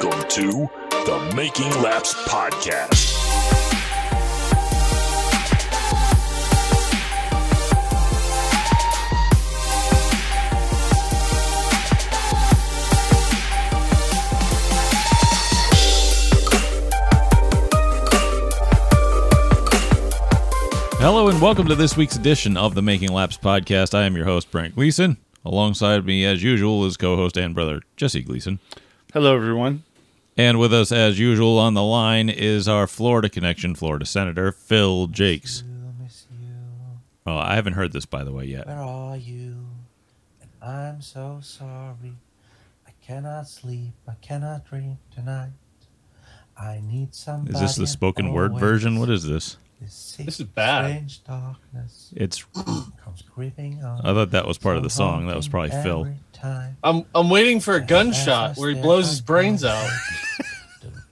Welcome to the Making Laps Podcast. Hello and welcome to this week's edition of the Making Laps podcast. I am your host, Brent Gleason. Alongside me, as usual, is co host and brother Jesse Gleason. Hello, everyone. And with us, as usual, on the line is our Florida connection, Florida Senator Phil Jakes. Oh, I haven't heard this, by the way, yet. Where are you? And I'm so sorry. I cannot sleep. I cannot dream tonight. I need somebody. Is this the spoken word version? What is this? This, This is bad. Strange darkness It's. comes creeping on. I thought that was part of the song. That was probably Phil. time. I'm I'm waiting for a gunshot where he blows his brains out.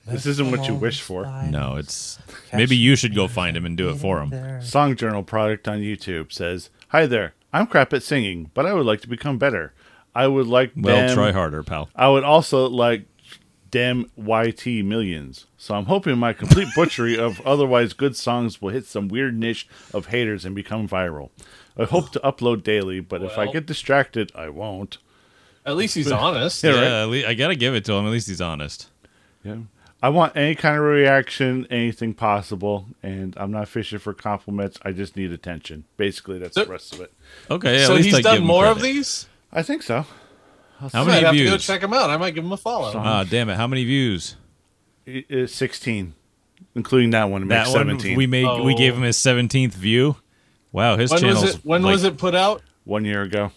This isn't what you wish for. No, it's. Maybe you should go find him and do it for him. Song Journal product on YouTube says, "Hi there. I'm crap at singing, but I would like to become better. I would like Well, them- try harder, pal. I would also like dem YT millions. So I'm hoping my complete butchery of otherwise good songs will hit some weird niche of haters and become viral. I hope to upload daily, but if I get distracted, I won't. At least he's honest. Yeah, right. Yeah, at lea- I gotta give it to him. At least he's honest. Yeah. I want any kind of reaction, anything possible, and I'm not fishing for compliments. I just need attention. Basically, that's So- the rest of it. Okay, at so least he's I done him more of these. I think so. How I might many have to go check him out. I might give him a follow. Ah, damn it! How many views? It's 16, including that one. That makes one 17. we made. We Oh. gave him his seventeenth view. Wow, his when channel's was it? When like, was it put out? one year ago.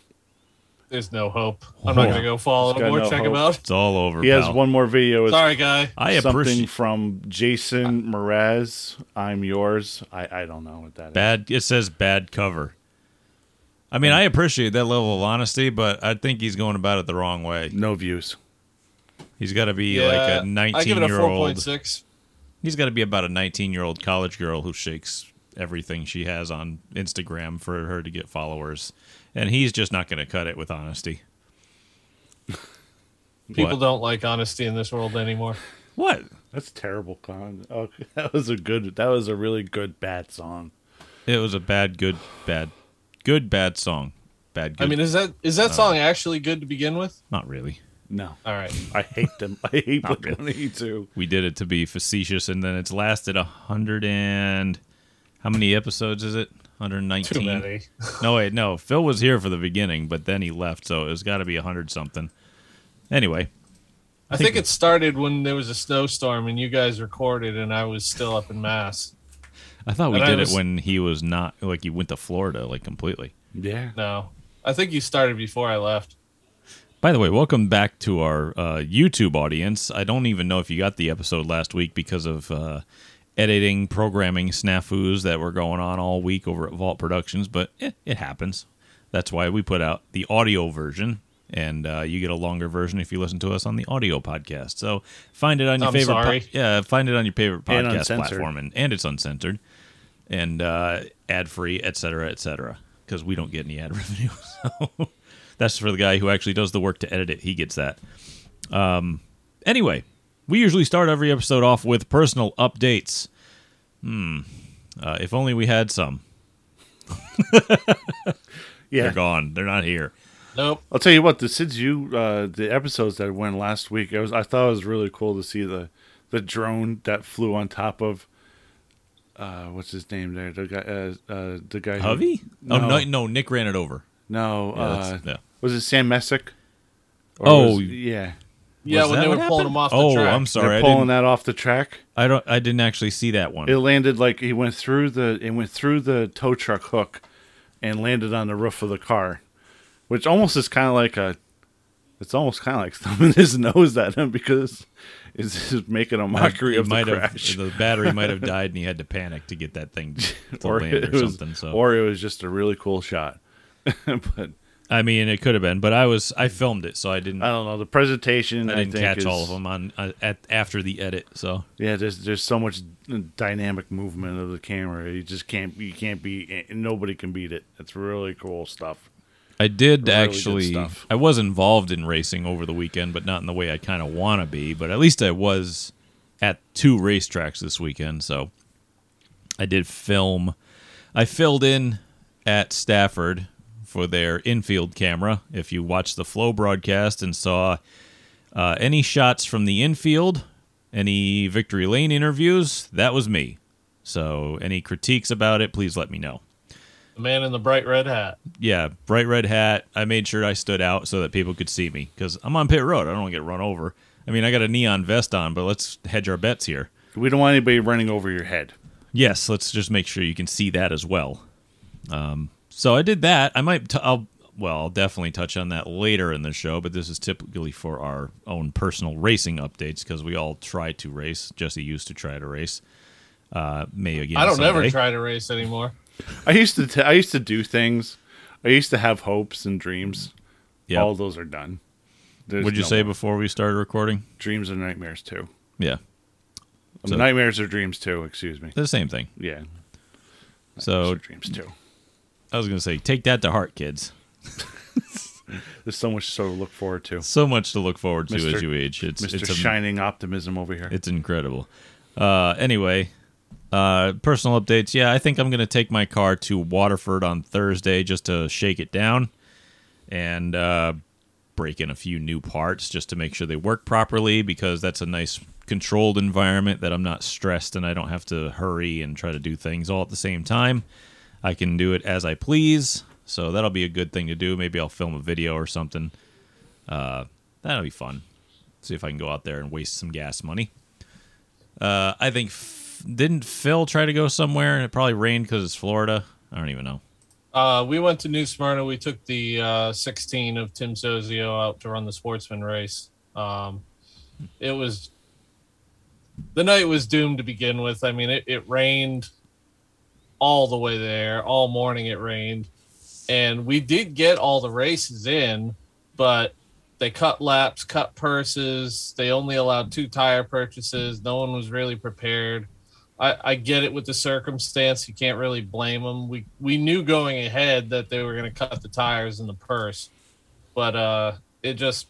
There's no hope. I'm not Oh. gonna go follow him or no check him out. It's all over. He has one more video. It's Sorry, guy. I something appreciate from Jason Mraz. I'm yours. I, I don't know what that is. bad. It says bad cover. I mean, I appreciate that level of honesty, but I think he's going about it the wrong way. No views. He's got to be Yeah, like a I give it a nineteen-year-old. 4.6. He's got to be about a nineteen-year-old college girl who shakes everything she has on Instagram for her to get followers, and he's just not going to cut it with honesty. People What? don't like honesty in this world anymore. What? That's terrible. Con. Oh, that was a good. That was a really good bad song. It was a bad, good, bad, good, bad song. Bad. Good. I mean, is that is that uh, song actually good to begin with? not really. No, All right. I hate them. I hate Not Blink One Eighty Two. we did it to be facetious, and then it's lasted a hundred and how many episodes is it? 119. Too many. No, wait, no. Phil was here for the beginning, but then he left, so it's got to be a hundred something. Anyway, I think it started when there was a snowstorm and you guys recorded, and I was still up in Mass. I thought we And did was- it when he was not like he went to Florida, like completely. Yeah. No, I think you started before I left. By the way, welcome back to our uh, YouTube audience. I don't even know if you got the episode last week because of uh, editing, programming snafus that were going on all week over at Vault Productions, but eh, it happens. That's why we put out the audio version, and uh, you get a longer version if you listen to us on the audio podcast. So find it on your I'm favorite, po- sorry. yeah, find it on your favorite podcast uncensored. platform, and, and it's uncensored and uh, ad free, et cetera, et cetera, because we don't get any ad revenue. So that's for the guy who actually does the work to edit it. He gets that. Um, anyway, we usually start every episode off with personal updates. Hmm. Uh, if only we had some. Yeah. They're gone. They're not here. Nope. I'll tell you what. The since you uh, the episodes that went last week, it was I thought it was really cool to see the the drone that flew on top of. Uh, what's his name there? The guy. Uh, uh, the guy. who- No. Oh no, no. Nick ran it over. No. Yeah, uh, yeah. Was it Sam Messick? Or Oh. was- yeah. Yeah, Was when they were pulling happened? him off the oh, track. I'm sorry. They're pulling didn't, that off the track. I don't. I didn't actually see that one. It landed like he went through the it went through the tow truck hook, and landed on the roof of the car, which almost is kind of like a. It's almost kind of like thumbing his nose at him because it's just making a mockery It of the might crash. have the battery might have died, and he had to panic to get that thing to or land or was, something. So or it was just a really cool shot. but I mean, it could have been, but I was I filmed it, so I didn't. I don't know the presentation. I I, didn't think catch is, all of them on uh, at after the edit. So Yeah, there's there's so much dynamic movement of the camera. You just can't you can't be nobody can beat it. It's really cool stuff. I did Really actually. I was involved in racing over the weekend, but not in the way I kind of want to be. But at least I was at two racetracks this weekend, so I did film. I filled in at Stafford for their infield camera. If you watched the Flow broadcast and saw uh, any shots from the infield, any Victory Lane interviews, that was me. So any critiques about it, please let me know The man in the bright red hat. yeah, bright red hat. I made sure I stood out so that people could see me because I'm on pit road. I don't want to get run over. I mean, I got a neon vest on, but let's hedge our bets here. We don't want anybody running over your head. Yes, let's just make sure you can see that as well. Um, so I did that. I might. T- I'll. Well, I'll definitely touch on that later in the show, but this is typically for our own personal racing updates because we all try to race. Jesse used to try to race. Uh, may again. I don't someday. ever try to race anymore. I used to t- I used to do things. I used to have hopes and dreams. Yep. All those are done. There's What'd you no say more. before we started recording? Dreams and nightmares too. Yeah, So- nightmares are dreams too. Excuse me. the same thing. Yeah. So dreams too. I was gonna say, take that to heart, kids. There's so much to look forward to. So much to look forward to Mr. as you age. It's Mr. it's a, Shining Optimism over here. it's incredible. Uh, anyway, uh, personal updates. Yeah, I think I'm gonna take my car to Waterford on Thursday just to shake it down and uh, break in a few new parts just to make sure they work properly because that's a nice controlled environment that I'm not stressed and I don't have to hurry and try to do things all at the same time. I can do it as I please. So that'll be a good thing to do. Maybe I'll film a video or something. Uh, that'll be fun. See if I can go out there and waste some gas money. Uh, I think didn't Phil try to go somewhere and it probably rained because it's Florida. I don't even know. Uh, we went to New Smyrna. We took the uh, 16 of Tim Sozio out to run the sportsman race. Um, it was the night was doomed to begin with. I mean, it, it rained all the way there, all morning. It rained, and we did get all the races in, but they cut laps, cut purses. They only allowed two tire purchases. No one was really prepared. I, I get it with the circumstance. You can't really blame them. We we knew going ahead that they were going to cut the tires in the purse, but uh, it just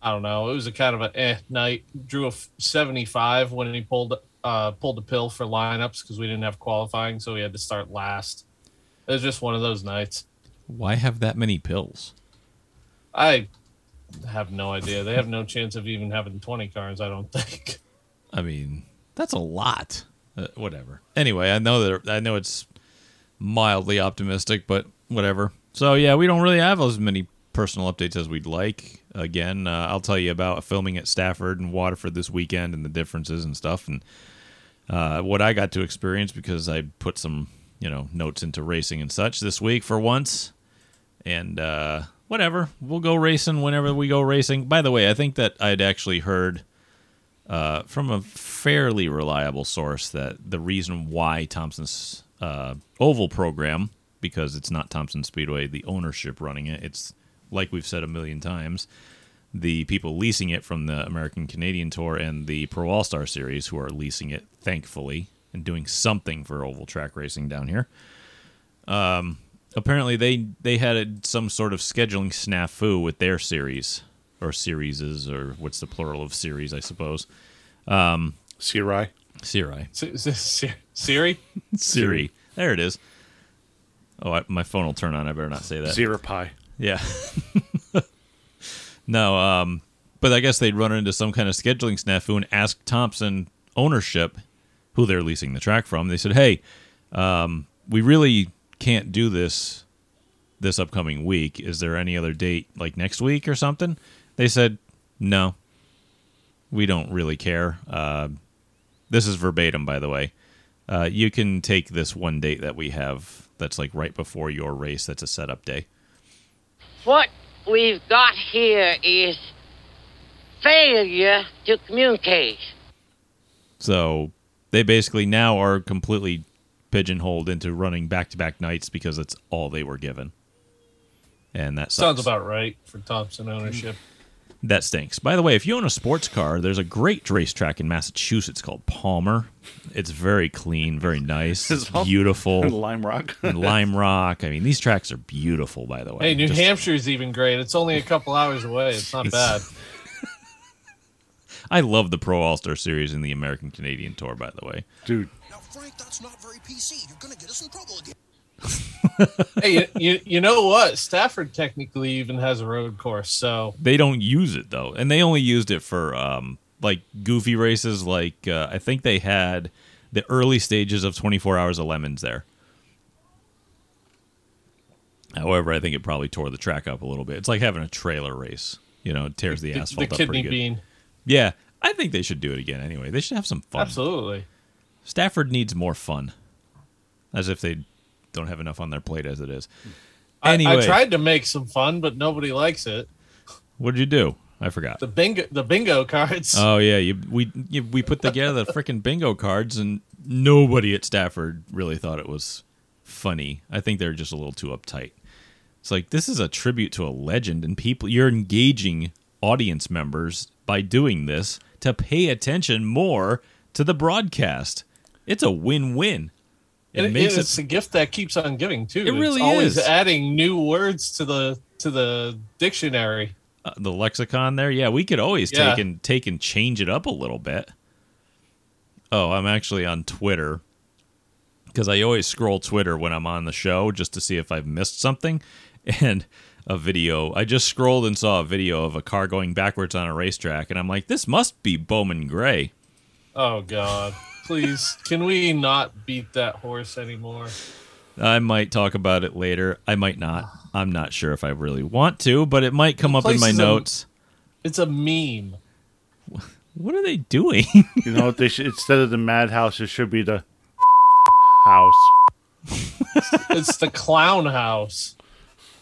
I don't know. It was a kind of a eh night. Drew a 75 when he pulled uh pulled the pill for lineups because we didn't have qualifying, so we had to start last. It was just one of those nights. Why have that many pills? I have no idea. They have no chance of even having twenty cars. I don't think. I mean, that's a lot. Uh, whatever. Anyway, I know that I know it's mildly optimistic, but whatever. So yeah, we don't really have as many personal updates as we'd like. Again, uh, I'll tell you about filming at Stafford and Waterford this weekend and the differences and stuff, and uh, what I got to experience because I put some you know notes into racing and such this week for once. And uh, whatever, we'll go racing whenever we go racing. By the way, I think that I'd actually heard uh, from a fairly reliable source that the reason why Thompson's uh, oval program, because it's not Thompson Speedway, the ownership running it, it's like we've said a million times, the people leasing it from the American Canadian Tour and the Pro All Star Series, who are leasing it, thankfully, and doing something for oval track racing down here. Um, apparently, they they had some sort of scheduling snafu with their series or serieses, or what's the plural of series, I suppose. Sirai. Siri. S- s- S- Siri, Siri. There it is. Oh, I, my phone will turn on. I better not say that. Zero Pi. Yeah. no, um, but I guess they'd run into some kind of scheduling snafu and ask Thompson ownership, who they're leasing the track from. They said, "Hey, um, we really can't do this this upcoming week. Is there any other date, like next week or something?" They said, "No, we don't really care." Uh, this is verbatim, by the way. Uh, you can take this one date that we have. That's like right before your race. That's a setup day. What we've got here is failure to communicate. So they basically now are completely pigeonholed into running back to back nights because that's all they were given. And that sucks. sounds about right for Thompson ownership. That stinks. By the way, if you own a sports car, there's a great racetrack in Massachusetts called Palmer. It's very clean, very nice, it's It's all- beautiful. Lime Rock. and Lime Rock. I mean, these tracks are beautiful. By the way, Hey, New Just- Hampshire's even great. It's only a couple hours away. It's not bad. I love the Pro All Star Series in the American Canadian Tour. By the way, Dude, Now, Frank, that's not very PC. You're going to get us in trouble again. Hey, you, you, know what? Stafford technically even has a road course. So they don't use it though, and they only used it for um, like goofy races. Like uh, I think they had the early stages of 24 Hours of Lemons there. However, I think it probably tore the track up a little bit. It's like having a trailer race. You know, it tears the, the, asphalt the up pretty good. bean. Yeah, I think they should do it again. Anyway, they should have some fun. Absolutely. Stafford needs more fun, as if they don't have enough on their plate as it is. I- I, tried to make some fun, but nobody likes it. what did you do? I forgot. The bingo, the bingo cards. Oh yeah, you, we you, we put together the freaking bingo cards, and nobody at Stafford really thought it was funny. I think they're just a little too uptight. It's like this is a tribute to a legend, and people you're engaging audience members by doing this to pay attention more to the broadcast. It's a win-win. It, It- makes it's a gift that keeps on giving too. It really it's always is. adding new words to the to the dictionary. uh, the lexicon there. Yeah, we could always Yeah. take and take and change it up a little bit. Oh, I'm actually on Twitter because I always scroll Twitter when I'm on the show just to see if I've missed something. And a video, I just scrolled and saw a video of a car going backwards on a racetrack, and I'm like, this must be Bowman Gray. Oh God! Please, can we not beat that horse anymore? I might talk about it later. I might not. I'm not sure if I really want to, but it might come up in my place is a- notes. It's a meme. What are they doing? you know what they should instead of the madhouse, it should be the house. It's the clown house.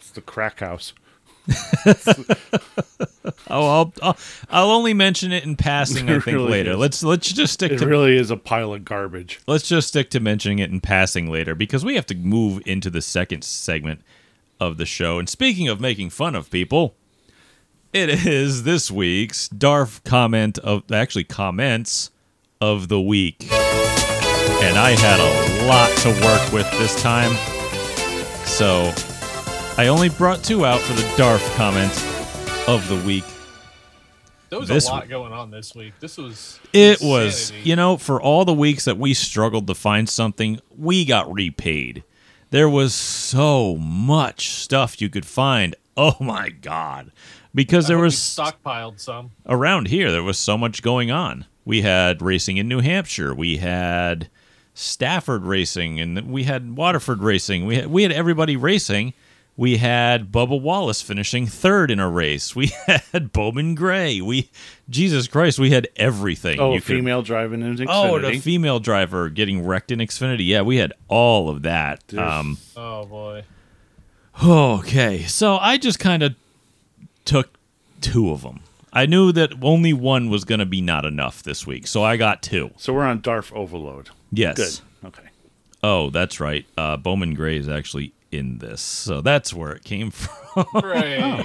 It's the crack house. Oh, I'll, I'll I'll only mention it in passing. I think really later. is. Let's let's just stick It to really is a pile of garbage. let's just stick to mentioning it in passing later because we have to move into the second segment of the show. And speaking of making fun of people, it is this week's Darf comment of actually comments of the week. And I had a lot to work with this time. So I only brought two out for the Darf comment of the week. There was This a lot going on this week. This was It was, you know, for all the weeks that we struggled to find something, we got repaid. There was so much stuff you could find. Oh my god. Because I there was stockpiled some. around here there was so much going on. We had racing in New Hampshire, we had Stafford racing and we had Waterford racing. We had, we had everybody racing. We had Bubba Wallace finishing third in a race. We had Bowman Gray. We Jesus Christ, we had everything. Oh, you a could- female driving in Xfinity. Oh, the female driver getting wrecked in Xfinity. Yeah, we had all of that. Um, Oh boy. okay, so I just kind of took two of them. I knew that only one was going to be not enough this week, so I got two. so we're on Darf Overload. Yes. Good. Okay. Oh, that's right. Uh, Bowman Gray is actually in this, so that's where it came from. Right.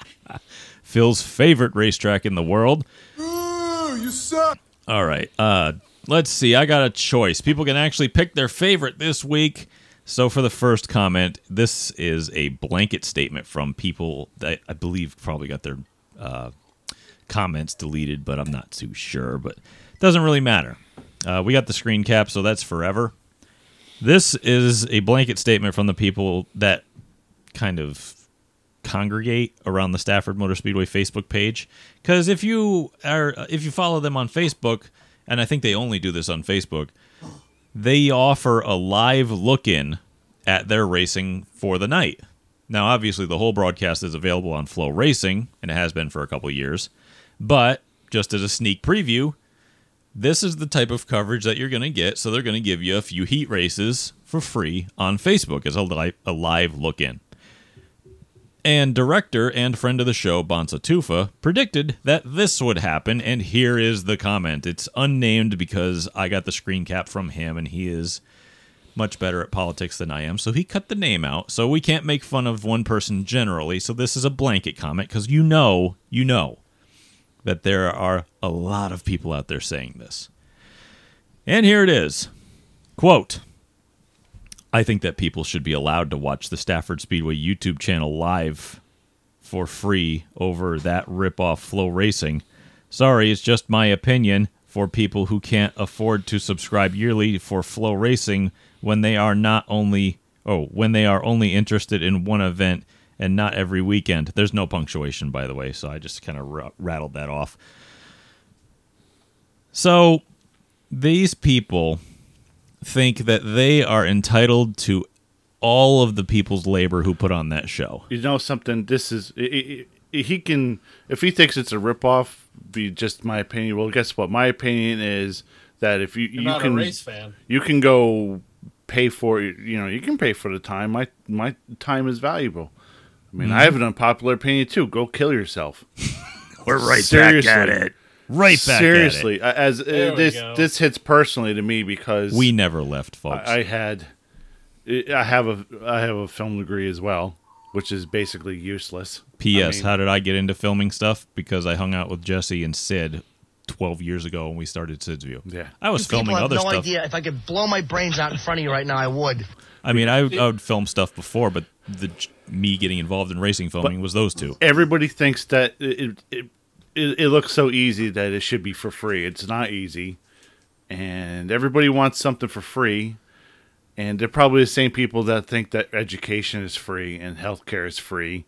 Phil's favorite racetrack in the world. you suck. All right. Uh, let's see. I got a choice. People can actually pick their favorite this week. So for the first comment, this is a blanket statement from people that I believe probably got their uh, comments deleted, but I'm not too sure. But it doesn't really matter. Uh, we got the screen cap, so that's forever. This is a blanket statement from the people that kind of congregate around the Stafford Motor Speedway Facebook page. Because if you are, if you follow them on Facebook, and I think they only do this on Facebook, they offer a live look-in at their racing for the night. Now, obviously, the whole broadcast is available on Flow Racing, and it has been for a couple years. But just as a sneak preview, this is the type of coverage that you're going to get. So they're going to give you a few heat races for free on Facebook as a live, a live look in. And director and friend of the show, Bonsa Tufa, predicted that this would happen, and here is the comment. It's unnamed because I got the screen cap from him, and he is much better at politics than I am, so he cut the name out. So we can't make fun of one person generally. So this is a blanket comment because you know, you know that there are a lot of people out there saying this. And here it is. Quote I think that people should be allowed to watch the Stafford Speedway YouTube channel live for free over that ripoff Flow Racing. Sorry, it's just my opinion for people who can't afford to subscribe yearly for Flow Racing when they are not only oh, when they are only interested in one event and not every weekend. There's no punctuation by the way, so I just kind of r- rattled that off. So, these people think that they are entitled to all of the people's labor who put on that show. You know something? This is i i i he can if he thinks it's a ripoff. Be just my opinion. Well, guess what? My opinion is that if you You're you not can a race fan. you can go pay for. You know, you can pay for the time. My my time is valuable. I mean, Mm-hmm. I have an unpopular opinion too. Go kill yourself. We're right Seriously. Back at it. Right back Seriously, as uh, this go. this hits personally to me because We never left, folks. I, I had I have a I have a film degree as well, which is basically useless. P.S. I mean- how did I get into filming stuff? Because I hung out with Jesse and Sid 12 years ago when we started Sid's View. Yeah. I was You filming have other no stuff. idea. If I could blow my brains out in front of you right now, I would. I mean, I, I would film stuff before, but the me getting involved in racing filming was those two. everybody thinks that it, it it it looks so easy that it should be for free. It's not easy, and everybody wants something for free. And they're probably the same people that think that education is free and healthcare is free.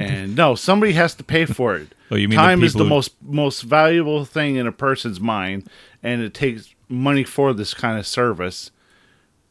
And no, somebody has to pay for it. Oh, you mean the time is the who- most most valuable thing in a person's mind, and it takes money for this kind of service.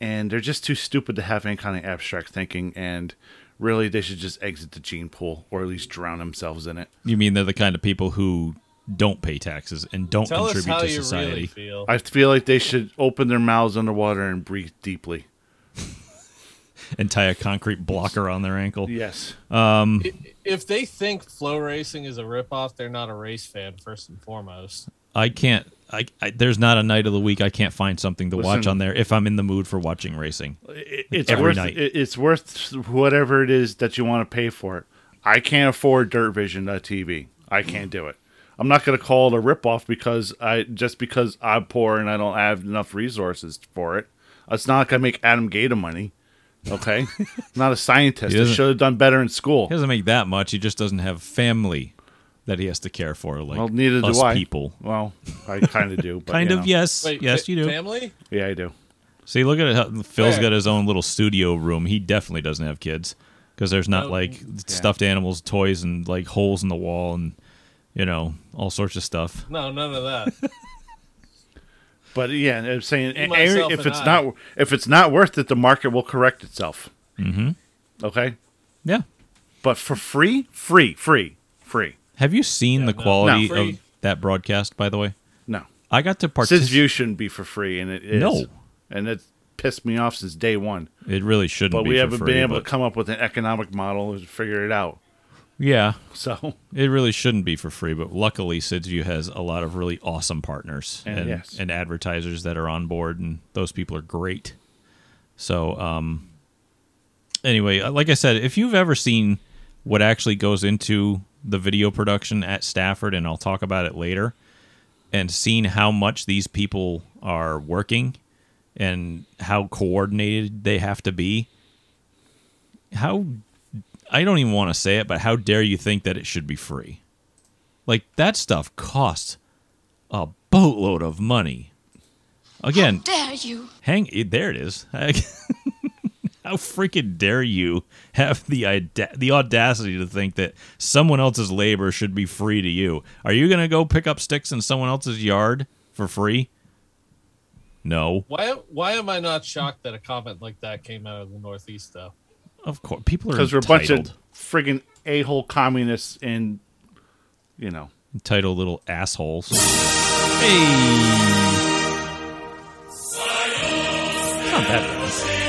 And they're just too stupid to have any kind of abstract thinking. And really, they should just exit the gene pool or at least drown themselves in it. You mean they're the kind of people who don't pay taxes and don't Tell us contribute how to you society? really feel. I feel like they should open their mouths underwater and breathe deeply. and tie a concrete blocker on their ankle. Yes. Um, if they think flow racing is a ripoff, they're not a race fan first and foremost. I can't. I, I there's not a night of the week I can't find something to watch on there if I'm in the mood for watching racing. It- it's every worth night. it- it's worth whatever it is that you want to pay for it. I can't afford DirtVision.tv. I can't do it. I'm not going to call it a ripoff because I just because I'm poor and I don't have enough resources for it. It's not like I make Adam Gator money. Okay, not a scientist. He I should have done better in school. He doesn't make that much. He just doesn't have family that he has to care for. Like Well, neither us do I. people. Well, I kind of do. But, Kind you of. Yes. Wait, yes, fa- you do. Family? Yeah, I do. See, look at it. How Phil's Fair. got his own little studio room. He definitely doesn't have kids because there's not No. like stuffed animals, toys, and like holes in the wall and you know all sorts of stuff. No, none of that. But yeah, I'm saying Me, myself, if it's I. not if it's not worth it, the market will correct itself. Mm-hmm. Okay, Yeah. but for free, free, free, free. Have you seen the no. quality No. Of that broadcast? By the way, No, I got to Sid's participate. View shouldn't be for free, and it is. No. and it pissed me off since day one. It really shouldn't But be we haven't free, been able but- to come up with an economic model to figure it out. Yeah, So it really shouldn't be for free, but luckily Sid's View has a lot of really awesome partners And and, yes. and advertisers that are on board, and those people are great. So, um, anyway, uh, like I said, if you've ever seen what actually goes into the video production at Stafford, and I'll talk about it later, and seeing how much these people are working and how coordinated they have to be, how I don't even want to say it, but how dare you think that it should be free? Like that stuff costs a boatload of money. Again, Dare you? hang there it is. how freaking dare you have the ida- the audacity to think that someone else's labor should be free to you? Are you going to go pick up sticks in someone else's yard for free? No. Why why am I not shocked that a comment like that came out of the Northeast though? Of course, people are because we're a bunch of friggin' a hole communists, and you know, entitled little assholes. Hey. It's not that bad.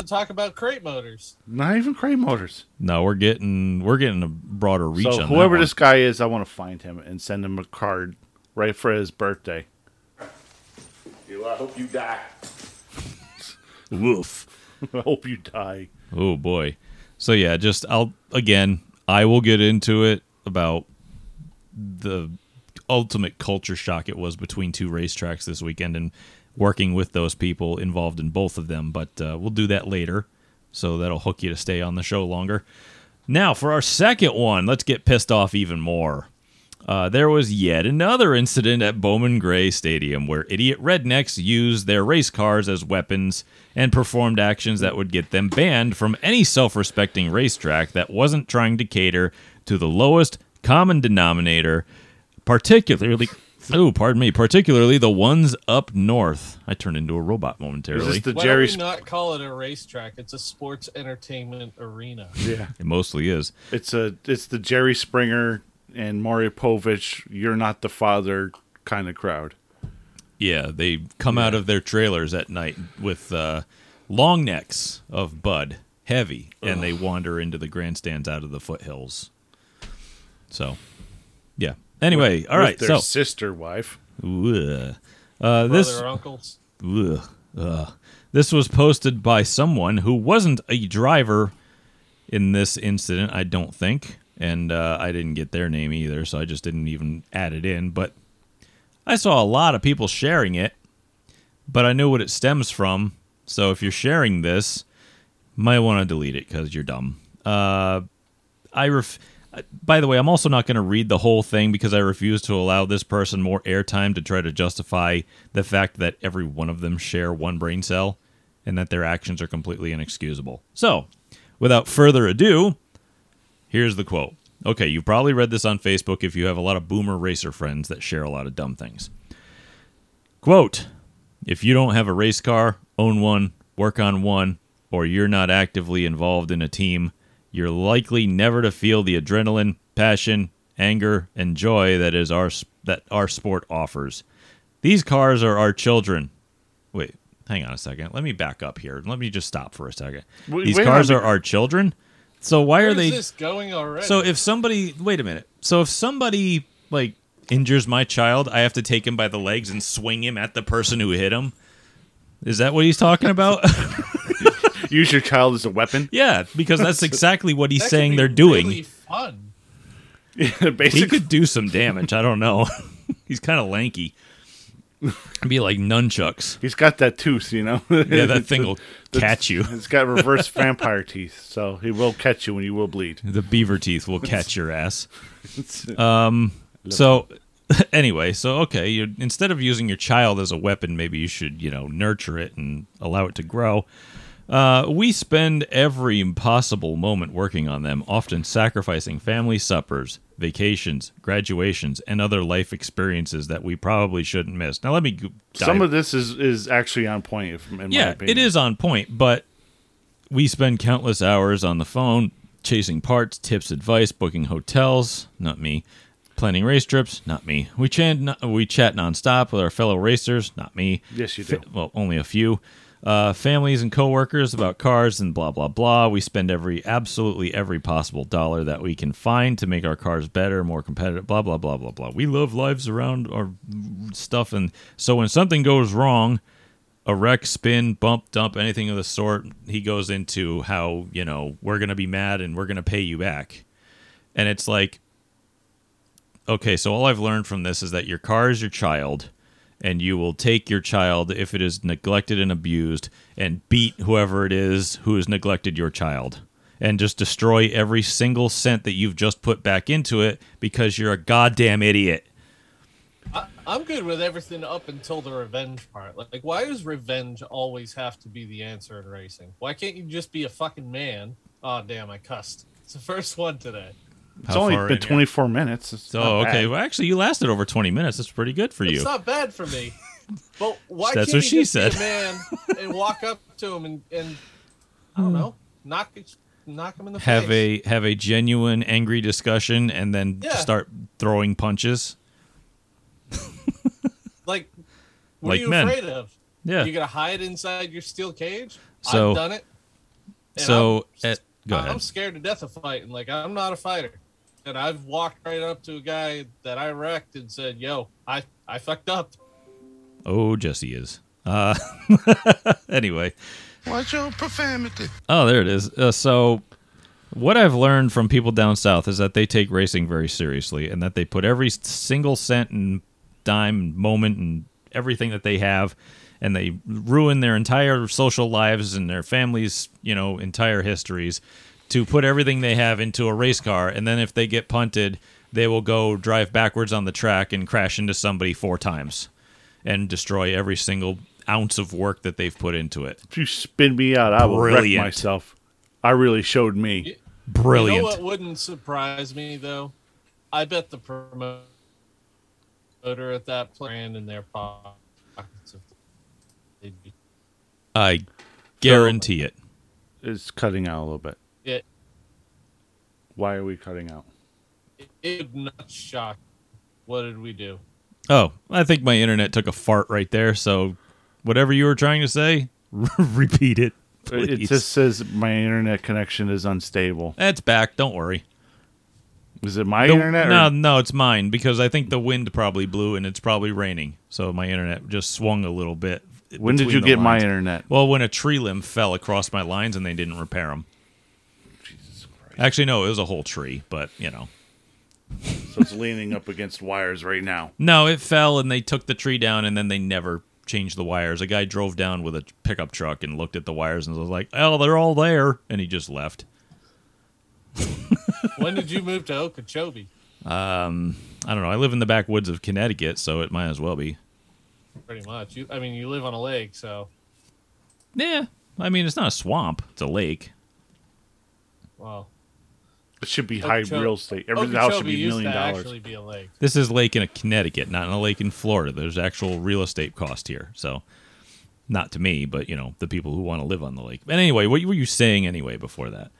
We didn't even have to talk about crate motors. not even crane motors. No, we're getting we're getting a broader reach So on that whoever one. this guy is, I want to find him and send him a card right for his birthday. I hope you die. Woof. I hope you die. Oh boy. So yeah, just I'll again, I will get into it about the ultimate culture shock it was between two racetracks this weekend and working with those people involved in both of them, but uh, we'll do that later. So that'll hook you to stay on the show longer. Now, for our second one, let's get pissed off even more. Uh, there was yet another incident at Bowman Gray Stadium where idiot rednecks used their race cars as weapons and performed actions that would get them banned from any self respecting racetrack that wasn't trying to cater to the lowest common denominator, particularly. Oh, pardon me. Particularly the ones up north. I turned into a robot Is momentarily. this the Why Jerry? don't we not call it a racetrack? It's a sports entertainment arena. yeah, It mostly is. it's a it's the Jerry Springer and Maury Povich. You're not the father kind of crowd. Yeah, they come out of their trailers at night with uh, long necks of Bud, heavy, and they wander into the grandstands out of the foothills. So, yeah. Anyway, all With right. their So, sister wife. Ugh. uh, this Brother, uncles. Ugh. Ugh. This was posted by someone who wasn't a driver in this incident, I don't think. And uh, I didn't get their name either, so I just didn't even add it in. But I saw a lot of people sharing it, but I know what it stems from. So if you're sharing this, might want to delete it because you're dumb. Uh, I ref- by the way, I'm also not going to read the whole thing because I refuse to allow this person more airtime to try to justify the fact that every one of them share one brain cell and that their actions are completely inexcusable. So, without further ado, here's the quote. Okay, you've probably read this on Facebook if you have a lot of boomer racer friends that share a lot of dumb things. Quote If you don't have a race car, own one, work on one, or you're not actively involved in a team, you're likely never to feel the adrenaline, passion, anger, and joy that is our that our sport offers. These cars are our children. Wait, hang on a second. Let me back up here. Let me just stop for a second. Wait- These wait cars are our children. So why are they this going already? so if somebody wait a minute. So if somebody like injures my child, I have to take him by the legs and swing him at the person who hit him. Is that what he's talking about? Use your child as a weapon. yeah, because that's exactly what he's That could saying be they're doing. Really fun. he could do some damage. I don't know. he's kind of lanky. Be like nunchucks. he's got that tooth, you know. Yeah, that thing will catch you. It's got reverse vampire teeth, so he will catch you when you will bleed. The beaver teeth will catch your ass. Um. So, anyway, so okay, you instead of using your child as a weapon, maybe you should you know nurture it and allow it to grow. Uh, we spend every possible moment working on them, often sacrificing family suppers, vacations, graduations, and other life experiences that we probably shouldn't miss. Now, let me go- Some of this is is actually on point. In my yeah, it is on point, but we spend countless hours on the phone chasing parts, tips, advice, booking hotels. Not me. Planning race trips. Not me. We chat. We chat nonstop with our fellow racers. Not me. Yes, you do. well, only a few. Uh, families and coworkers about cars and blah blah blah. We spend every absolutely every possible dollar that we can find to make our cars better, more competitive. Blah blah blah blah blah. We love lives around our stuff, and so when something goes wrong, a wreck, spin, bump, dump, anything of the sort, he goes into how, you know, we're to be mad and we're to pay you back. And it's like, okay, so all I've learned from this is that your car is your child, and you will take your child, if it is neglected and abused, and beat whoever it is who has neglected your child. And just destroy every single cent that you've just put back into it because you're a goddamn idiot. I, I'm good with everything up until the revenge part. Like, like, why does revenge always have to be the answer in racing? Why can't you just be a fucking man? Oh, damn, I cussed. It's the first one today. It's only been in here? 24 minutes. It's So, not okay. bad. Well, actually, you lasted over 20 minutes. That's pretty good for you. It's not bad for me. But why That's can't what you she said. a man and walk up to him and, and I don't hmm. know, knock knock him in the have face? a have a genuine angry discussion and then Yeah. start throwing punches. like what like are you men. afraid of? Yeah. You gonna hide inside your steel cage? So- I've done it. So I'm, at, go I'm scared to death of fighting. Like I'm not a fighter, and I've walked right up to a guy that I wrecked and said, "Yo, I I fucked up." Oh, Jesse is. Uh, anyway, Watch your profanity. Oh, there it is. Uh, so, what I've learned from people down south is that they take racing very seriously, and that they put every single cent and dime, and moment, and everything that they have, and they ruin their entire social lives and their families, you know, entire histories, to put everything they have into a race car, and then if they get punted, they will go drive backwards on the track and crash into somebody four times, and destroy every single ounce of work that they've put into it. If you spin me out, I will Brilliant. wreck myself. I really showed me. Brilliant. You know what wouldn't surprise me though? I bet the promoter at that brand in their pockets. If they'd be, I guarantee it. It's cutting out a little bit. It, Why are we cutting out? it would not shock. What did we do? Oh, I think my internet took a fart right there. So, whatever you were trying to say, repeat it. It just says my internet connection is unstable. That's back. Don't worry. Is it my The- internet? Or no, no, it's mine because I think the wind probably blew and it's probably raining. So my internet just swung a little bit. when did you the get my internet? Well, when a tree limb fell across my lines and they didn't repair them. Actually, no, it was a whole tree, but you know. So it's leaning up against wires right now. No, it fell and they took the tree down and then they never changed the wires. A guy drove down with a pickup truck and looked at the wires and was like, "Oh, they're all there," and he just left. When did you move to Okeechobee? Um, I don't know. I live in the backwoods of Connecticut, so it might as well be. Pretty much. You, I mean, you live on a lake, so Yeah, I mean it's not a swamp; it's a lake. well. It should be high Okeechobee- real estate. Every house should be a million dollars. be a lake. This is lake in Connecticut, not in a lake in Florida. There's actual real estate cost here, so not to me, but you know the people who want to live on the lake. But anyway, what were you saying anyway before that?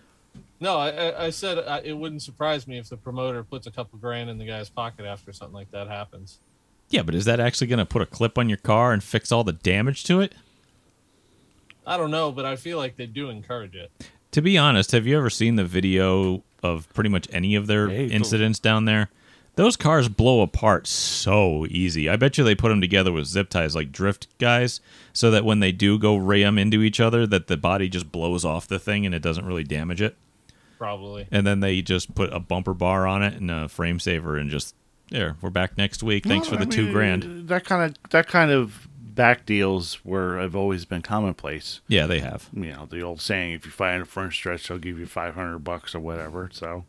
No, I, I- I said I, it wouldn't surprise me if the promoter puts a couple grand in the guy's pocket after something like that happens. Yeah, but is that actually going to put a clip on your car and fix all the damage to it? I don't know, but I feel like they do encourage it. To be honest, have you ever seen the video of pretty much any of their incidents down there? Those cars blow apart so easy. I bet you they put them together with zip ties like drift guys so that when they do go ram into each other that the body just blows off the thing and it doesn't really damage it. Probably. And then they just put a bumper bar on it and a frame saver and just there, we're back next week. Thanks Well, for the I 2 grand. That kind of that kind of back deals where have always been commonplace. Yeah, they have. You know the old saying: if you find a front stretch, they'll give you five hundred bucks or whatever. So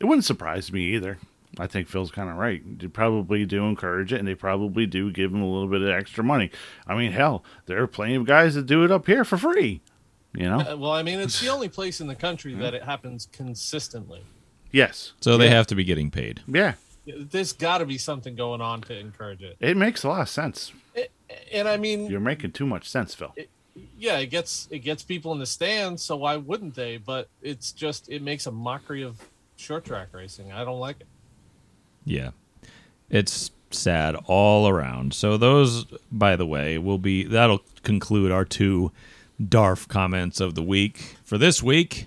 it wouldn't surprise me either. I think Phil's kind of right. They probably do encourage it, and they probably do give them a little bit of extra money. I mean, hell, there are plenty of guys that do it up here for free. You know? Uh, well, I mean, it's the only place in the country that it happens consistently. yes. So they have to be getting paid. Yeah. There's got to be something going on to encourage it. It makes a lot of sense. And I mean, You're making too much sense, Phil. yeah, it gets it gets people in the stands, so why wouldn't they? But it's just it makes a mockery of short track racing. I don't like it. Yeah. It's sad all around. So those by the way will be that'll conclude our two DARF comments of the week for this week.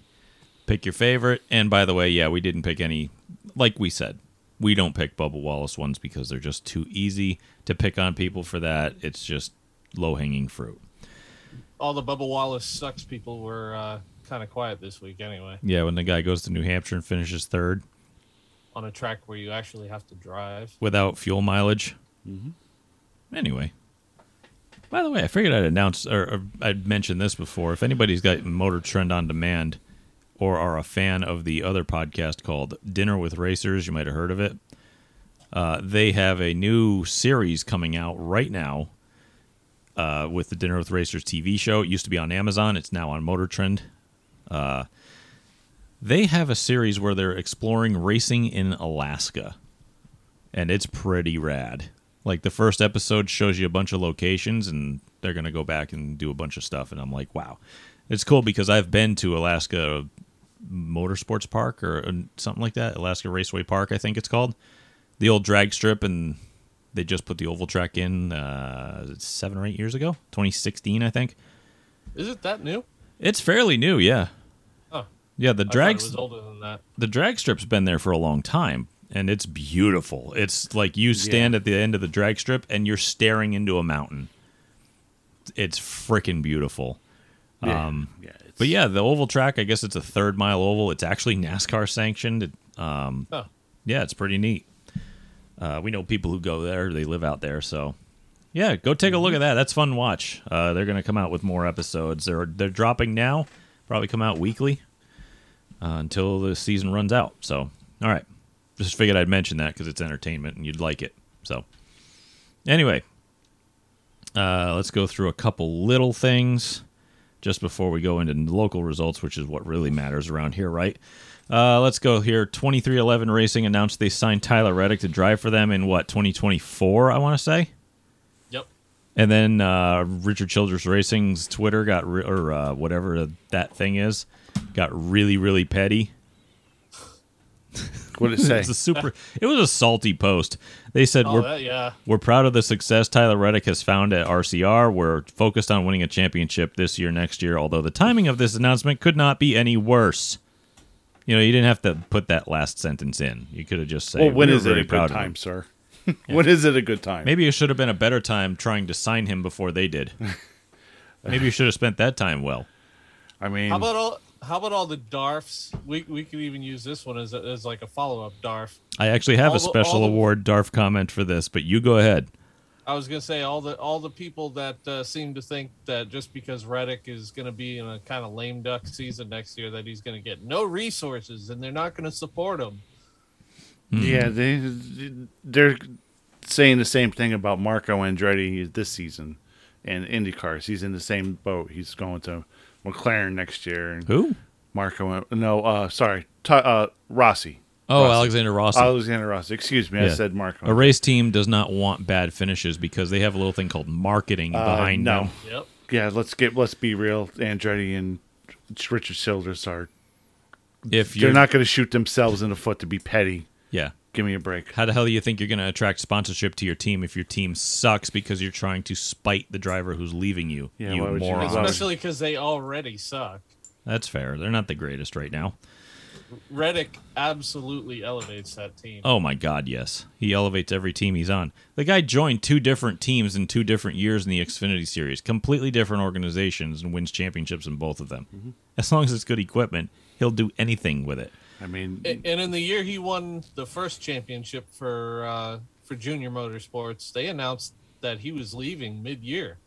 Pick your favorite. And by the way, yeah, we didn't pick any like we said. We don't pick Bubba Wallace ones because they're just too easy to pick on people for that. It's just low-hanging fruit. All the Bubba Wallace sucks people were uh, kind of quiet this week anyway. Yeah, when the guy goes to New Hampshire and finishes third On a track where you actually have to drive. without fuel mileage. Anyway, by the way, I figured I'd announce or, or I'd mention this before. If anybody's got Motor Trend on Demand or are a fan of the other podcast called Dinner with Racers, you might have heard of it. Uh, they have a new series coming out right now uh, with the Dinner with Racers TV show. It used to be on Amazon. It's now on Motor Trend. Uh, they have a series where they're exploring racing in Alaska and it's pretty rad. Like the first episode shows you a bunch of locations, and they're gonna go back and do a bunch of stuff, and I'm like, wow, it's cool because I've been to Alaska Motorsports Park or uh, something like that, Alaska Raceway Park, I think it's called, the old drag strip, and they just put the oval track in uh, seven or eight years ago, 2016, I think. Is it that new? It's fairly new, yeah. Oh, Yeah, the drag older than that. the drag strip's been there for a long time and it's beautiful. It's like you stand at the end of the drag strip and you're staring into a mountain. It's freaking beautiful. Yeah. Um, yeah, But yeah, the oval track, I guess it's a third mile oval. It's actually NASCAR sanctioned. It, um, Oh. Yeah, it's pretty neat. Uh, we know people who go there, they live out there. So yeah, go take a look at that. That's fun to watch. Uh, they're going to come out with more episodes. They're, they're dropping now, probably come out weekly uh, until the season runs out. So, all right. Just figured I'd mention that because it's entertainment and you'd like it. So, anyway, uh, let's go through a couple little things just before we go into local results, which is what really matters around here, right? Uh, let's go here. 23XI Racing announced they signed Tyler Reddick to drive for them in what, 2024, I want to say? Yep. And then uh, Richard Childress Racing's Twitter got, re- or uh, whatever that thing is, got really, really petty. What did it say? It's a super. It was a salty post. They said Oh, we're that, yeah. we're proud of the success Tyler Reddick has found at RCR. We're focused on winning a championship this year, next year. Although the timing of this announcement could not be any worse. You know, you didn't have to put that last sentence in. You could have just said, well, when "We're is it a good time, sir? when is it a good time? Maybe it should have been a better time trying to sign him before they did. Maybe you should have spent that time well. I mean, How about all? How about all the Darfs? We we could even use this one as a, as like a follow up Darf. I actually have All a special the- award DARF comment for this, but you go ahead. I was gonna say all the all the people that uh, seem to think that just because Reddick is gonna be in a kind of lame duck season next year, that he's gonna get no resources and they're not gonna support him. yeah, they they're saying the same thing about Marco Andretti this season and IndyCars. He's in the same boat. He's going to McLaren next year. And Who? Marco, no, uh, sorry, T- uh, Rossi. Oh, Rossi. Alexander Rossi. Alexander Rossi. Excuse me, I said Marco. A race team does not want bad finishes because they have a little thing called marketing Uh, behind no. them. Yep. Yeah, let's get let's be real. Andretti and Richard Childress are If you're they're not going to shoot themselves in the foot to be petty. yeah. Give me a break. How the hell do you think you're going to attract sponsorship to your team if your team sucks because you're trying to spite the driver who's leaving you? Yeah, you why would you- moron. Especially because they already suck. That's fair. They're not the greatest right now. Reddick absolutely elevates that team. Oh my God, yes. He elevates every team he's on. The guy joined two different teams in two different years in the Xfinity Series, completely different organizations, and wins championships in both of them. Mm-hmm. As long as it's good equipment, he'll do anything with it. I mean, A- And in the year he won the first championship for uh, for junior motorsports, they announced that he was leaving mid year,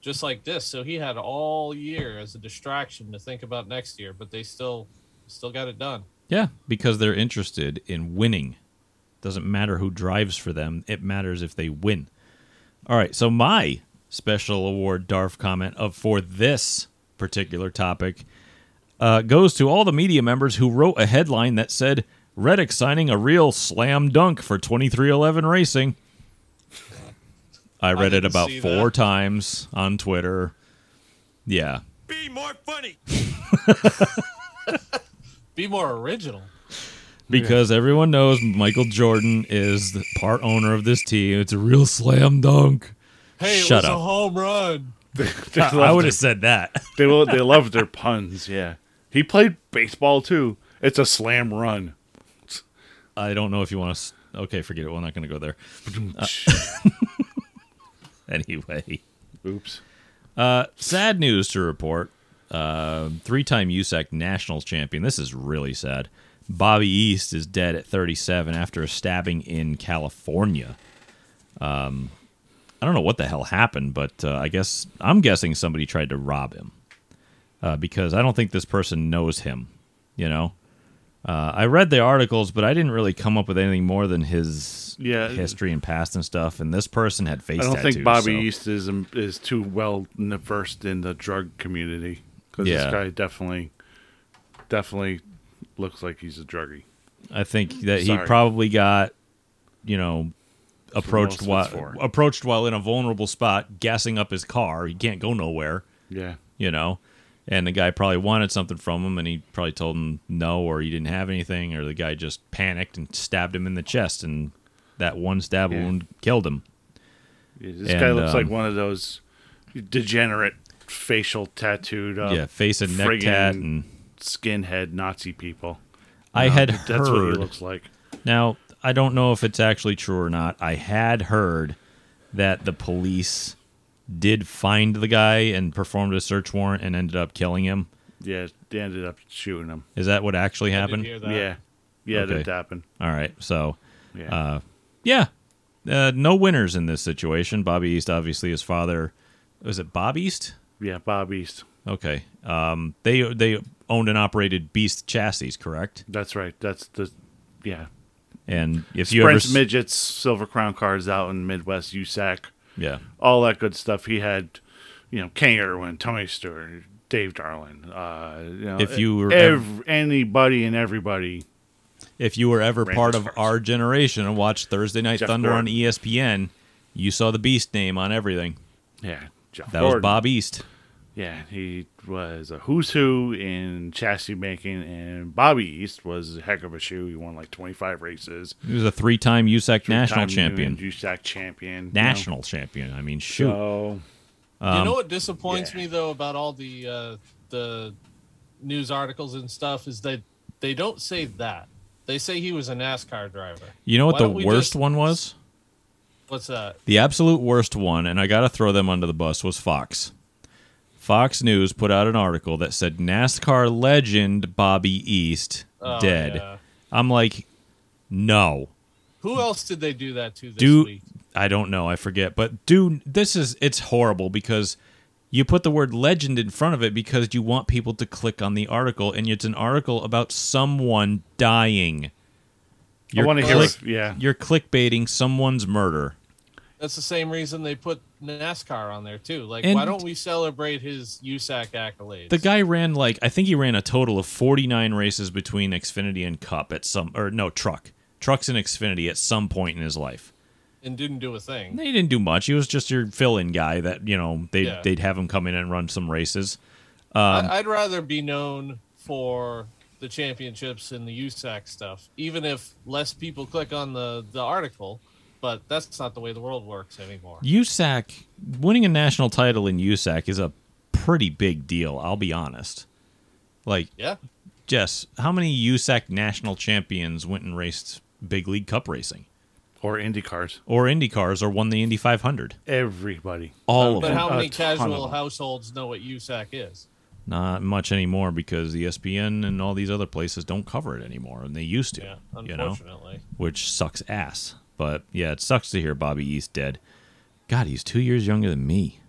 just like this. So he had all year as a distraction to think about next year, but they still still got it done. Yeah, because they're interested in winning. Doesn't matter who drives for them, it matters if they win. All right, so my special award DARF comment of for this particular topic uh, goes to all the media members who wrote a headline that said Reddick signing a real slam dunk for 23XI Racing. I read it about four that. times on Twitter. Yeah. Be more funny. Be more original. because everyone knows Michael Jordan is the part owner of this team. It's a real slam dunk. Hey, it was up. a home run. they I love would have said that. they, they love their puns. Yeah, he played baseball too. It's a slam run. I don't know if you want to. Okay, forget it. We're not going to go there. Anyway, Oops. uh, sad news to report. Uh, three-time USAC Nationals champion. This is really sad. Bobby East is dead at 37 after a stabbing in California. Um, I don't know what the hell happened, but uh, I guess I'm guessing somebody tried to rob him uh, because I don't think this person knows him. You know, uh, I read the articles, but I didn't really come up with anything more than his Yeah. history and past and stuff. And this person had face I don't tattoos. think Bobby so- East is is too well versed in the drug community because Yeah. this guy definitely definitely looks like he's a druggie. I think that he probably got, you know, approached while approached while in a vulnerable spot, gassing up his car. He can't go nowhere, Yeah. you know. And the guy probably wanted something from him, and he probably told him no, or he didn't have anything, or the guy just panicked and stabbed him in the chest, and that one stab Yeah. wound killed him. Yeah, This guy And, looks like um, one of those degenerate facial tattooed up yeah, face and neck tat, and skinhead Nazi people. I had that's what he heard. looks like. Now, I don't know if it's actually true or not. I had heard that the police did find the guy and performed a search warrant and ended up killing him. Yeah, they ended up shooting him. Is that what actually happened? Yeah, yeah, Okay. that happened. All right. So, Yeah, uh, yeah, uh, no winners in this situation. Bobby East, obviously, his father was it Bob East? yeah, Bob East. Okay. Um, they they owned and operated Beast Chassis, correct? That's right. That's the yeah. And if you ever Sprint's s- midgets, Silver Crown cars out in Midwest USAC, yeah, all that good stuff. He had, you know, Kenny Irwin, Tony Stewart, Dave Darland. Uh, you know, If you were ev- anybody and everybody. if you were ever part of cars. our generation and watched Thursday Night Jeff Thunder on E ESPN, you saw the Beast name on everything. Yeah, Jeff That was Bob East. Yeah, he was a who's who in chassis making, and Bobby East was a heck of a shoe. He won like 25 races. He was a three-time USAC national Three-time champion. USAC champion. you know. National champion. I mean, shoot. So, you Um, know what disappoints yeah. me though about all the uh, the news articles and stuff is that they don't say that. They say he was a NASCAR driver. You know what Why the worst just- one was? What's that? The absolute worst one, and I got to throw them under the bus, was Fox. Fox News put out an article that said NASCAR legend Bobby East Oh, dead. yeah. I'm like, no. Who else did they do that to this Dude, week? I don't know. I forget. But dude, this is it's horrible because you put the word legend in front of it because you want people to click on the article, and it's an article about someone dying. I want to hear. click- If, yeah, You're clickbaiting someone's murder. That's the same reason they put NASCAR on there too. Like, And- why don't we celebrate his USAC accolades? The guy ran like I think he ran a total of 49 races between Xfinity and Cup at some or no truck. Trucks and Xfinity at some point in his life. and didn't do a thing. He didn't do much. He was just your fill-in guy that, you know, they Yeah. they'd have him come in and run some races. Um, I, I'd rather be known for the championships and the USAC stuff, even if less people click on the the article. But that's not the way the world works anymore. USAC winning a national title in USAC is a pretty big deal, I'll be honest. Like Yeah, Jess, how many USAC national champions went and raced big league cup racing? or Indy cars. Or Indy cars or won the Indy 500? Everybody. All of but them. But how many ton casual households know what USAC is? Not much anymore because ESPN and all these other places don't cover it anymore, and they used to. Yeah, you know, unfortunately. which sucks ass. But yeah, it sucks to hear Bobby East dead. God, he's two years younger than me.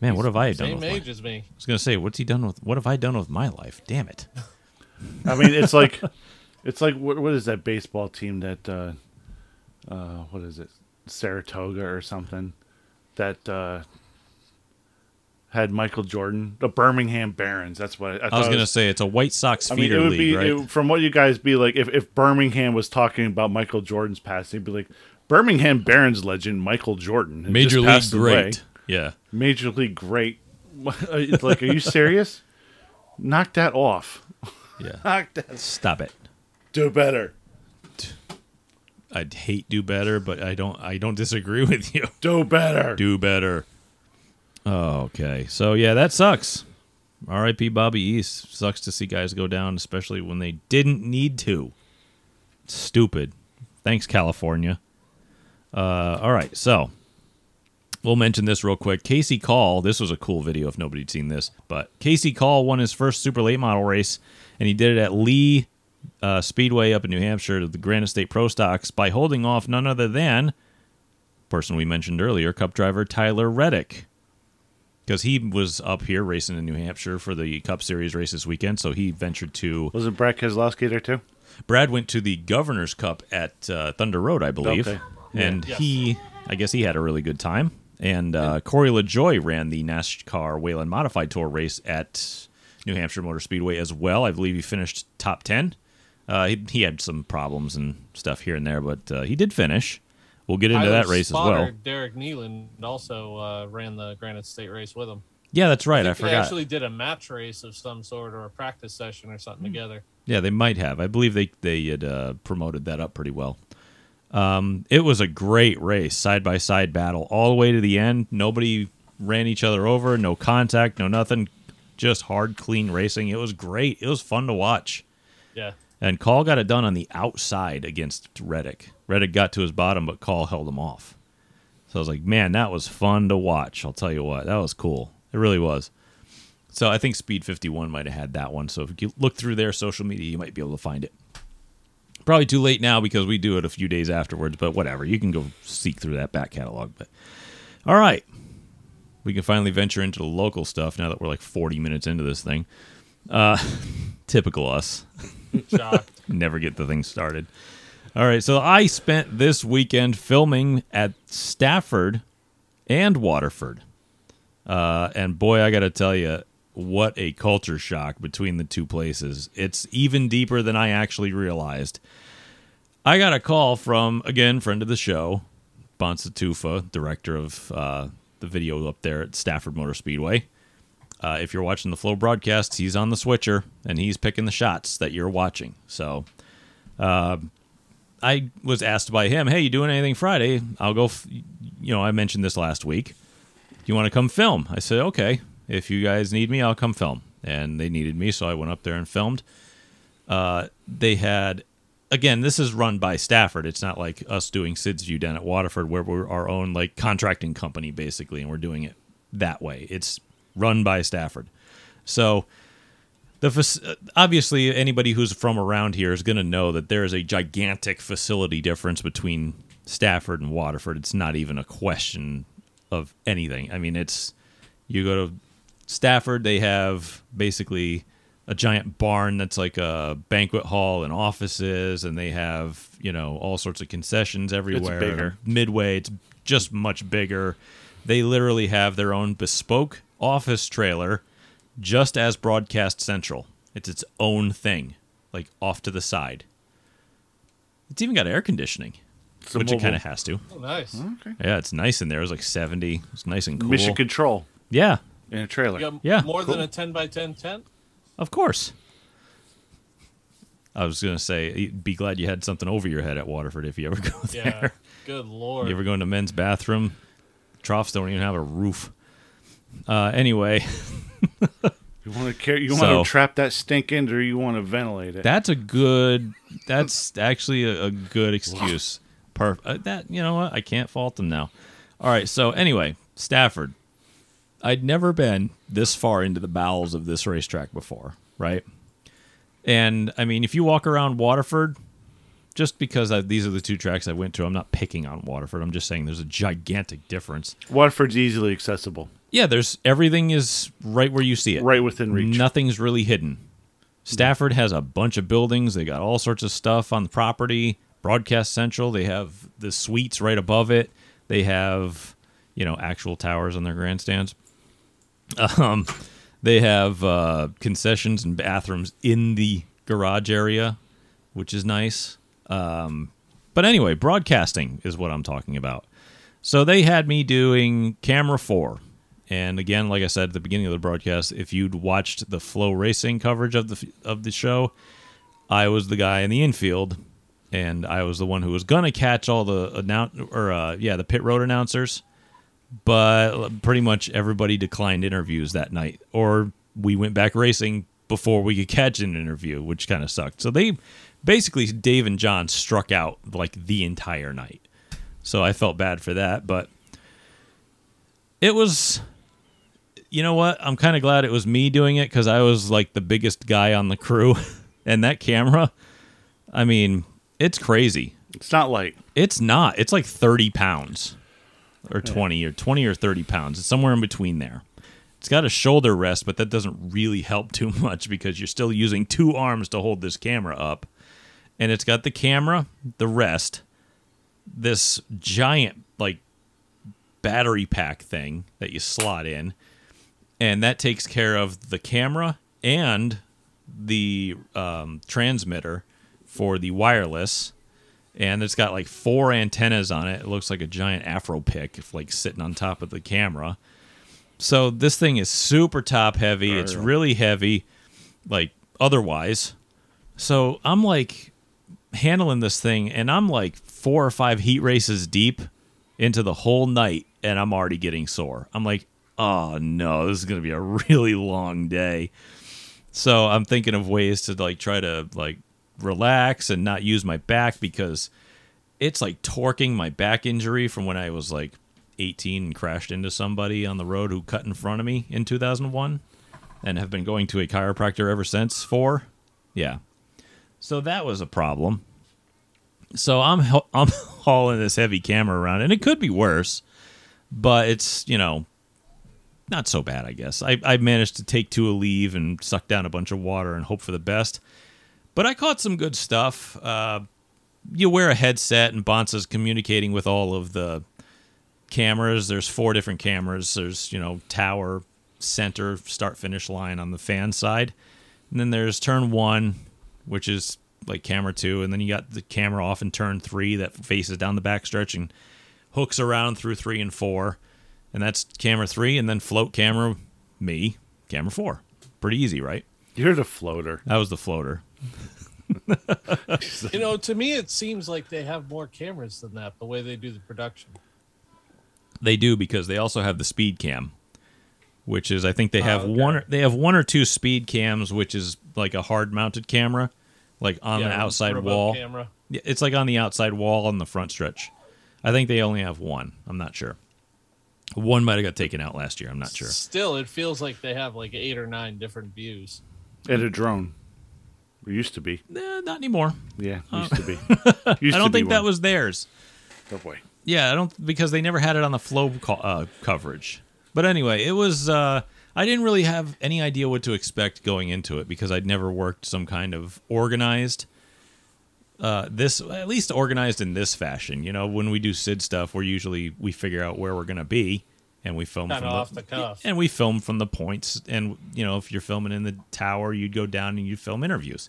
Man, what have I done? Same With my, age as me. I was gonna say, what's he done with? What have I done with my life? Damn it! I mean, it's like, it's like what, what is that baseball team that, uh, uh, what is it, Saratoga or something, that uh, had Michael Jordan, the Birmingham Barons. That's what I, I was gonna say it's a White Sox I mean, feeder it would league, be right? it- from what you guys be like. If, if Birmingham was talking about Michael Jordan's passing, it'd be like Birmingham Barons legend Michael Jordan, Major League passed away. great. Yeah. Major League great. Like, are you serious? Knock that off. Yeah. Knock that. Stop it. Do better. I'd hate do better, but I don't. I don't disagree with you. Do better. do better. Oh, okay. So yeah, that sucks. R.I.P. Bobby East. Sucks to see guys go down, especially when they didn't need to. Stupid. Thanks, California. Uh, all right, so we'll mention this real quick. Casey Call. This was a cool video if nobody'd seen this, but Casey Call won his first super late model race, and he did it at Lee uh, Speedway up in New Hampshire to the Granite State Pro Stocks by holding off none other than person we mentioned earlier, Cup driver Tyler Reddick. Because he was up here racing in New Hampshire for the Cup Series race this weekend, so he ventured to. Wasn't Brad Keselowski there too? Brad went to the Governor's Cup at uh, Thunder Road, I believe, Okay. and Yes. he, I guess, he had a really good time. And uh, Corey LaJoie ran the NASCAR Whelen Modified Tour race at New Hampshire Motor Speedway as well. I believe he finished top ten. Uh, he, he had some problems and stuff here and there, but uh, he did finish. We'll get into that Tyler's race as well. Derek Neelan also uh, ran the Granite State race with him. Yeah, that's right. I, think They forgot. actually did a match race of some sort or a practice session or something together. Yeah, they might have. I believe they they had uh, promoted that up pretty well. Um, it was a great race, side by side battle, all the way to the end. Nobody ran each other over, no contact, no nothing, just hard, clean racing. It was great. It was fun to watch. Yeah. And Call got it done on the outside against Reddick. Reddick got to his bottom, but Call held him off. So I was like, man, that was fun to watch. I'll tell you what, that was cool. It really was. So I think Speed 51 might have had that one. So if you look through their social media, you might be able to find it. Probably too late now because we do it a few days afterwards, but whatever. You can go seek through that back catalog. But all right, we can finally venture into the local stuff now that we're like 40 minutes into this thing. Uh, typical us. Shocked. Never get the thing started. All right, so I spent this weekend filming at Stafford and Waterford. Uh, and boy, I got to tell you, what a culture shock between the two places. It's even deeper than I actually realized. I got a call from, again, friend of the show, Bonsa Tufa, director of uh, the video up there at Stafford Motor Speedway. Uh, if you're watching the Flow broadcast, he's on the switcher and he's picking the shots that you're watching. So uh, I was asked by him, "Hey, you doing anything Friday? I'll go." F-, you know, I mentioned this last week. Do you want to come film? I said, "Okay. If you guys need me, I'll come film." And they needed me, so I went up there and filmed. Uh, they had, again, this is run by Stafford. It's not like us doing Sid's View down at Waterford, where we're our own like contracting company basically, and we're doing it that way. It's run by Stafford. So the obviously anybody who's from around here is going to know that there is a gigantic facility difference between Stafford and Waterford. It's not even a question of anything. I mean, it's you go to Stafford, they have basically a giant barn that's like a banquet hall and offices, and they have you know all sorts of concessions everywhere. bigger. Midway, it's just much bigger. They literally have their own bespoke office trailer, just as Broadcast Central. It's its own thing, like off to the side. It's even got air conditioning, It's a which it mobile- kind of has to. Oh, nice. Oh, okay. Yeah, it's nice in there. It was like 70. It's nice and cool. Mission control yeah, in a trailer. You got Yeah, more cool. than a 10 by 10 tent? of course. I was going to say, be glad you had something over your head at Waterford if you ever go there. Yeah. Good lord. You ever go into men's bathroom? Troughs don't even have a roof. Uh, anyway, You want to carry, you So- want to trap that stink in, or you want to ventilate it? that's a good. That's actually a, a good excuse. Perf- uh, that you know what? I can't fault them now. All right. So anyway, Stafford. I'd never been this far into the bowels of this racetrack before, right? And I mean, if you walk around Waterford, just because I, these are the two tracks I went to, I'm not picking on Waterford. I'm just saying there's a gigantic difference. Waterford's easily accessible, Yeah, there's everything is right where you see it. right within reach. Nothing's really hidden. Stafford has a bunch of buildings. They got all sorts of stuff on the property. Broadcast Central, they have the suites right above it. They have, you know, actual towers on their grandstands. Um, they have uh, concessions and bathrooms in the garage area, which is nice. Um, but anyway, broadcasting is what I'm talking about. So they had me doing camera four. And again, like I said at the beginning of the broadcast, if you'd watched the flow racing coverage of the of the show, I was the guy in the infield, and I was the one who was gonna catch all the announce or uh, yeah the pit road announcers, but pretty much everybody declined interviews that night, or we went back racing before we could catch an interview, which kind of sucked. So they basically Dave and John struck out like the entire night. So I felt bad for that, but it was you know what? I'm kind of glad it was me doing it cuz I was like the biggest guy on the crew and that camera I mean, it's crazy. It's not light. It's not. It's like 30 pounds or 20 or 20 or 30 pounds. It's somewhere in between there. It's got a shoulder rest, but that doesn't really help too much because you're still using two arms to hold this camera up. And it's got the camera, the rest, this giant like battery pack thing that you slot in, and that takes care of the camera and the um, transmitter for the wireless. And it's got like four antennas on it. It looks like a giant afro pick, if like sitting on top of the camera. So this thing is super top heavy. It's really heavy, like otherwise. So I'm like handling this thing, and I'm like four or five heat races deep into the whole night, and I'm already getting sore. I'm like, oh no, this is gonna be a really long day. So I'm thinking of ways to like try to like relax and not use my back because it's like torquing my back injury from when I was like 18 and crashed into somebody on the road who cut in front of me in 2001 and have been going to a chiropractor ever since for yeah so that was a problem so i'm i'm hauling this heavy camera around and it could be worse but it's you know not so bad i guess i, I managed to take to a leave and suck down a bunch of water and hope for the best but i caught some good stuff uh, you wear a headset and Bonsa's communicating with all of the cameras. There's four different cameras. There's, you know, tower, center, start finish line on the fan side. And then there's turn one, which is like camera two. And then you got the camera off in turn three that faces down the backstretch and hooks around through three and four. And that's camera three. And then float camera, me, camera four. Pretty easy, right? You're the floater. That was the floater. You know, to me, it seems like they have more cameras than that. The way they do the production. They do because they also have the speed cam, which is I think they have Oh, okay. one. They have one or two speed cams, which is like a hard mounted camera, like on Yeah, the outside wall. camera. Yeah, It's like on the outside wall on the front stretch. I think they only have one. I'm not sure. One might have got taken out last year. I'm not sure. Still, it feels like they have like eight or nine different views. And a drone. It used to be. Eh, not anymore. Yeah, used to be. Used I don't think that one. was theirs. Oh boy. Yeah, I don't because they never had it on the flow co- uh, coverage. But anyway, it was. Uh, I didn't really have any idea what to expect going into it because I'd never worked some kind of organized. Uh, this at least organized in this fashion. You know, when we do Sid stuff, we're usually we figure out where we're gonna be and we film Kinda from off the cuff. and we film from the points. And you know, if you're filming in the tower, you'd go down and you'd film interviews.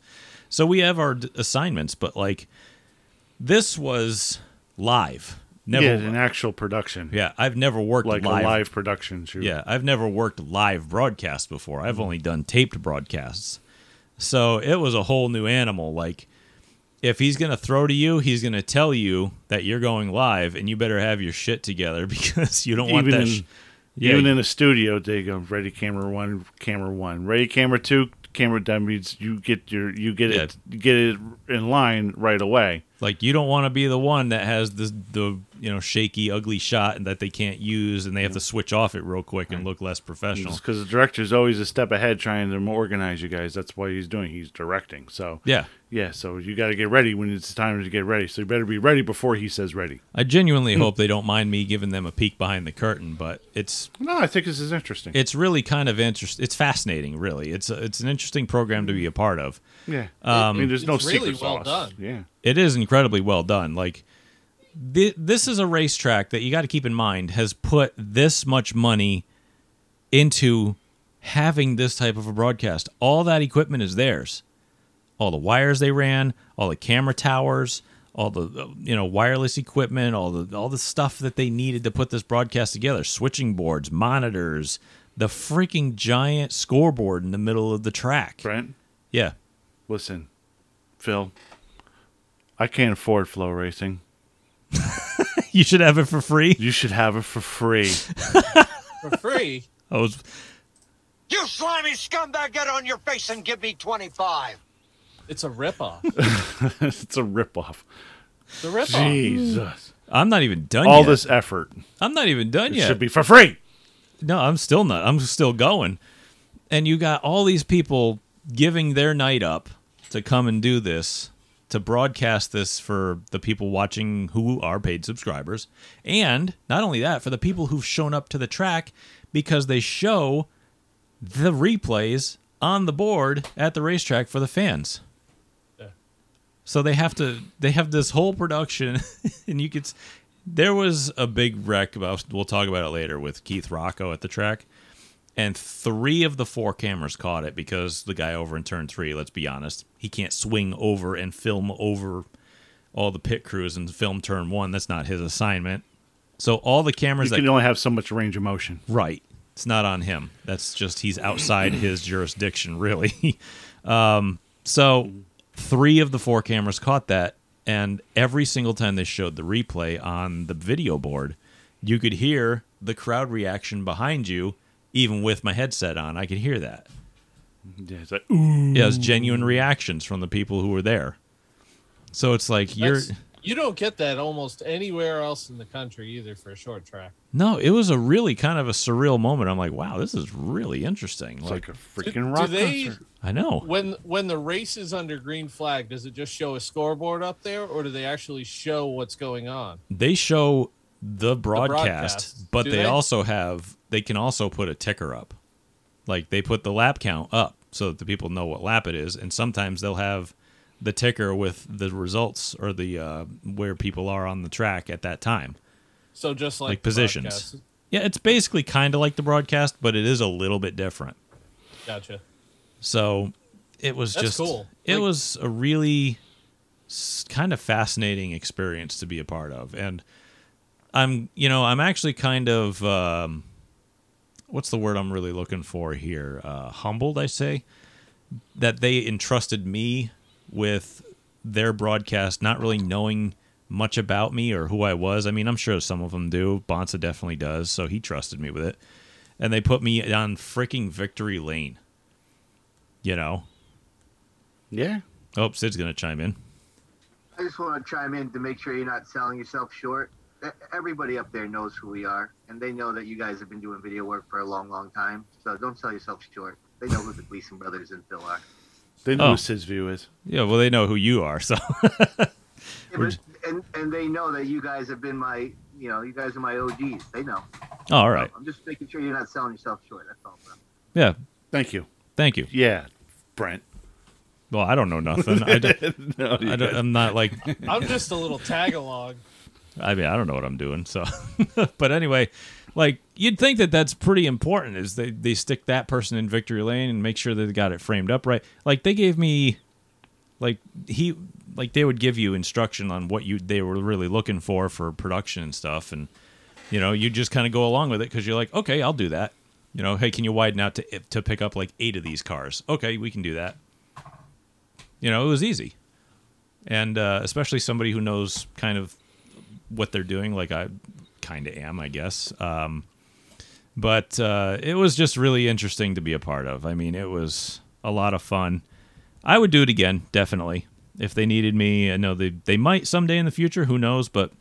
So we have our d- assignments, but like this was live. Never, yeah, an actual production. yeah, I've never worked Like live. a live production shoot. Yeah, I've never worked live broadcast before. I've only done taped broadcasts. So it was a whole new animal. Like, if he's going to throw to you, he's going to tell you that you're going live and you better have your shit together because you don't want Even that. in, yeah, even in a studio, they go ready camera one, camera one, ready camera two, camera means you get your you get it get it in line right away. like you don't want to be the one that has the the you know shaky, ugly shot and that they can't use and they have to switch off it real quick and look less professional. Because the director's always a step ahead trying to organize you guys. That's what he's doing. He's directing. So Yeah. yeah. So you got to get ready when it's time to get ready. So you better be ready before he says ready. I genuinely hope they don't mind me giving them a peek behind the curtain, but it's No, I think this is interesting. it's really kind of interest. It's fascinating, really. It's a, it's an interesting program to be a part of. yeah. Um, I mean, there's no It's really secret well sauce. done. Yeah. It is incredibly well done. Like thi- this is a racetrack that you got to keep in mind has put this much money into having this type of a broadcast. All that equipment is theirs. All the wires they ran, all the camera towers, all the uh, you know wireless equipment, all the all the stuff that they needed to put this broadcast together, switching boards, monitors, the freaking giant scoreboard in the middle of the track. Brent, Yeah. listen, Phil. I can't afford flow racing. You should have it for free. You should have it for free. For free. I was You slimy scumbag, get on your face and give me 25. It's a ripoff. it's a ripoff. The ripoff. Jesus. I'm not even done All yet. this effort I'm not even done it yet. should be for free. No, I'm still not. I'm still going. And you got all these people giving their night up to come and do this, to broadcast this for the people watching who are paid subscribers. And not only that, for the people who've shown up to the track because they show the replays on the board at the racetrack for the fans. Yeah. So they have to they have this whole production and you could there was a big wreck about we'll talk about it later with Keith Rocco at the track and three of the four cameras caught it because the guy over in turn 3 let's be honest he can't swing over and film over all the pit crews and film turn 1 that's not his assignment so all the cameras You that can only have so much range of motion. Right. It's not on him. That's just he's outside his jurisdiction, really. um, so three of the four cameras caught that, and every single time they showed the replay on the video board, you could hear the crowd reaction behind you, even with my headset on. I could hear that. Yeah, it's like, ooh. Yeah, it was genuine reactions from the people who were there. So it's like you're You don't get that almost anywhere else in the country either for a short track. No, it was a really kind of a surreal moment. I'm like, wow, this is really interesting. It's Like, like a freaking do rock they concert. I know. when when the race is under green flag? Does it just show a scoreboard up there, or do they actually show what's going on? They show the broadcast, broadcast. but they, they? also have they can also put a ticker up. Like they put the lap count up so that the people know what lap it is, and sometimes they'll have the ticker with the results or the uh, where people are on the track at that time. So just like, Like positions. broadcast. Yeah, it's basically kind of like the broadcast, but it is a little bit different. Gotcha. So it was That's just cool. It Like- was a really kind of fascinating experience to be a part of, and I'm you know I'm actually kind of um, what's the word I'm really looking for here? Uh, humbled, I say, that they entrusted me with their broadcast, not really knowing much about me or who I was. I mean, I'm sure some of them do. Bonsa definitely does, so he trusted me with it. And they put me on freaking victory lane. You know. Yeah. Oh, Sid's gonna chime in. I just want to chime in to make sure you're not selling yourself short. E- Everybody up there knows who we are, and they know that you guys have been doing video work for a long, long time. So don't sell yourself short. They know who the Gleason brothers and Phil are. They know Oh. who Sid's view is. Yeah, well, they know who you are, so Yeah, but, and and they know that you guys have been my, you know, you guys are my OGs. They know. Oh, all right. I'm just making sure you're not selling yourself short. That's all. Bro. Yeah, Thank you. thank you. Yeah, Brent. Well, I don't know nothing. I don't, No, I don't, I'm not like I'm just a little tag along. I mean, I don't know what I'm doing. So, but anyway, like you'd think that that's pretty important. Is they they stick that person in victory lane and make sure they got it framed up right. Like they gave me, like he, like they would give you instruction on what you they were really looking for for production and stuff, and you know you just kind of go along with it because you're like, okay, I'll do that. You know, hey, can you widen out to to pick up like eight of these cars? Okay, we can do that. You know, it was easy, and uh, especially somebody who knows kind of what they're doing, like I kind of am, I guess. Um, but uh, it was just really interesting to be a part of. I mean, it was a lot of fun. I would do it again, definitely, if they needed me. I know they they might someday in the future. Who knows? But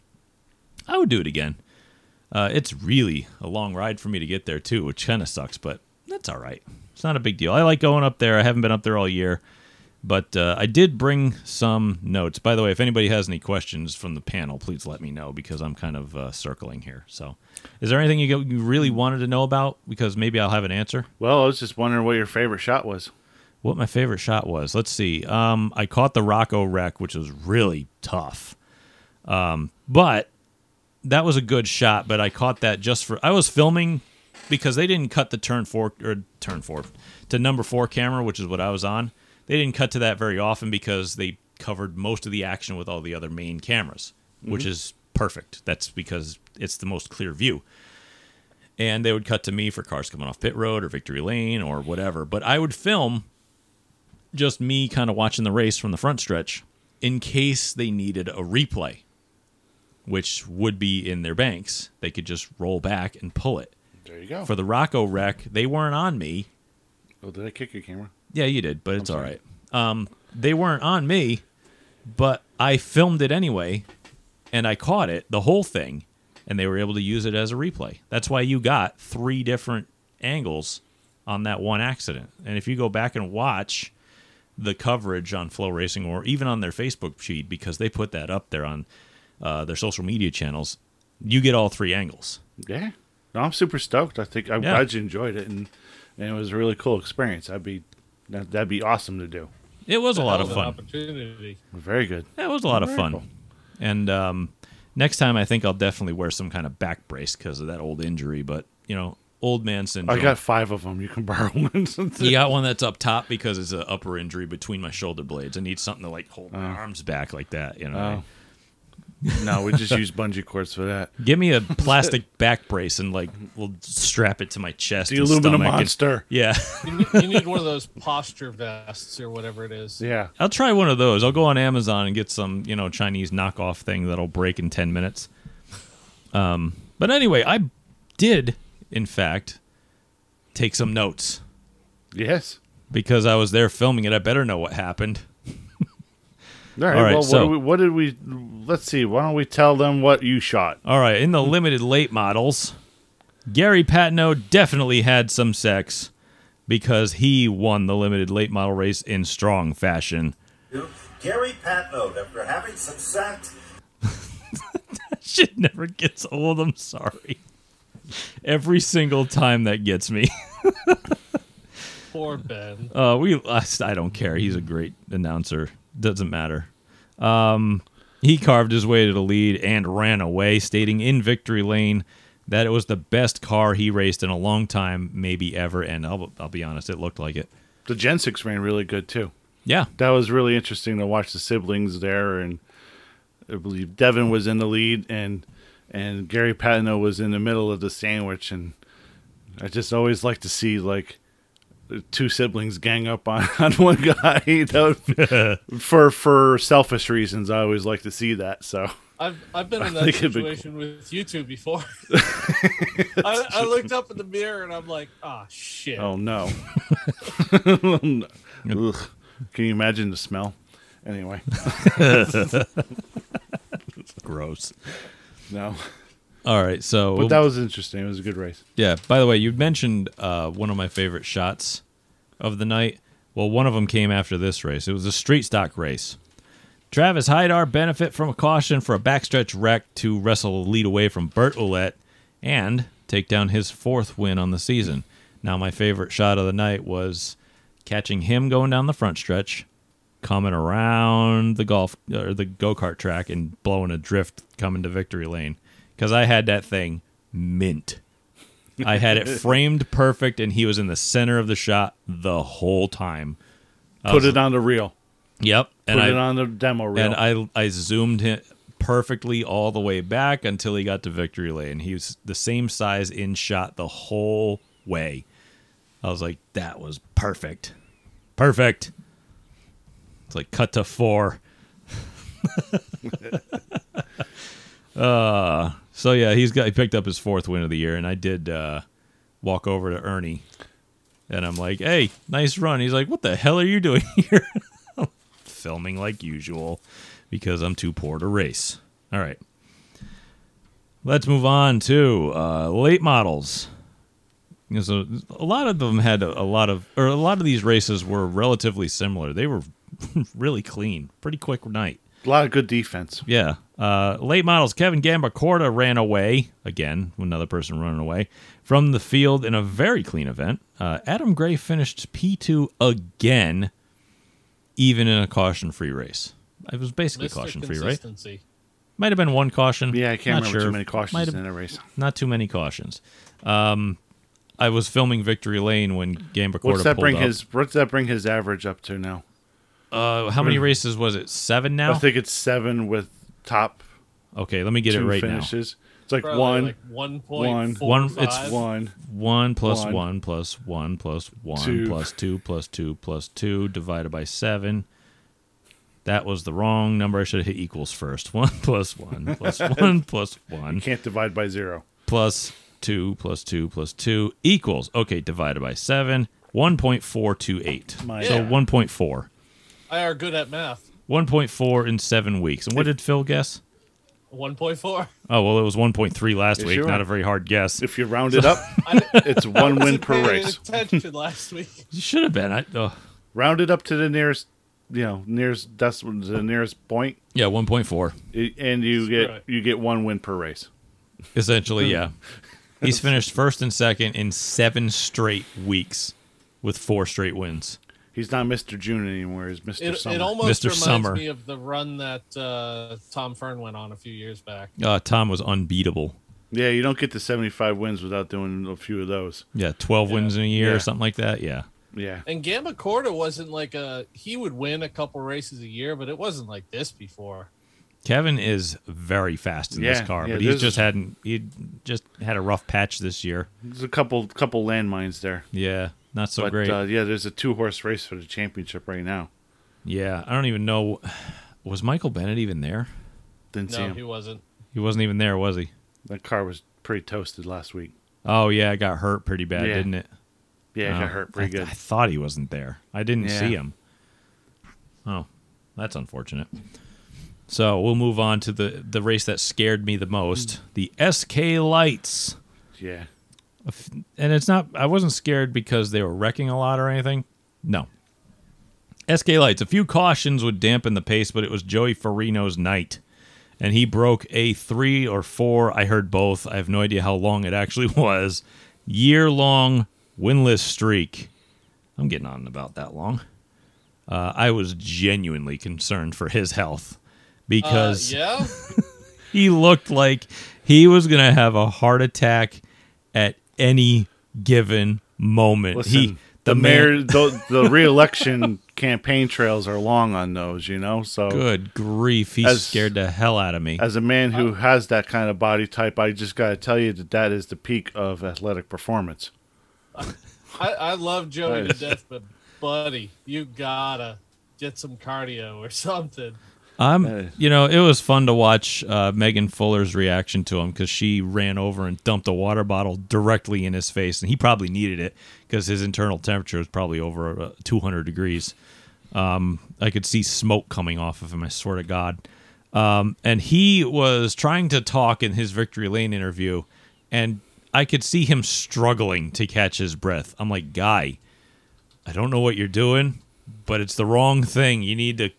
I would do it again. Uh, it's really a long ride for me to get there too, which kind of sucks, but that's all right. It's not a big deal. I like going up there. I haven't been up there all year. But uh, I did bring some notes. By the way, if anybody has any questions from the panel, please let me know because I'm kind of uh, circling here. So, is there anything you, you really wanted to know about? Because maybe I'll have an answer. Well, I was just wondering what your favorite shot was. What my favorite shot was? Let's see. Um, I caught the Rocco wreck, which was really tough. Um, but that was a good shot. But I caught that just for I was filming because they didn't cut the turn four or turn four to number four camera, which is what I was on. They didn't cut to that very often because they covered most of the action with all the other main cameras, which mm-hmm. is perfect. That's because it's the most clear view. And they would cut to me for cars coming off pit road or victory lane or whatever. But I would film just me kind of watching the race from the front stretch in case they needed a replay, which would be in their banks. They could just roll back and pull it. There you go. For the Rocco wreck, they weren't on me. oh, did I kick your camera? Yeah, you did, but it's all right. Um, they weren't on me, but I filmed it anyway, and I caught it, the whole thing, and they were able to use it as a replay. That's why you got three different angles on that one accident. And if you go back and watch the coverage on Flow Racing or even on their Facebook feed, because they put that up there on uh, their social media channels, you get all three angles. Yeah. No, I'm super stoked. I think I'm Yeah. glad you enjoyed it, and, and it was a really cool experience. I'd be that, that'd be awesome to do. It was a lot Hell of an fun. Opportunity. Very good. That was a lot of fun. cool. And um, next time, I think I'll definitely wear some kind of back brace because of that old injury. But you know, old man syndrome. I got five of them. You can borrow one. you got one that's up top because it's an upper injury between my shoulder blades. I need something to like hold my arms back like that. You know. Oh. No, we just use bungee cords for that. Give me a plastic back brace and like we'll strap it to my chest. The and aluminum stomach and- monster. yeah, You need, you need one of those posture vests or whatever it is. Yeah. I'll try one of those. I'll go on Amazon and get some, you know, Chinese knockoff thing that'll break in 10 minutes. Um, but anyway, I did, in fact, take some notes Yes. because I was there filming it. I better know what happened. All right. All right, well, so- what, do we, what did we? Let's see. Why don't we tell them what you shot? All right, in the limited late models, Gary Patnode definitely had some sex because he won the limited late model race in strong fashion. Gary Patnode, after having some sex, that Shit never gets old. I'm sorry. Every single time that gets me. Poor Ben. Uh, we I, I don't care. He's a great announcer. Doesn't matter. Um, he carved his way to the lead and ran away, stating in victory lane that it was the best car he raced in a long time, maybe ever. And I'll I'll be honest, it looked like it. The Gen Six ran really good too. Yeah, That was really interesting to watch the siblings there, and I believe Devin was in the lead, and and Gary Patino was in the middle of the sandwich, and I just always like to see like two siblings gang up on, on one guy. That would- for for selfish reasons, I always like to see that. So I've I've been in that think it'd situation with you two before. I, I looked up in the mirror and I'm like, ah, shit. oh no, Ugh. can you imagine the smell? Anyway, gross. no, All right, so but that was interesting. It was a good race. Yeah. By the way, you mentioned uh, one of my favorite shots of the night. Well, one of them came after this race. It was a street stock race. Travis Hydar benefit from a caution for a backstretch wreck to wrestle a lead away from Bert Ouellette and take down his fourth win on the season. Now, my favorite shot of the night was catching him going down the front stretch, coming around the golf or the go kart track, and blowing a drift coming to victory lane. Because I had that thing mint. I had it framed perfect, and he was in the center of the shot the whole time. I Put was- it on the reel. Yep, and Put I it on the demo reel. and I I zoomed him perfectly all the way back until he got to victory lane. He was the same size in shot the whole way. I was like, that was perfect, perfect. It's like cut to four. uh, so yeah, he's got he picked up his fourth win of the year, and I did uh, walk over to Ernie, and I'm like, "Hey, nice run." He's like, "What the hell are you doing here?" Filming like usual because I'm too poor to race. All right, let's move on to uh, late models. So a lot of them had a, a lot of, or a lot of these races were relatively similar. They were really clean, pretty quick night. A lot of good defense. Yeah. Uh, late models Kevin Gambacorta ran away again, another person running away from the field in a very clean event. Uh, Adam Gray finished P2 again, even in a caution free race. It was basically Mr. caution free, right? Consistency. Might have been one caution. Yeah, I can't Not remember sure. too many cautions Might have- in a race. Not too many cautions. Um, I was filming Victory Lane when Gambacorta What's that pulled bring up. his? What's that bring his average up to now? Uh, how many races was it? Seven now. I think it's seven with top okay, let me get it two right now. finishes. It's like Probably one, like one, 1.45. One- it's one. One plus One. one plus one plus one Two. plus two plus two plus two divided by seven. That was the wrong number. I should have hit equals first. One plus one plus one plus one You can't divide by zero. plus two plus two plus two equals okay divided by seven. One point four two eight. So one point four. I are good at math. One point four in seven weeks. And what did Phil guess? 1.4. Oh well, it was one point three last Yes, week. you're Not right. a very hard guess. If you round it up, it's one win per race. Attention last week. You should have been. I, oh. Round it up to the nearest, you know, nearest decimal, the nearest point, Yeah, one point four. i- and you get it. you get one win per race. Essentially, yeah. He's finished first and second in seven straight weeks with four straight wins. He's not Mr. June anymore. He's Mr. It, Summer. it almost Mr. reminds Summer. me of the run that uh, Tom Fearn went on a few years back. Uh, Tom was unbeatable. yeah, you don't get to 75 wins without doing a few of those. Yeah, 12 wins in a year Yeah. or something like that. Yeah. Yeah. And Gambacorta wasn't like a he would win a couple races a year, but it wasn't like this before. Kevin is very fast in this car, yeah, but he's just hadn't he just had a rough patch this year. There's a couple couple landmines there. Yeah, not so but great. Uh, yeah, there's a two horse race for the championship right now. yeah, I don't even know was Michael Bennett even there? Didn't see him. he wasn't. He wasn't even there, was he? That car was pretty toasted last week. Oh yeah, it got hurt pretty bad, Yeah. didn't it? Yeah, he Oh, got hurt pretty I, good. I thought he wasn't there. I didn't Yeah. see him. Oh, That's unfortunate. So we'll move on to the the race that scared me the most, the SK Lights. Yeah. And it's not I wasn't scared because they were wrecking a lot or anything. No. SK Lights, a few cautions would dampen the pace, but it was Joey Farino's night. And he broke a three or four, I heard both. I have no idea how long it actually was. Year long winless streak. I'm getting on about that long. Uh, I was genuinely concerned for his health because Uh, yeah. he looked like he was going to have a heart attack at any given moment. Listen, he the, man- mayor, the, the re-election campaign trails are long on those, you know. So Good grief, he As- scared the hell out of me. as a man who has that kind of body type, I just got to tell you that that is the peak of athletic performance. I, I love Joey to Nice. death, but buddy, you gotta get some cardio or something. I'm, you know, it was fun to watch uh, Megan Fuller's reaction to him because she ran over and dumped a water bottle directly in his face, and he probably needed it because his internal temperature was probably over uh, 200 degrees. Um, I could see smoke coming off of him. I swear to God. Um, and he was trying to talk in his victory lane interview, and I could see him struggling to catch his breath. I'm like, guy, I don't know what you're doing, but it's the wrong thing. You need to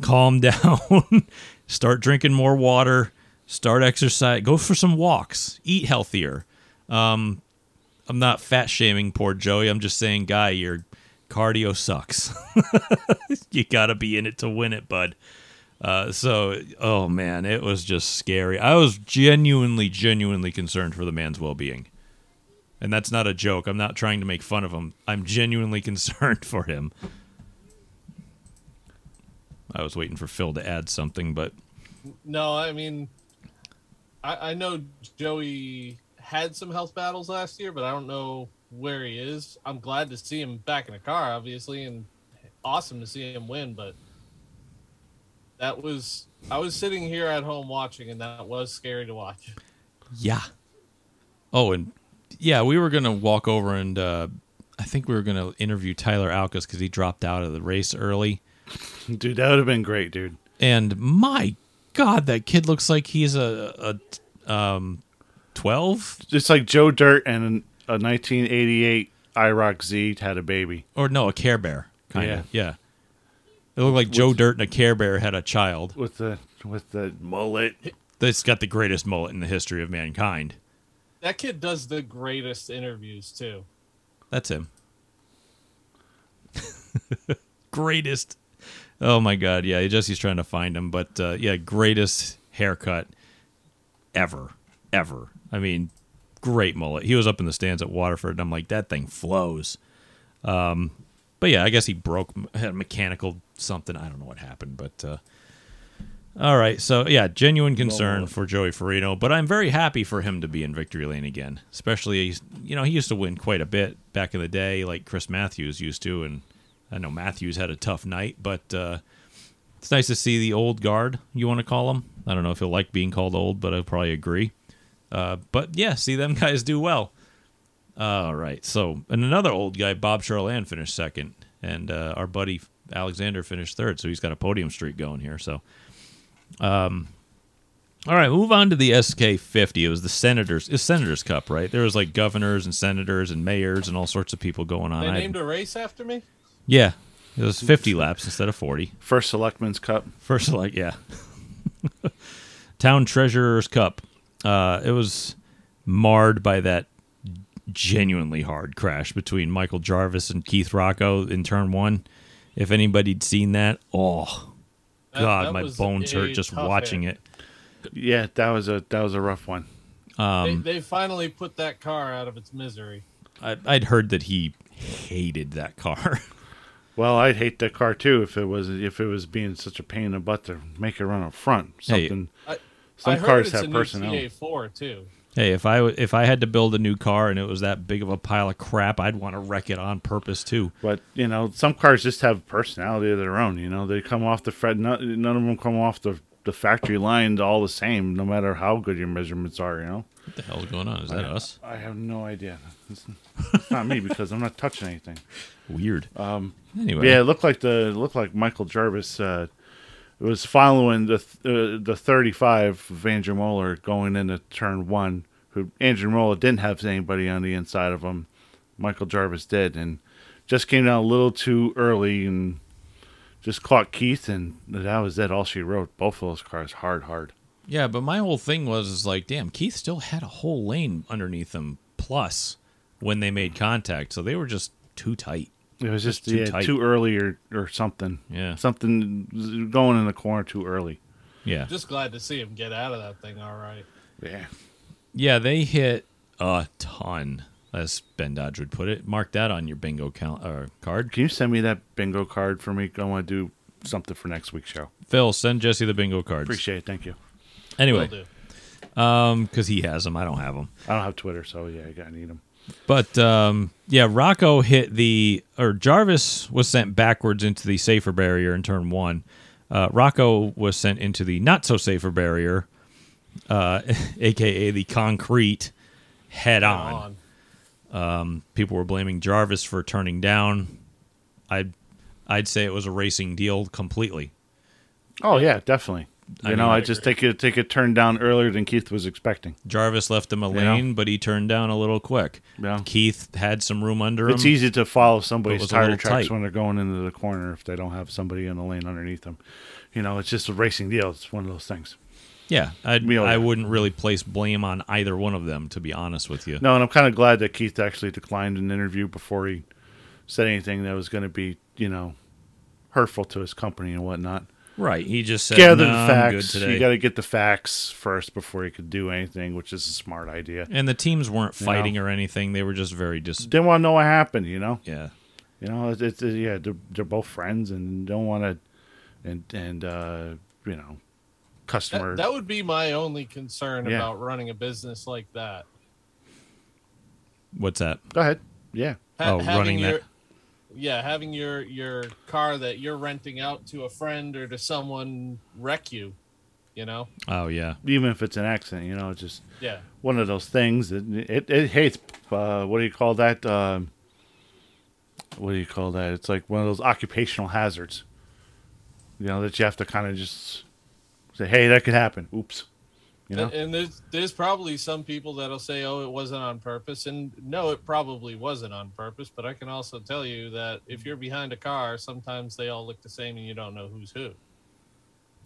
calm down, start drinking more water, start exercise, go for some walks, eat healthier. Um, I'm not fat shaming poor Joey. I'm just saying, guy, your cardio sucks. you got to be in it to win it, bud. Uh, so, oh man, it was just scary. I was genuinely, genuinely concerned for the man's well being. And that's not a joke. I'm not trying to make fun of him. I'm genuinely concerned for him. I was waiting for Phil to add something, but No, I mean, I, I know Joey had some health battles last year, but I don't know where he is. I'm glad to see him back in a car, obviously, and awesome to see him win. But that was I was sitting here at home watching, and that was scary to watch. yeah. Oh, and yeah, we were gonna walk over and uh, I think we were gonna interview Tyler Alkus because he dropped out of the race early. Dude, that would have been great, dude. And my God, that kid looks like he's a, a um twelve It's like Joe Dirt and a 1988 IROC Z had a baby. or no, a Care Bear kind Yeah. of. Yeah. It looked like Joe Dirt and a Care Bear had a child. with the with the mullet. That's got the greatest mullet in the history of mankind. That kid does the greatest interviews too. That's him. greatest. Oh my god, yeah. Jesse's trying to find him, but uh, yeah, greatest haircut ever, ever. I mean, great mullet. He was up in the stands at Waterford, and I'm like, that thing flows. Um, but yeah, I guess he broke had a mechanical something. I don't know what happened, but uh, all right. So yeah, genuine concern for Joey Farino, but I'm very happy for him to be in victory lane again. Especially, you know, he used to win quite a bit back in the day, like Chris Matthews used to, and I know Matthews had a tough night, but uh, it's nice to see the old guard. You want to call him? I don't know if he'll like being called old, but I'll probably agree. Uh, but yeah, see them guys do well. All right. So, and another old guy, Bob Charland, finished second, and uh, our buddy Alexander finished third. So he's got a podium streak going here. So, um, all right, move on to the SK50. It was the Senators, it's Senators Cup, right? There was like governors and senators and mayors and all sorts of people going on. They named a race after me. Yeah, it was 50 laps instead of 40. First Selectman's Cup. First, like, yeah. Town Treasurer's Cup. Uh, it was marred by that genuinely hard crash between Michael Jarvis and Keith Rocco in turn one. If anybody'd seen that, oh, That- God, that my bones hurt just watching hit. it. Yeah, that was a that was a rough one. Um, they, they finally put that car out of its misery. I, I'd heard that he hated that car. Well, I'd hate that car too if it was if it was being such a pain in the butt to make it run up front. Hey, Something. I, some I heard cars it's have a new personality. TA4 too. hey, if I w- if I had to build a new car and it was that big of a pile of crap, I'd want to wreck it on purpose too. But you know, some cars just have personality of their own. You know, they come off the fred. None, none of them come off the the factory line all the same, no matter how good your measurements are. You know. What the hell is going on? Is that I, us? I have no idea. It's, it's not me because I'm not touching anything. Weird. Um. Anyway. Yeah, it looked like the it looked like Michael Jarvis uh, was following the th- uh, the 35 of Andrew Moeller going into turn one. Who Andrew Moeller didn't have anybody on the inside of him. Michael Jarvis did, and just came down a little too early and just caught Keith, and that was it. All she wrote. Both of those cars hard, hard. Yeah, but my whole thing was is like, damn, Keith still had a whole lane underneath him plus when they made contact, so they were just too tight. It was just, too yeah, tight. too early or, or something. Yeah. Something going in the corner too early. Yeah. Just glad to see him get out of that thing. All right. Yeah. Yeah, they hit a ton, as Ben Dodge would put it. Mark that on your bingo count, uh, card. Can you send me that bingo card for me? I want to do something for next week's show. Phil, send Jesse the bingo cards. Appreciate it. Thank you. Anyway, Will do. um, because he has them, I don't have them. I don't have Twitter, so yeah, I need them. But um, yeah, Rocco hit the or Jarvis was sent backwards into the safer barrier in turn one. Uh, Rocco was sent into the not so safer barrier, uh, aka the concrete, head on. On. People were blaming Jarvis for turning down. I'd I'd say it was a racing deal completely. Oh yeah, definitely. You I know, mean, I, I just take a take a turn down earlier than Keith was expecting. Jarvis left him a know? lane, but he turned down a little quick. Yeah. Keith had some room under him. It's easy to follow somebody's tire tracks tight. when they're going into the corner if they don't have somebody in the lane underneath them. You know, it's just a racing deal. It's one of those things. Yeah, I'd, Me, oh, I wouldn't really place blame on either one of them, to be honest with you. No, and I'm kind of glad that Keith actually declined an interview before he said anything that was going to be, you know, hurtful to his company and whatnot. Right. He just said, Gather "No, the I'm good facts. today. You got to get the facts first before you could do anything, which is a smart idea. and the teams weren't You know? fighting or anything. They were just very dis. Didn't want to know what happened, you know. Yeah. You know, it's, it's yeah, they're, they're both friends and don't want to, and and uh, you know, customer. That, that would be my only concern Yeah. about running a business like that. What's that? Go ahead. Yeah. Ha- Oh, running your, that- Yeah, having your your car that you're renting out to a friend or to someone wreck you, you know? Oh yeah. Even if it's an accident, you know, it's just Yeah. one of those things. That it, it hates. Uh, what do you call that? Um, what do you call that? It's like one of those occupational hazards. You know that you have to kind of just say, "Hey, that could happen." Oops. You know. And, and there's there's probably some people that'll say, "Oh, it wasn't on purpose," and no, it probably wasn't on purpose. But I can also tell you that if you're behind a car, sometimes they all look the same, and you don't know who's who.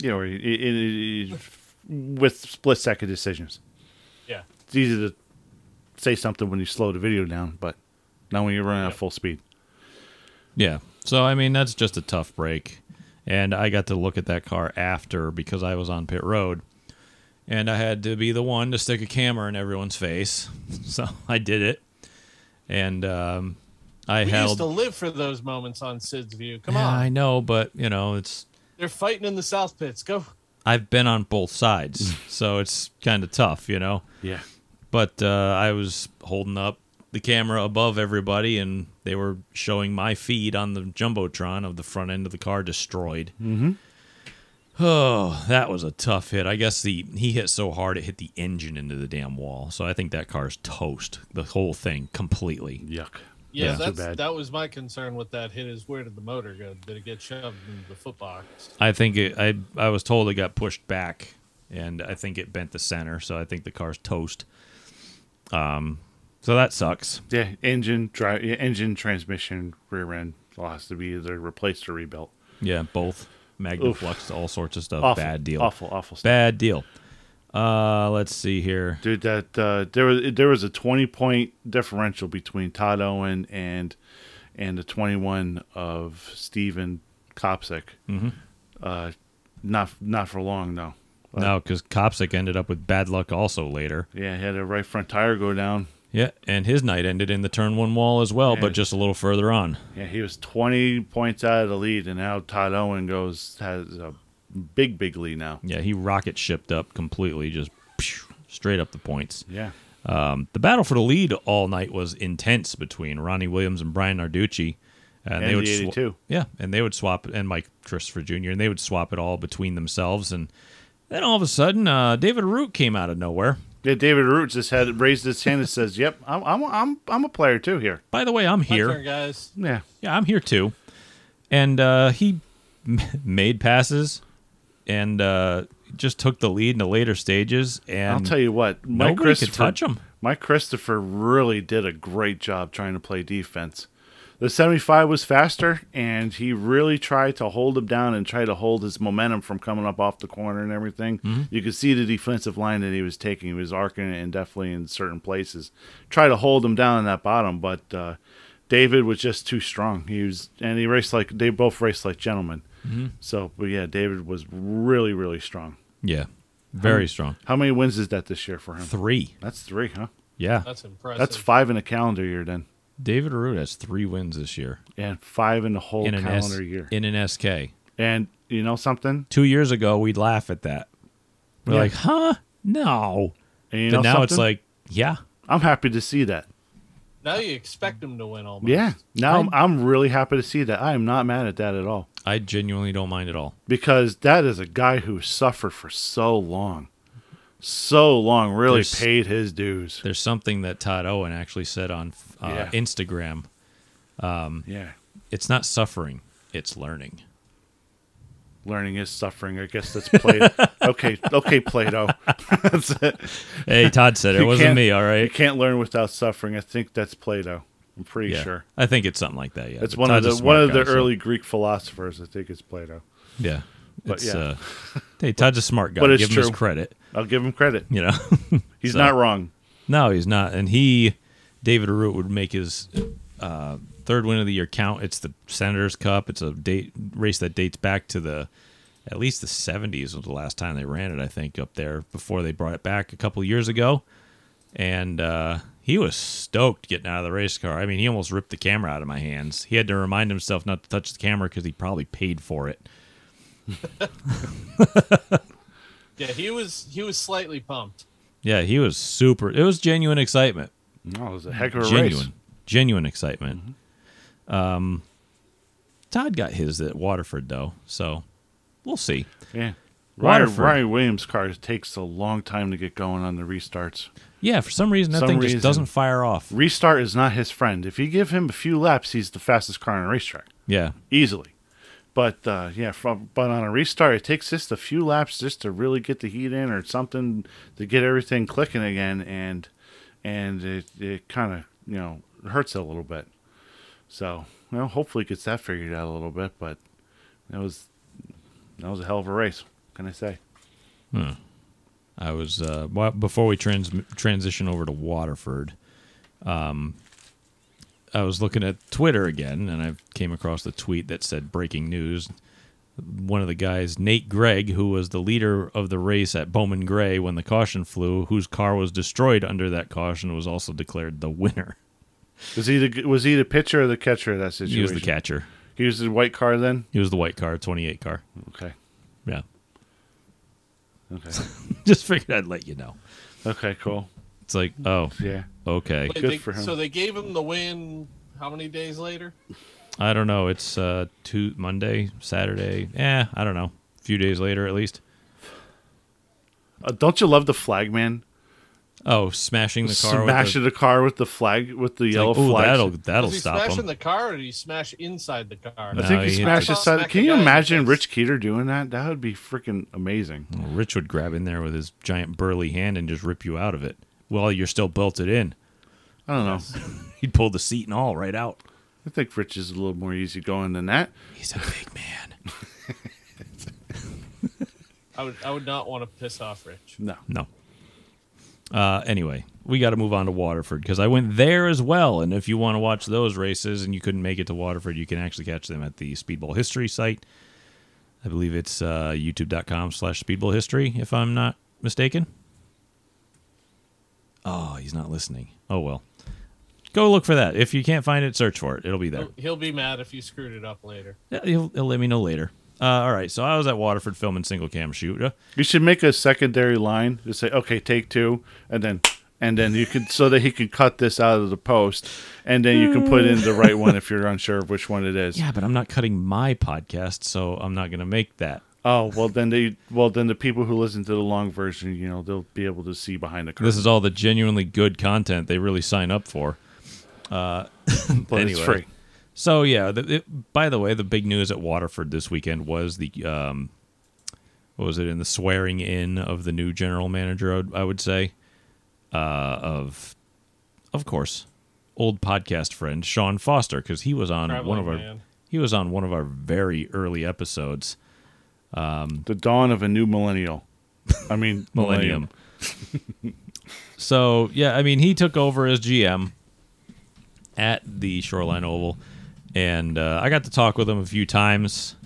you know, it, it, it, with split second decisions. Yeah. It's easy to say something when you slow the video down, but not when you're running at full speed. Yeah. So I mean, that's just a tough break. And I got to look at that car after because I was on pit road, and I had to be the one to stick a camera in everyone's face. So I did it, and um, I we held. used to live for those moments on Sid's View. Come yeah, on, I know, but you know, it's they're fighting in the South Pits. Go. I've been on both sides, so it's kind of tough, you know. Yeah. But uh, I was holding up the camera above everybody, and they were showing my feed on the jumbotron of the front end of the car destroyed. Mm-hmm. Oh, that was a tough hit. I guess the he hit so hard it hit the engine into the damn wall. So I think that car's toast. The whole thing completely. Yuck. Yeah, Yeah. That's bad. that was my concern with that hit. Is where did the motor go? Did it get shoved into the footbox? I think it, I I was told it got pushed back, and I think it bent the center. So I think the car's toast. Um, so that sucks. Yeah, engine, drive, yeah, engine, transmission, rear end all has to be either replaced or rebuilt. Yeah, both Magnaflux, all sorts of stuff. Awful, Bad deal. awful, awful stuff. Bad deal. Uh, let's see here. Dude, that uh, there was there was a twenty point differential between Todd Owen and and the twenty one of Steven Kopcik. Mhm. Uh, not not for long though. Uh, No, because Kopcik ended up with bad luck also later. Yeah, he had a right front tire go down. Yeah, and his night ended in the turn one wall as well, Yeah. but just a little further on. Yeah, he was twenty points out of the lead, and now Todd Owen goes has a big big lead now. Yeah, he rocket shipped up completely, just straight up the points. Yeah. Um, the battle for the lead all night was intense between Ronnie Williams and Brian Narducci. And they would the 82. yeah, and they would swap, and Mike Christopher Jr. and they would swap it all between themselves. And then all of a sudden, uh, David Arute came out of nowhere. Yeah, David Arute just had raised his hand and says, "Yep, I'm I'm I'm I'm a player too here." By the way, I'm My here. turn, guys. Yeah, Yeah, I'm here too. And uh, he m- made passes, and uh, just took the lead in the later stages. And I'll tell you what, Mike nobody could touch him. Mike Christopher really did a great job trying to play defense. The 75 was faster, and he really tried to hold him down and try to hold his momentum from coming up off the corner and everything. Mm-hmm. You could see the defensive line that he was taking. He was arcing it and definitely in certain places. Try to hold him down in that bottom, but uh, David was just too strong. He was, and he raced like they both raced like gentlemen. Mm-hmm. So, but yeah, David was really, really strong. Yeah, very strong. How many wins is that this year for him? Three. That's three, huh? Yeah, That's impressive. That's five in a calendar year then, David Arute has three wins this year and five in the whole in an S- calendar year. in an SK. And you know something? Two years ago, we'd laugh at that. We're Yeah. like, huh? No. And you but know now it's like, yeah. I'm happy to see that. now you expect him to win almost. Yeah. Now I'm, I'm really happy to see that. I am not mad at that at all I genuinely don't mind at all. because that is a guy who suffered for so long, so long. Really There's- paid his dues. There's something that Todd Owen actually said on uh, Yeah. Instagram. Yeah. It's not suffering; it's learning. Learning is suffering. I guess that's Plato. okay, okay, Plato. that's it. Hey, Todd said it. It wasn't me. all right? You can't learn without suffering. I think that's Plato. I'm pretty Yeah, sure. I think it's something like that. Yeah, It's one of the one of the so- early Greek philosophers. I think it's Plato. Yeah, But it's, yeah. Uh, hey, Todd's a smart guy. But it's Give him his true. credit. I'll give him credit. You know, He's So- not wrong. No, he's not. And he, David Arute, would make his uh, third win of the year count. It's the Senators Cup. It's a date race that dates back to the at least the 70s was the last time they ran it. I think up there before they brought it back a couple years ago. And uh, he was stoked getting out of the race car. I mean, he almost ripped the camera out of my hands. He had to remind himself not to touch the camera because he probably paid for it. Yeah, he was he was slightly pumped. Yeah, he was super. It was genuine excitement. No, it was a heck of a genuine, race. genuine excitement. Mm-hmm. Um, Todd got his at Waterford though, so we'll see. Yeah. Ryan, Waterford. Ryan Williams' car takes a long time to get going on the restarts. Yeah, for some reason that Some thing reason. just doesn't fire off. Restart is not his friend. If you give him a few laps, he's the fastest car on a racetrack. Yeah, Easily. But uh, yeah, from, but on a restart, it takes just a few laps just to really get the heat in or something to get everything clicking again, and and it, it kind of you know hurts a little bit. So well, hopefully it gets that figured out a little bit. But that was that was a hell of a race. Can I say? I was uh, well, before we trans- transition over to Waterford. Um, I was looking at Twitter again, and I came across the tweet that said breaking news. One of the guys, Nate Gregg, who was the leader of the race at Bowman Gray when the caution flew, whose car was destroyed under that caution, was also declared the winner. Was he the was he the pitcher or the catcher of that situation? He was the catcher. He was the white car then. He was the white car, 28 car. Okay. Yeah. Okay. Just figured I'd let you know. okay. Cool. It's like, oh, Yeah. okay. Wait, Good they- for him. So they gave him the win. How many days later? I don't know. It's uh, two Monday, Saturday. Yeah, I don't know. A few days later, at least. Uh, don't you love the flag man? Oh, smashing the car. Smashing with the, car with the flag with the the, yellow like, ooh, flag. that'll that'll Was he stop smashing him. the car, or did he smash inside the car? I think he he hit smashed the- his side. Smack Can you guy in the imagine. Rich Keeter doing that? That would be freaking amazing. Well, Rich would grab in there with his giant burly hand and just rip you out of it. While you're still belted in, I don't know. he'd pull the seat and all right out. I think Rich is a little more easygoing than that. He's a big man. I would I would not want to piss off Rich. No. No. Uh, anyway, we got to move on to Waterford because I went there as well. And if you want to watch those races and you couldn't make it to Waterford, you can actually catch them at the Speedbowl History site. I believe it's uh, youtube.com slash speedbowl history, if I'm not mistaken. Oh, he's not listening. Oh, well. Go look for that. If you can't find it, search for it. It'll be there. He'll, he'll be mad if you screwed it up later. Yeah, he'll, he'll let me know later. Uh, all right, so I was at Waterford filming single cam shoot. Uh, You should make a secondary line to say, okay, take two, and then and then you could so that he could cut this out of the post, and then you can put in the right one if you're unsure of which one it is. yeah, but I'm not cutting my podcast, so I'm not going to make that. Oh well, then they well then the people who listen to the long version, you know, they'll be able to see behind the curtain. This is all the genuinely good content they really sign up for. Uh, but anyway. it's free. So yeah, the, it, by the way, the big news at Waterford this weekend was the um, what was it in the swearing in of the new general manager? I would, say uh, of of course old podcast friend Sean Foster because he was on one of our man. he was on one of our very early episodes. Um, the dawn of a new millennial. I mean, Millennium. so yeah, I mean, he took over as GM at the Shoreline Oval, and uh, I got to talk with him a few times.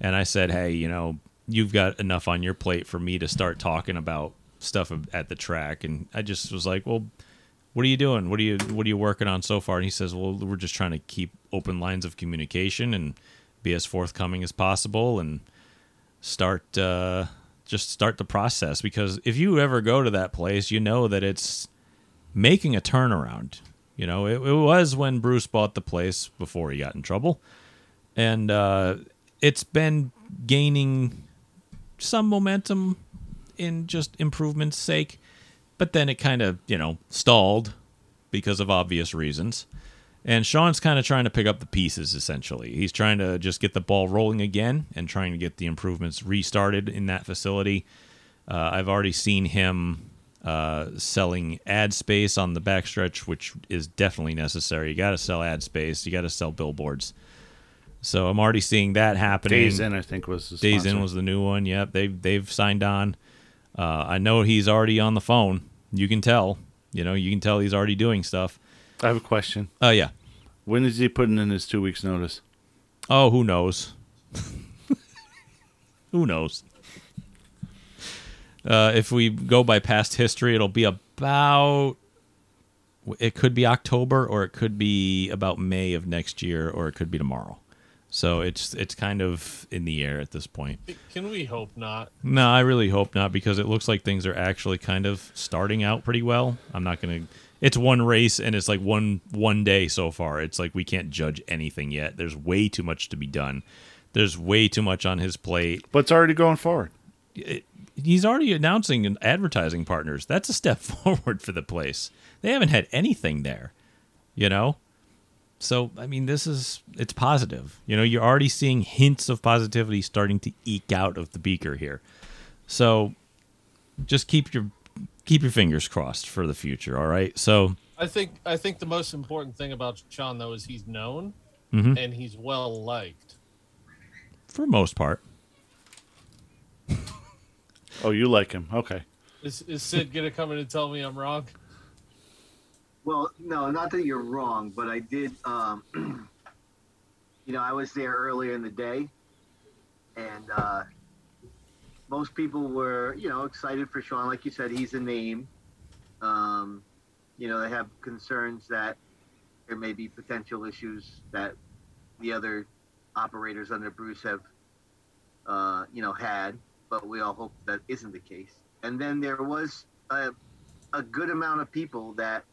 And I said, "Hey, you know, you've got enough on your plate for me to start talking about stuff at the track." And I just was like, "Well, what are you doing? What are you What are you working on so far?" And he says, "Well, we're just trying to keep open lines of communication and be as forthcoming as possible, and start uh, just start the process. Because if you ever go to that place, you know that it's making a turnaround. You know, it, it was when Bruce bought the place before he got in trouble, and uh, it's been gaining some momentum in just improvement's sake, but then it kind of you know stalled because of obvious reasons. And Sean's kind of trying to pick up the pieces essentially. He's trying to just get the ball rolling again and trying to get the improvements restarted in that facility. Uh, I've already seen him uh, selling ad space on the backstretch, which is definitely necessary. You got to sell ad space. You got to sell billboards. So I'm already seeing that happening. Days Inn, I think, was the Days Inn was the new one. Yep, they've they've signed on. Uh, I know he's already on the phone. You can tell. You know, you can tell he's already doing stuff. I have a question. Oh yeah. When is he putting in his two weeks' notice? Oh, who knows? who knows? Uh, if we go by past history, it'll be about. It could be October, or it could be about May of next year, or it could be tomorrow. So it's it's kind of in the air at this point. Can we hope not? No, I really hope not because it looks like things are actually kind of starting out pretty well. I'm not gonna. It's one race and it's like one one day so far. It's like we can't judge anything yet. There's way too much to be done. There's way too much on his plate. But it's already going forward. It- he's already announcing advertising partners. That's a step forward for the place. They haven't had anything there, you know. So I mean, this is it's positive. You know, you're already seeing hints of positivity starting to eke out of the beaker here. So just keep your keep your fingers crossed for the future. All right. So I think I think the most important thing about Sean though is he's known Mhm. and he's well liked. for most part, Oh, you like him? Okay. Is is Sid gonna come in and tell me I'm wrong? Well, no, not that you're wrong, but I did. Um, you know, I was there earlier in the day, and uh, most people were, you know, excited for Sean. Like you said, he's a name. Um, you know, they have concerns that there may be potential issues that the other operators under Bruce have, uh, you know, had, but we all hope that isn't the case. And then there was a, a good amount of people that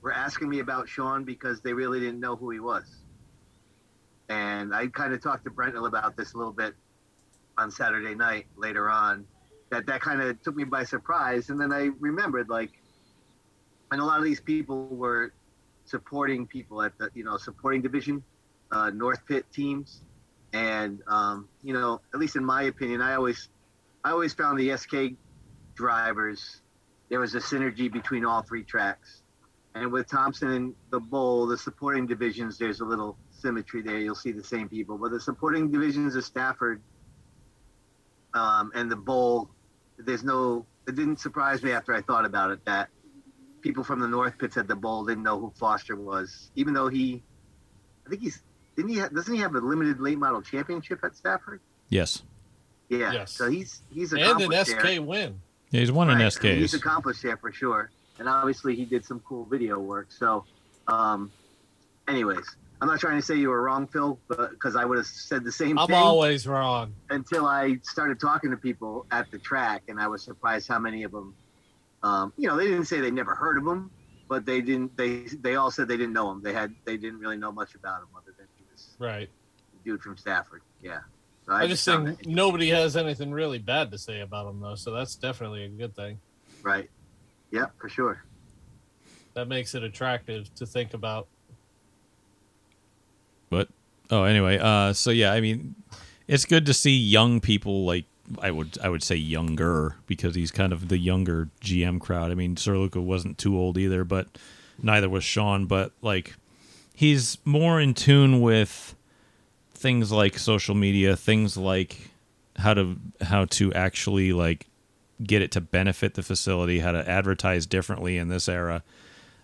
were asking me about Sean because they really didn't know who he was. And I kind of talked to Brentnell about this a little bit on Saturday night later on. That that kind of took me by surprise, and then I remembered like, and a lot of these people were supporting people at the you know supporting division, uh, North Pit teams, and um, you know at least in my opinion, I always I always found the SK drivers there was a synergy between all three tracks. And with Thompson and the Bowl, the supporting divisions, there's a little symmetry there. You'll see the same people. But the supporting divisions of Stafford um, and the Bowl, there's no, it didn't surprise me after I thought about it that people from the North Pits at the Bowl didn't know who Foster was, even though he, I think he's, didn't he, ha- doesn't he have a limited late model championship at Stafford? yes, Yeah. Yes. So he's, he's And an SK there. win. yeah, he's won Right. in I mean, He's accomplished there for sure. And obviously he did some cool video work. So, um, anyways, I'm not trying to say you were wrong, Phil, because I would have said the same thing. I'm always wrong. until I started talking to people at the track, and I was surprised how many of them, um, you know, they didn't say they never heard of him, but they didn't. They they all said they didn't know him. They had they didn't really know much about him other than he was Right. dude from Stafford. Yeah. So I just found think nobody has anything really bad to say about him though, so that's definitely a good thing. right. Yeah, for sure. That makes it attractive to think about. But oh, anyway, uh, so yeah, I mean, it's good to see young people like I would I would say younger because he's kind of the younger GM crowd. I mean, Sir Luca wasn't too old either, but neither was Sean. But like, he's more in tune with things like social media, things like how to how to actually like get it to benefit the facility, how to advertise differently in this era,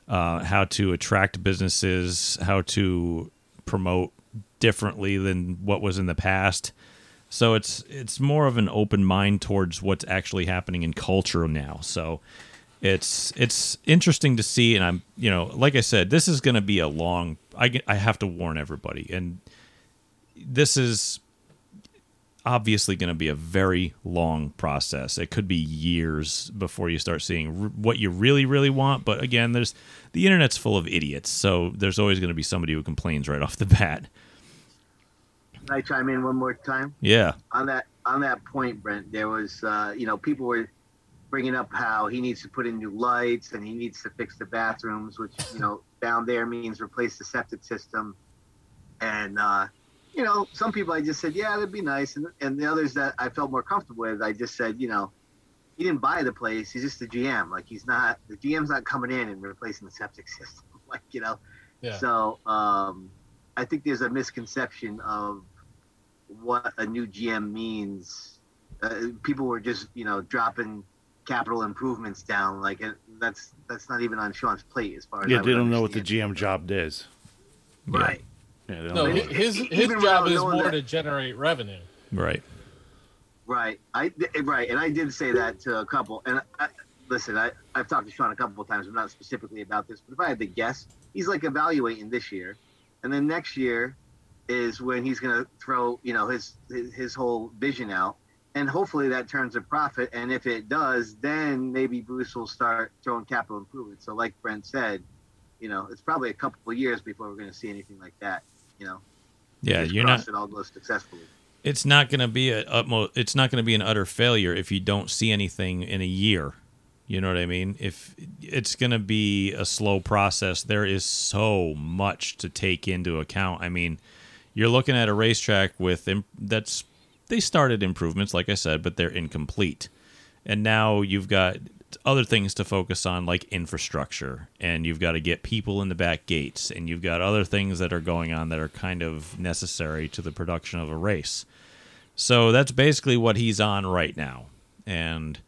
uh, how to attract businesses, how to promote differently than what was in the past. So it's it's more of an open mind towards what's actually happening in culture now. So it's it's interesting to see, and I'm you know like I said, this is going to be a long. I I have to warn everybody, and this is obviously going to be a very long process. It could be years before you start seeing r- what you really, really want. But again, there's the internet's full of idiots, so there's always going to be somebody who complains right off the bat. Can I chime in one more time? Yeah, on that on that point, Brent, there was uh, you know people were bringing up how he needs to put in new lights and he needs to fix the bathrooms, which you know down there means replace the septic system. And uh, you know, some people I just said, yeah, that'd be nice, and and the others that I felt more comfortable with, I just said, you know, he didn't buy the place; he's just the GM. Like he's not the GM's not coming in and replacing the septic system. like you know, Yeah. so um, I think there's a misconception of what a new GM means. Uh, people were just, you know, dropping capital improvements down. Like it, that's that's not even on Sean's plate as far as Yeah, I they don't know what the. GM job is. Right. Yeah, they don't No, know. hi- his Even his job is more that- to generate revenue. right. Right. I right, and I did say that to a couple. And I, listen, I I've talked to Sean a couple of times, but not specifically about this. But if I had to guess, he's like evaluating this year, and then next year is when he's going to throw you know his, his his whole vision out, and hopefully that turns a profit. And if it does, then maybe Bruce will start throwing capital improvements. So like Brent said, you know, it's probably a couple of years before we're going to see anything like that. You know. Yeah, you're not. It all goes successfully. It's not going to be a utmost. It's not going to be an utter failure if you don't see anything in a year. You know what I mean? If it's going to be a slow process, there is so much to take into account. I mean, you're looking at a racetrack with im- that's they started improvements, like I said, but they're incomplete, and now you've got other things to focus on, like infrastructure, and you've got to get people in the back gates, and you've got other things that are going on that are kind of necessary to the production of a race. So that's basically what he's on right now. And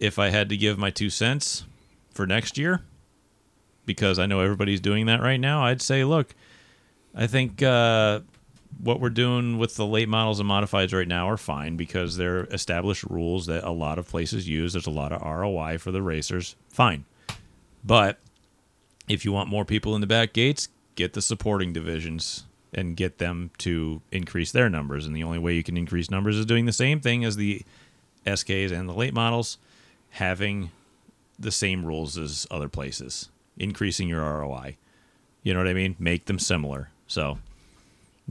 if I had to give my two cents for next year, because I know everybody's doing that right now, I'd say, look, I think uh, what we're doing with the late models and modifieds right now are fine because they're established rules that a lot of places use. There's a lot of ROI for the racers. Fine. But if you want more people in the back gates, get the supporting divisions and get them to increase their numbers. And the only way you can increase numbers is doing the same thing as the SKs and the late models, having the same rules as other places, increasing your ROI. You know what I mean? Make them similar. So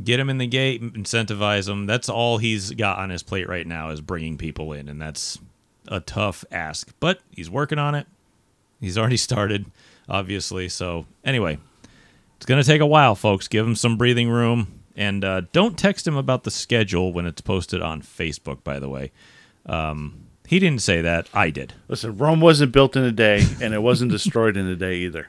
get him in the gate, incentivize him. That's all he's got on his plate right now is bringing people in, and that's a tough ask. But he's working on it. He's already started, obviously. So anyway, it's going to take a while, folks. Give him some breathing room. And uh, don't text him about the schedule when it's posted on Facebook, by the way. Um, he didn't say that. I did. Listen, Rome wasn't built in a day, and it wasn't destroyed in a day either.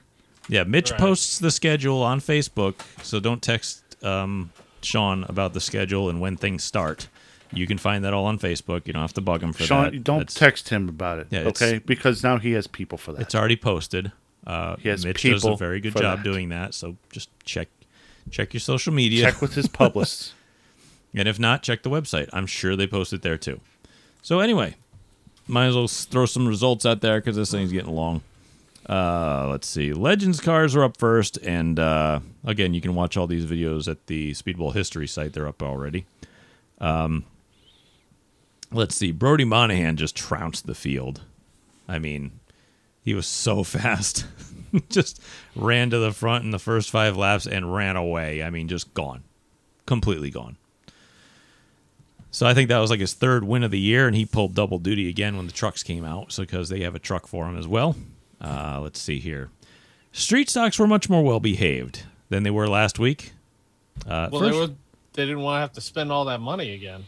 Yeah, Mitch Right. posts the schedule on Facebook, so don't text um, Sean about the schedule and when things start. You can find that all on Facebook. You don't have to bug him for Sean, that. don't That's- text him about it, Yeah, okay? Because now he has people for that. It's already posted. Uh, He has Mitch does a very good job that. doing that. So just check check your social media. Check with his publicists. And if not, check the website. I'm sure they post it there too. So anyway, might as well throw some results out there because this thing's getting long. Uh, let's see. Legends cars are up first, and uh, again, you can watch all these videos at the Speedbowl History site. They're up already. Um, let's see. Brody Monahan just trounced the field. I mean, he was so fast. just ran to the front in the first five laps and ran away. I mean, just gone, completely gone. So I think that was like his third win of the year, and he pulled double duty again when the trucks came out. So because they have a truck for him as well. Uh, let's see here. Street stocks were much more well behaved than they were last week. Uh, Well, first- they were they didn't want to have to spend all that money again.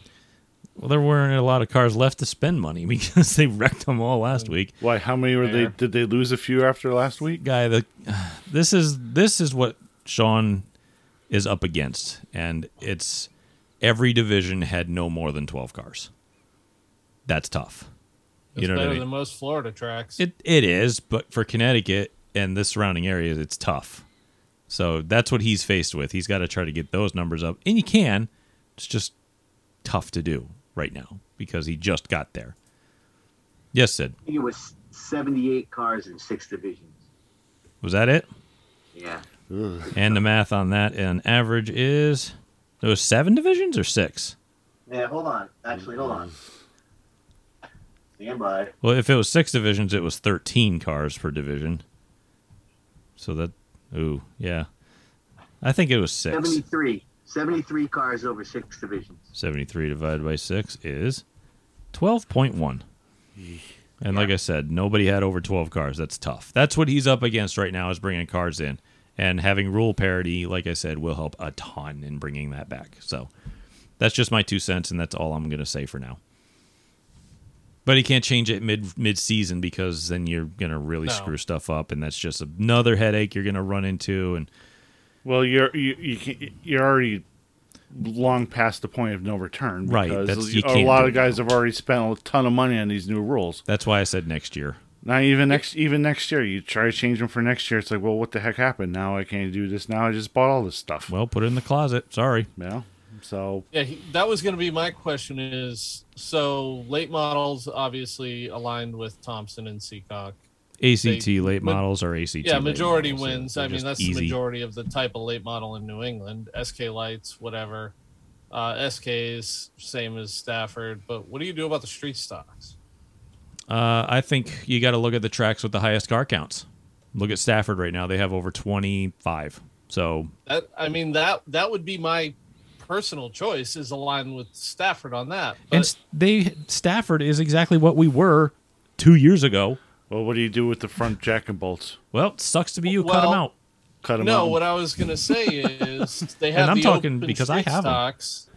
Well, there weren't a lot of cars left to spend money because they wrecked them all last week. Why? How many were they? Did they lose a few after last week? Guy, the this is this is what Sean is up against, and it's every division had no more than twelve cars. That's tough. It's You know what I mean? than most Florida tracks. It it is, but for Connecticut and the surrounding areas, it's tough. So that's what he's faced with. He's got to try to get those numbers up, and you can. It's just tough to do right now because he just got there. Yes, Sid. It was 78 cars in six divisions. Was that it? Yeah. And the math on that, and average is there was seven divisions or six. Yeah, hold on. Actually, hold on. Stand by. Well, if it was six divisions, it was thirteen cars per division. So that, ooh, yeah, I think it was six. 73. 73 cars over six divisions. 73 divided by 6 is 12.1. And like I said, nobody had over 12 cars. That's tough. That's what he's up against right now is bringing cars in. And having rule parity, like I said, will help a ton in bringing that back. So that's just my two cents, and that's all I'm going to say for now. But he can't change it mid mid season because then you're going to really No. screw stuff up, and that's just another headache you're going to run into. And Well, you're you, you you're already long past the point of no return. Right, Because that's- you a lot of guys have already spent a ton of money on these new rules. that's why I said next year. Not even next even next year. You try to change them for next year. It's like, well, what the heck happened? Now I can't do this. Now I just bought all this stuff. Well, put it in the closet. Sorry. Yeah. So Yeah, he, that was going to be my question. Is so late models obviously aligned with Thompson and Seekonk. ACT They- late ma- models or ACT. yeah, late majority models, wins. they're I mean, that's easy. the majority of the type of late model in New England. SK lights, whatever. Uh, SK is same as Stafford. But what do you do about the street stocks? Uh, I think you got to look at the tracks with the highest car counts. Look at Stafford right now; they have over twenty-five. So That I mean that that would be my personal choice is aligned with Stafford on that. But and they Stafford is exactly what we were two years ago. well, what do you do with the front jack and bolts? Well, it sucks to be you. cut them out. Cut them no, out. what I was gonna say is they have and I'm the talking open because I have have 'em. stocks.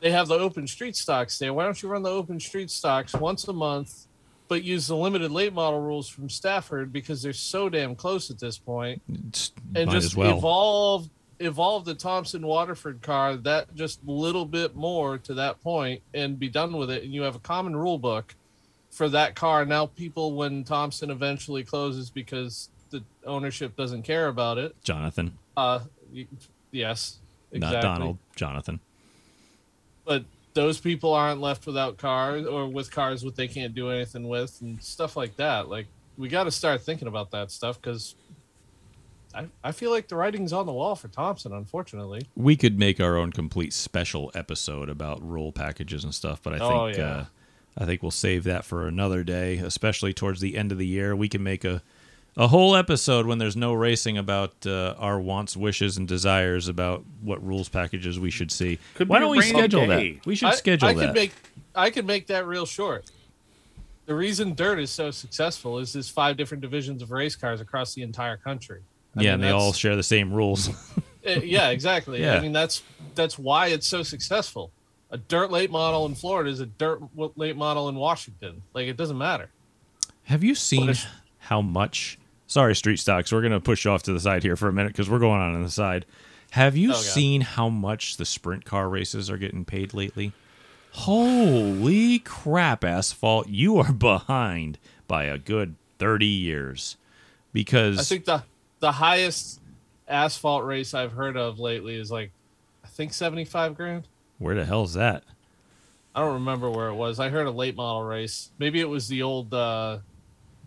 They have the open street stocks there. Why don't you run the open street stocks once a month, but use the limited late model rules from Stafford because they're so damn close at this and might just as well. evolve evolve the Thompson Waterford car that just little bit more to that point and be done with it, and you have a common rule book for that car. Now, people, when Thompson eventually closes because the ownership doesn't care about it, Jonathan, uh, yes, exactly. not Donald. Jonathan. But those people aren't left without cars or with cars what they can't do anything with and stuff like that. Like we got to start thinking about that stuff because I I feel like the writing's on the wall for Thompson. Unfortunately, We could make our own complete special episode about rule packages and stuff, but I think Oh, yeah. uh, I think we'll save that for another day, especially towards the end of the year. We can make a a whole episode when there's no racing about uh, our wants, wishes, and desires about what rules packages we should see. Could Why don't we schedule day. that? We should I, schedule I that. could make I could make that real short. The reason dirt is so successful is there's five different divisions of race cars across the entire country. I yeah, mean, and they all share the same rules. Uh, yeah, exactly. Yeah. I mean, that's that's why it's so successful. A dirt late model in Florida is a dirt late model in Washington. Like it doesn't matter. Have you seen if- how much? Sorry, street stocks. We're gonna push off to the side here for a minute because we're going on on the side. Have you Oh, seen how much the sprint car races are getting paid lately? Holy crap, asphalt! You are behind by a good thirty years because I think the the highest asphalt race I've heard of lately is like I think seventy five grand. where the hell's that? I don't remember where it was. I heard a late model race. Maybe it was the old uh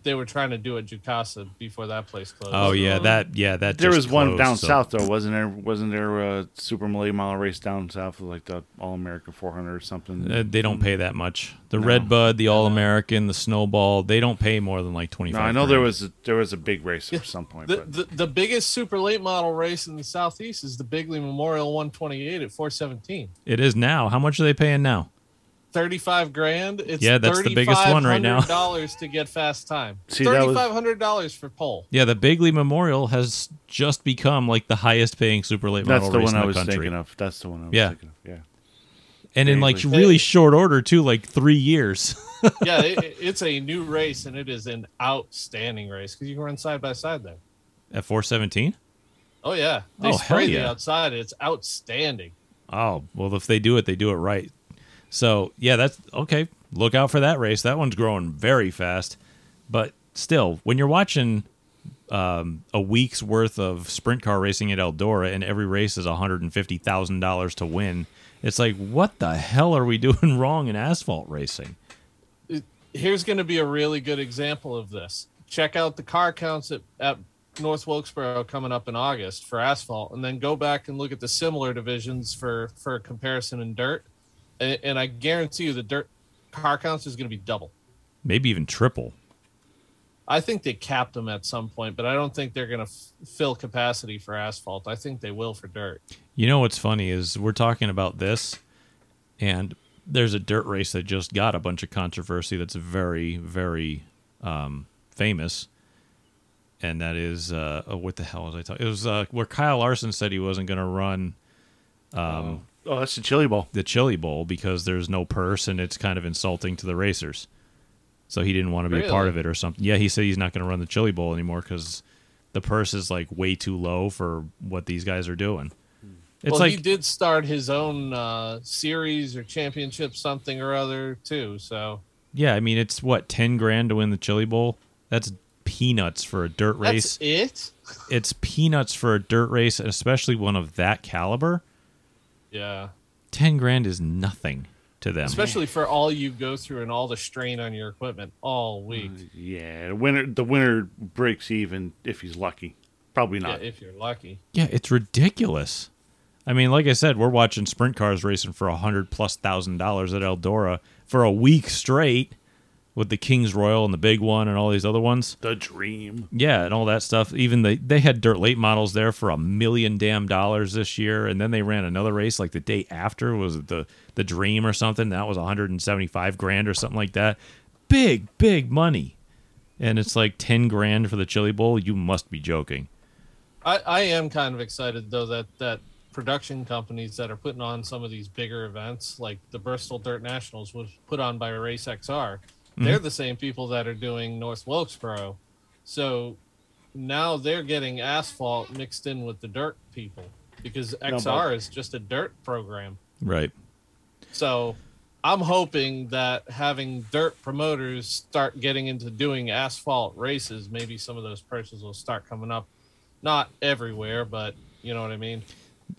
they were trying to do at Jukasa before that place closed. Oh yeah, that yeah that. There just was one closed, down so- south though, wasn't there? Wasn't there a super late model race down south, like the All American 400 or something? Uh, they don't pay that much. The No. Red Bud, the All American, the Snowball, they don't pay more than like twenty no. I know there was a, there was a big race at some point. The, the the biggest super late model race in the southeast is the Bigley Memorial 128 at 417. It is now. How much are they paying now? 35 grand. It's Yeah, that's the biggest one right now. Dollars to get fast time. See, that was- Thirty-five hundred dollars for pole. Yeah, the Bigley Memorial has just become like the highest paying super late that's model the race one in I the was country. thinking of. That's the one I was Yeah. thinking of. Yeah. and in like Exactly. really short order too, like three years. yeah, it, it's a new race and it is an outstanding race because you can run side by side there. At 417? Oh yeah, they Oh, hell spray the yeah. outside. It's outstanding. Oh, well, if they do it, they do it right. So, yeah, that's okay. Look out for that race. That one's growing very fast. But still, when you're watching um, a week's worth of sprint car racing at Eldora and every race is $150,000 to win, it's like, what the hell are we doing wrong in asphalt racing? Here's going to be a really good example of this. Check out the car counts at, at North Wilkesboro coming up in August for asphalt, and then go back and look at the similar divisions for for comparison in dirt. And, and I guarantee you, the dirt car counts is going to be double. Maybe even triple. I think they capped them at some point, but I don't think they're going to f- fill capacity for asphalt. I think they will for dirt. You know what's funny is we're talking about this, and there's a dirt race that just got a bunch of controversy that's very, very um, famous, and that is uh, oh, what the hell was I talking? It was uh, where Kyle Larson said he wasn't going to run um, Oh, that's the Chili Bowl. the Chili Bowl because there's no purse and it's kind of insulting to the racers. So he didn't want to be a part of it or something. Yeah, he said he's not going to run the Chili Bowl anymore because the purse is like way too low for what these guys are doing. It's well, like he did start his own uh, series or championship, something or other, too. So Yeah, I mean it's what ten grand to win the Chili Bowl. That's peanuts for a dirt race. that's it. It's peanuts for a dirt race, especially one of that caliber. Yeah, Ten grand is nothing to them. especially for all you go through and all the strain on your equipment all uh, week. Yeah, the winner the winner breaks even if he's lucky. Probably Yeah, not. if you're lucky. yeah, it's ridiculous. I mean, like I said, we're watching sprint cars racing for a hundred plus thousand dollars at Eldora for a week straight with the Kings Royal and the big one and all these other ones. the dream. Yeah, and all that stuff. Even they they had dirt late models there for a million damn dollars this year, and then they ran another race like the day after was it the the Dream or something that was 175 grand or something like that. Big big money, and it's like 10 grand for the Chili Bowl. You must be joking. I, I am kind of excited though that that production companies that are putting on some of these bigger events, like the Bristol Dirt Nationals, was put on by Race XR. Mm-hmm. They're the same people that are doing North Wilkesboro, so now they're getting asphalt mixed in with the dirt people because XR is just a dirt program. Right. So I'm hoping that having dirt promoters start getting into doing asphalt races, maybe some of those purses will start coming up. Not everywhere, but you know what I mean.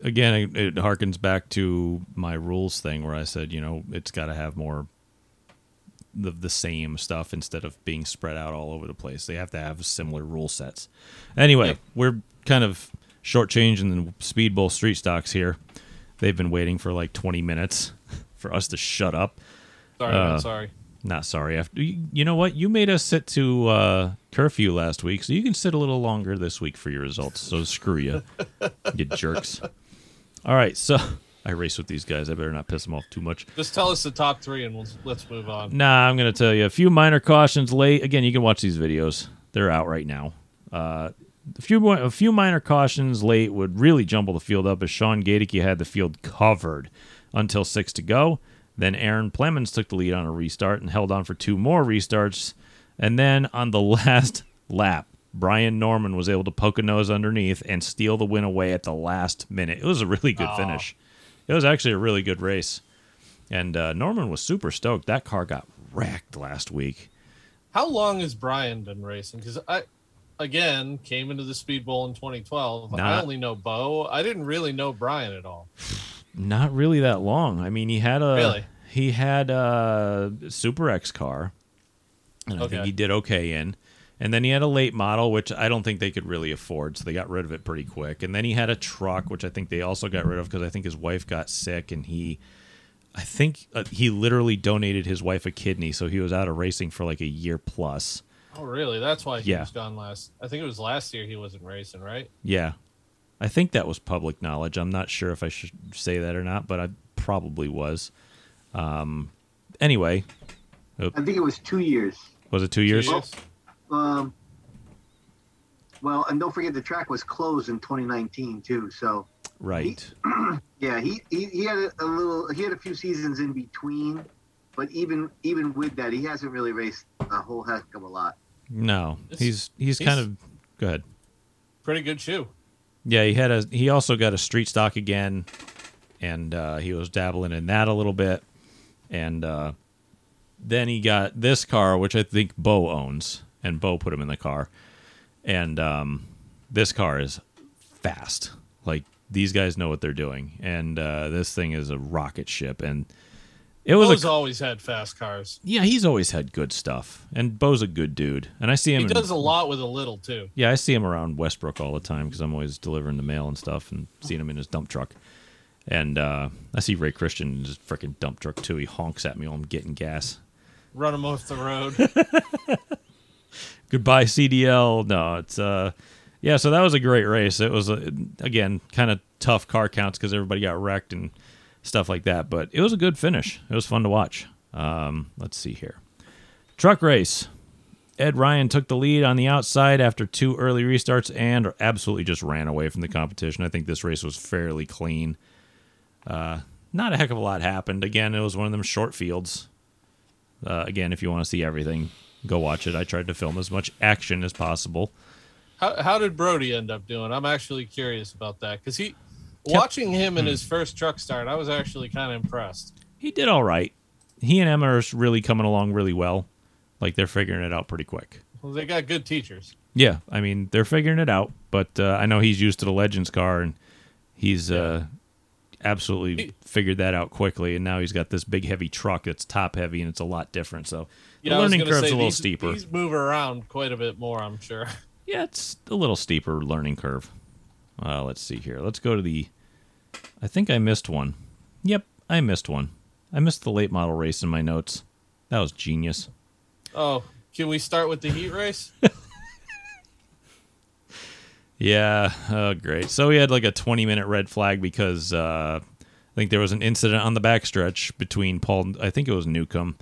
Again, it, it harkens back to my rules thing where I said, you know, it's got to have more the the same stuff instead of being spread out all over the place. They have to have similar rule sets. Anyway, Yeah. we're kind of shortchanging the Speedbowl street stocks here. They've been waiting for like 20 minutes for us to shut up. Sorry, Uh, man, sorry. Not sorry. After you, you know what, you made us sit to uh, curfew last week, so you can sit a little longer this week for your results. So screw you, you jerks. All right, so I race with these guys. I better not piss them off too much. Just tell us the top three, and we'll, let's move on. Nah, I'm going to tell you a few minor cautions late. Again, you can watch these videos; they're out right now. Uh, a few a few minor cautions late would really jumble the field up as Sean Gadicke had the field covered until six to go. Then Aaron Plemons took the lead on a restart and held on for two more restarts. And then on the last lap, Brian Norman was able to poke a nose underneath and steal the win away at the last minute. It was a really good finish. It was actually a really good race. And uh, Norman was super stoked. That car got wrecked last week. How long has Brian been racing? Because I, again, came into the Speedbowl in 2012. I only know Bo. I didn't really know Brian at all. Not really that long. I mean, he had a Really? he had a Super X car, and I think he did okay in. And then he had a late model, which I don't think they could really afford, so they got rid of it pretty quick. And then he had a truck, which I think they also got rid of because I think his wife got sick, and he, I think uh, he literally donated his wife a kidney, so he was out of racing for like a year plus. Oh, really? That's why he Yeah. was gone last. I think it was last year he wasn't racing, right? Yeah. I think that was public knowledge. I'm not sure if I should say that or not, but I probably was. Um, anyway, I think it was two years. was it two years? Yes. Um, well, and don't forget the track was closed in 2019 too. So Right. Yeah, he, he, he had a, a little. He had a few seasons in between, but even even with that, he hasn't really raced a whole heck of a lot. No, he's he's he's- kind of go ahead. Pretty good shoe. Yeah, he had a he also got a street stock again, and uh, he was dabbling in that a little bit, and uh, then he got this car, which I think Bo owns, and Bo put him in the car, and um, this car is fast. Like these guys know what they're doing, and uh, this thing is a rocket ship, and it was Bo's a always had fast cars. yeah. He's always had good stuff, and Bo's a good dude, and I see him. He in- does a lot with a little too. yeah, I see him around Westbrook all the time because I'm always delivering the mail and stuff and seeing him in his dump truck. And uh, I see Ray Christian in his freaking dump truck too. He honks at me while I'm getting gas. Run him off the road. Goodbye, CDL. No, it's uh, yeah. So that was a great race. It was uh, again kind of tough car counts because everybody got wrecked and stuff like that. But it was a good finish. It was fun to watch. Um, let's see here. Truck race. Ed Ryan took the lead on the outside after two early restarts and absolutely just ran away from the competition. I think this race was fairly clean. Uh, not a heck of a lot happened. Again, it was one of them short fields. Uh, again, if you want to see everything, go watch it. I tried to film as much action as possible. How, how did Brody end up doing? I'm actually curious about that because he, watching him Hmm. in his first truck start, I was actually kind of impressed. He did all right. He and Emma are really coming along really well. Like they're figuring it out pretty quick. Well, they got good teachers. Yeah, I mean they're figuring it out, but uh, I know he's used to the Legends car, and he's uh, absolutely He- figured that out quickly. And now he's got this big heavy truck that's top heavy, and it's a lot different. So Yeah, the learning curve's say, a little these, steeper. These move around quite a bit more, I'm sure. Yeah, it's a little steeper learning curve. Uh, let's see here. Let's go to the. I think I missed one. Yep, I missed one. I missed the late model race in my notes. That was genius. Oh, can we start with the heat race? Yeah, oh, great. So we had like a 20 minute red flag because uh, I think there was an incident on the backstretch between Paul, I think it was Newcomb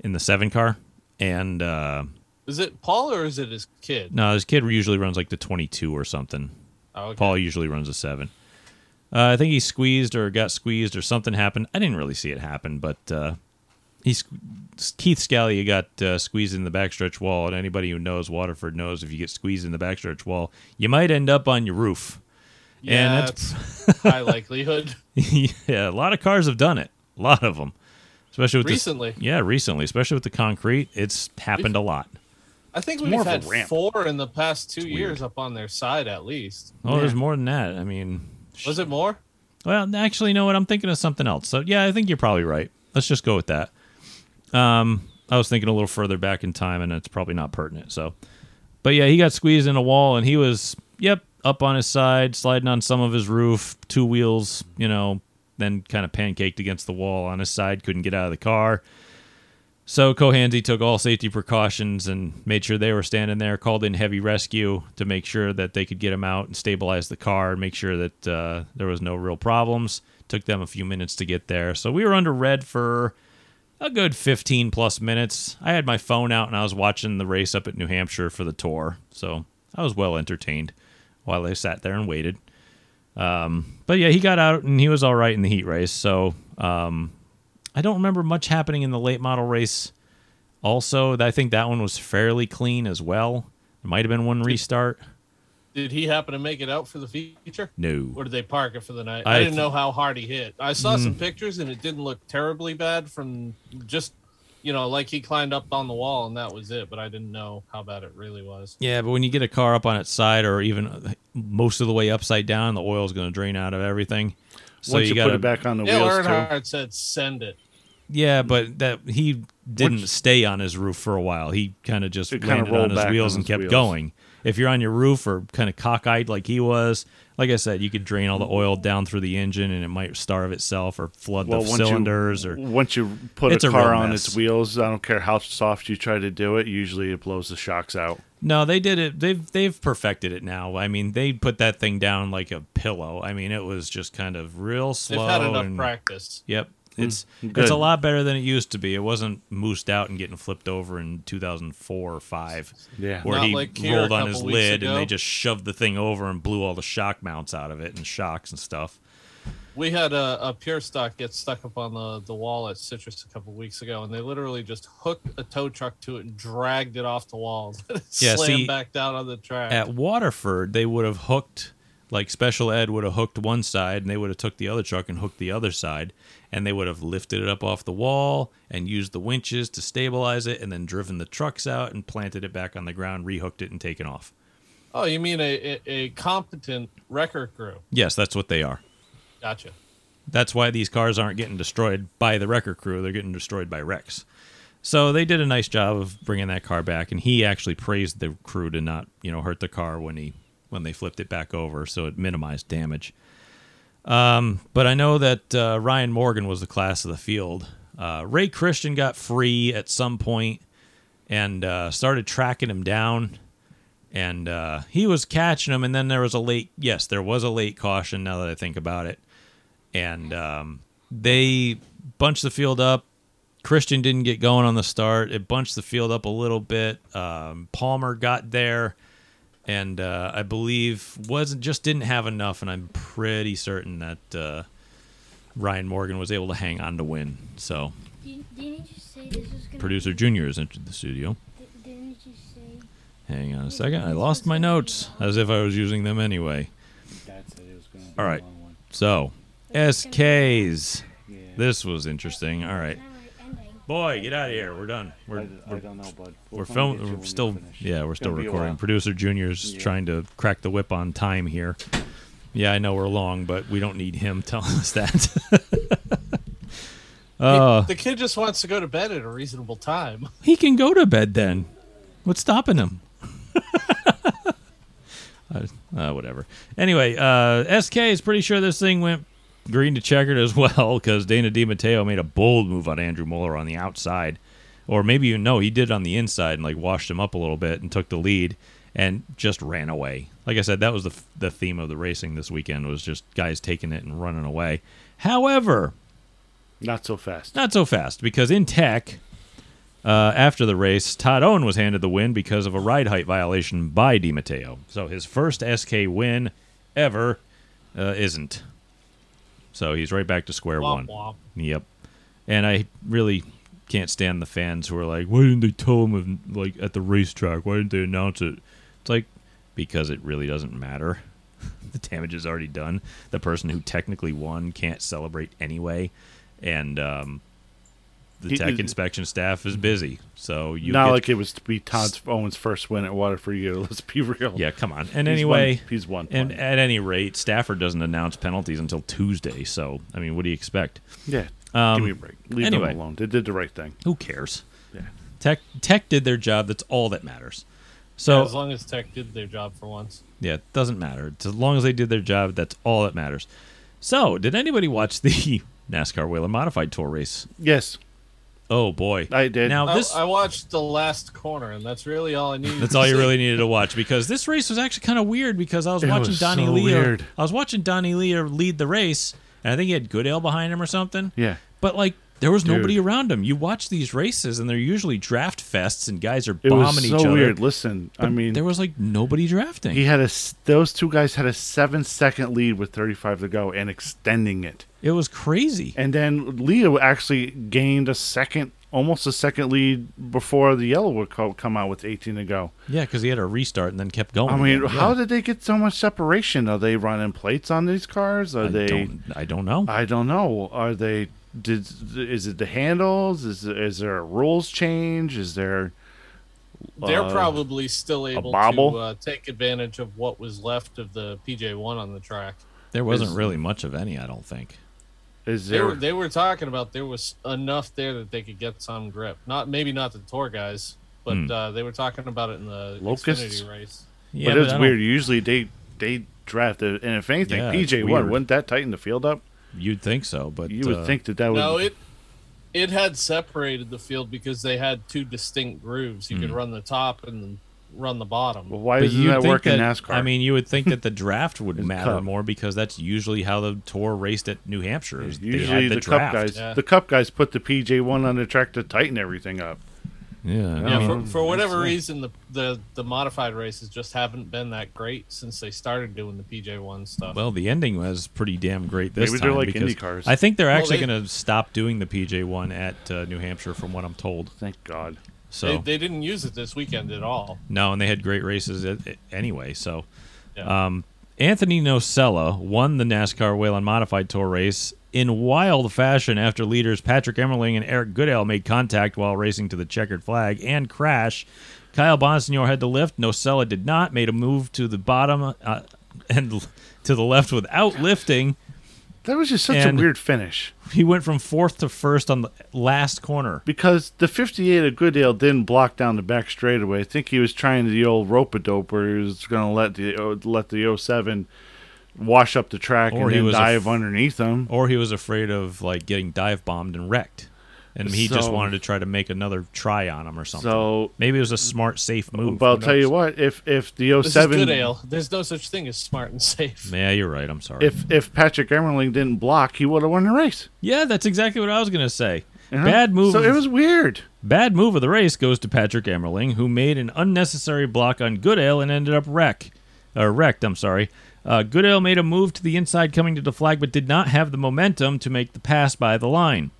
in the seven car. And uh, Is it Paul or is it his kid? no, his kid usually runs like the 22 or something. Oh, okay. Paul usually runs a seven. Uh, I think he squeezed or got squeezed or something happened. I didn't really see it happen, but uh, he sque- Keith Scally You got uh, squeezed in the backstretch wall, and anybody who knows Waterford knows if you get squeezed in the backstretch wall, you might end up on your roof. Yeah, and it's high likelihood. yeah, a lot of cars have done it. A lot of them, especially with this- Recently. yeah, recently, especially with the concrete, it's happened a lot. I think more we've had four in the past two It's years weird. up on their side at least. Oh, there's more than that. I mean, Was it more? Well, actually, you know what? I'm thinking of something else. So yeah, I think you're probably right. Let's just go with that. Um, I was thinking a little further back in time, and it's probably not pertinent. So, but yeah, he got squeezed in a wall, and he was yep up on his side, sliding on some of his roof, two wheels, you know, then kind of pancaked against the wall on his side, couldn't get out of the car. So Kohanzi took all safety precautions and made sure they were standing there. Called in heavy rescue to make sure that they could get him out and stabilize the car and make sure that uh, there was no real problems. Took them a few minutes to get there. So we were under red for a good 15 plus minutes. I had my phone out and I was watching the race up at New Hampshire for the tour. So I was well entertained while I sat there and waited. Um, but yeah, he got out and he was all right in the heat race. So um, I don't remember much happening in the late model race. Also, I think that one was fairly clean as well. There might have been one restart. Did he happen to make it out for the feature? No. Or did they park it for the night? I I, didn't know how hard he hit. I saw some Mm. pictures and it didn't look terribly bad from just, you know, like he climbed up on the wall and that was it, but I didn't know how bad it really was. Yeah, but when you get a car up on its side or even uh, most of the way upside down, the oil's going to drain out of everything. So Once you, gotta, put it back on the Dale wheels, too. Earnhardt said send it. Yeah, but that he didn't Once- stay on his roof for a while. He kind of just It kinda landed rolled on his wheels on and his kept wheels. going. If you're on your roof or kind of cockeyed like he was, like I said, you could drain all the oil down through the engine and it might starve itself or flood Well, the cylinders you, or once you put It's a a car real on its wheels, I don't care how soft you try to do it. Usually, it blows the shocks out. No, they did it. They've they've perfected it now. I mean, they put that thing down like a pillow. I mean, it was just kind of real slow. They've had enough and, practice. Yep, Mm, it's good. it's a lot better than it used to be. It wasn't moosed out and getting flipped over in 2004 or five. Yeah. where Not he like rolled on his couple weeks lid and they just shoved the thing over and blew all the shock mounts out of it and shocks and stuff. We had a, a pure stock get stuck up on the, the wall at Citrus a couple weeks ago, and they literally just hooked a tow truck to it and dragged it off the wall. It Yeah, slammed see, back down on the track. At Waterford, they would have hooked like Special Ed would have hooked one side, and they would have took the other truck and hooked the other side, and they would have lifted it up off the wall and used the winches to stabilize it, and then driven the trucks out and planted it back on the ground, rehooked it, and taken off. oh, you mean a, a, a competent wrecker crew? Yes, that's what they are. Gotcha. That's why these cars aren't getting destroyed by the wrecker crew; they're getting destroyed by wrecks. So they did a nice job of bringing that car back, and he actually praised the crew to not, you know, hurt the car when he when they flipped it back over, so it minimized damage. Um, but I know that uh, Ryan Morgan was the class of the field. Uh, Ray Christian got free at some point and uh, started tracking him down, and uh, he was catching him. And then there was a late, yes, there was a late caution. Now that I think about it, and um, they bunched the field up. Christian didn't get going on the start. It bunched the field up a little bit. Um, Palmer got there, and uh, I believe wasn't just didn't have enough. And I'm pretty certain that uh, Ryan Morgan was able to hang on to win. So Didn't, didn't you say this was gonna producer Junior has entered the studio. Didn't you say? Hang on a second. I lost my notes as if I was using them anyway. Dad said it was going to be All right. So SKs. This was interesting. All right. Boy, get out of here. We're done. We're, I, I we're don't know, bud. we're We'll come film. get you when We're still. Yeah, we're still gonna be a recording. Producer Junior's Yeah. trying to crack the whip on time here. Yeah, I know we're long, but we don't need him telling us that. uh, the kid just wants to go to bed at a reasonable time. he can go to bed then. What's stopping him? uh, uh, whatever. Anyway, uh, SK is pretty sure this thing went green to checkered as well because Dana DiMatteo made a bold move on Andrew Muller on the outside. Or maybe you know he did on the inside and like washed him up a little bit and took the lead and just ran away. Like I said, that was the f- the theme of the racing this weekend was just guys taking it and running away. However, Not so fast. not so fast because in tech, uh, after the race, Todd Owen was handed the win because of a ride height violation by DiMatteo. So his first SK win ever uh, isn't. So he's right back to square Womp one. womp. Yep. And I really can't stand the fans who are like, "Why didn't they tell him of, like at the racetrack? Why didn't they announce it?" It's like because it really doesn't matter. the damage is already done. The person who technically won can't celebrate anyway, and um, the He- tech he- inspection staff is busy. So you Not get- like it was to be Todd Owen's first win at Waterford year. Let's be real. yeah, come on. And He's anyway, won- he's won And at any rate, Stafford doesn't announce penalties until Tuesday. So I mean, what do you expect? Yeah. Um, Give me a break. Leave anyway. them alone. They did the right thing. Who cares? Yeah. Tech Tech did their job. That's all that matters. So as long as Tech did their job for once. yeah, it doesn't matter. It's as long as they did their job, that's all that matters. So, did anybody watch the NASCAR Whelen Modified Tour race? Yes. Oh boy, I did. Now I, this I watched the last corner, and that's really all I needed. That's to all you really needed to watch because this race was actually kind of weird because I was It watching was Donnie so Lear. weird. I was watching Donnie Lear lead the race, and I think he had Goodale behind him or something. Yeah. But like, there was Dude. nobody around him. You watch these races, and they're usually draft fests, and guys are It bombing was each so other. weird. Listen, I mean, there was like nobody drafting. he had a Those two guys had a seven second lead with 35 to go and extending it. It was crazy. And then Leo actually gained a second, almost a second lead before the yellow would come out with 18 to go. Yeah, because he had a restart and then kept going. I mean, again. how did they get so much separation? Are they running plates on these cars? Are I they? don't, I don't know. I don't know. Are they? Did is it the handles? Is is there a rules change? Is there? They're uh, probably still able to uh, take advantage of what was left of the PJ one on the track. there wasn't is- really much of any. I don't think. Is They there? were they were talking about there was enough there that they could get some grip. Not maybe not the tour guys, but Hmm. uh, they were talking about it in the Locusts? Xfinity race. Yeah, but it's weird. Usually they they draft it, and if anything, Yeah, PJ one wouldn't that tighten the field up? You'd think so, but You would uh, think that that would. No, it it had separated the field because they had two distinct grooves. You could Hmm. run the top and run the bottom. well, why But doesn't you'd that work in NASCAR? I mean, you would think that the draft would matter Cup. more because that's usually how the tour raced at New Hampshire. Is they usually had the, the, cup guys, Yeah. the cup guys put the PJ one on the track to tighten everything up. Yeah, Yeah, I for, for whatever reason, the, the the modified races just haven't been that great since they started doing the PJ one stuff. well, the ending was pretty damn great this Maybe time. they're like because Indy cars. I think they're Well, actually they- going to stop doing the PJ one at uh, New Hampshire, from what I'm told. Thank God. So they, they didn't use it this weekend at all. No, and they had great races a- a- anyway. So, Yeah. um, Anthony Nocella won the NASCAR Whelen Modified Tour race in wild fashion after leaders Patrick Emmerling and Eric Goodale made contact while racing to the checkered flag and crash. Kyle Bonsignore had to lift. Nocella did not. Made a move to the bottom uh, and to the left without lifting. That was just such And- a weird finish He went from fourth to first on the last corner. because the 58 of Goodale didn't block down the back straightaway. I think he was trying the old rope a dope where he was going to let the uh, let the 07 wash up the track Or and he then was dive af- underneath him. Or he was afraid of like getting dive bombed and wrecked. And he just wanted to try to make another try on him or something. So Maybe it was a smart, safe move. But I'll tell you what, if if the This is 07 Goodale. There's no such thing as smart and safe. Yeah, you're right. I'm sorry. if if Patrick Emmerling didn't block, he would have won the race. yeah, that's exactly what I was gonna say. Uh-huh. Bad move. So it was weird. bad move of the race goes to Patrick Emmerling, who made an unnecessary block on Goodale and ended up wreck, or wrecked. I'm sorry. Uh, Goodale made a move to the inside, coming to the flag, but did not have the momentum to make the pass by the line.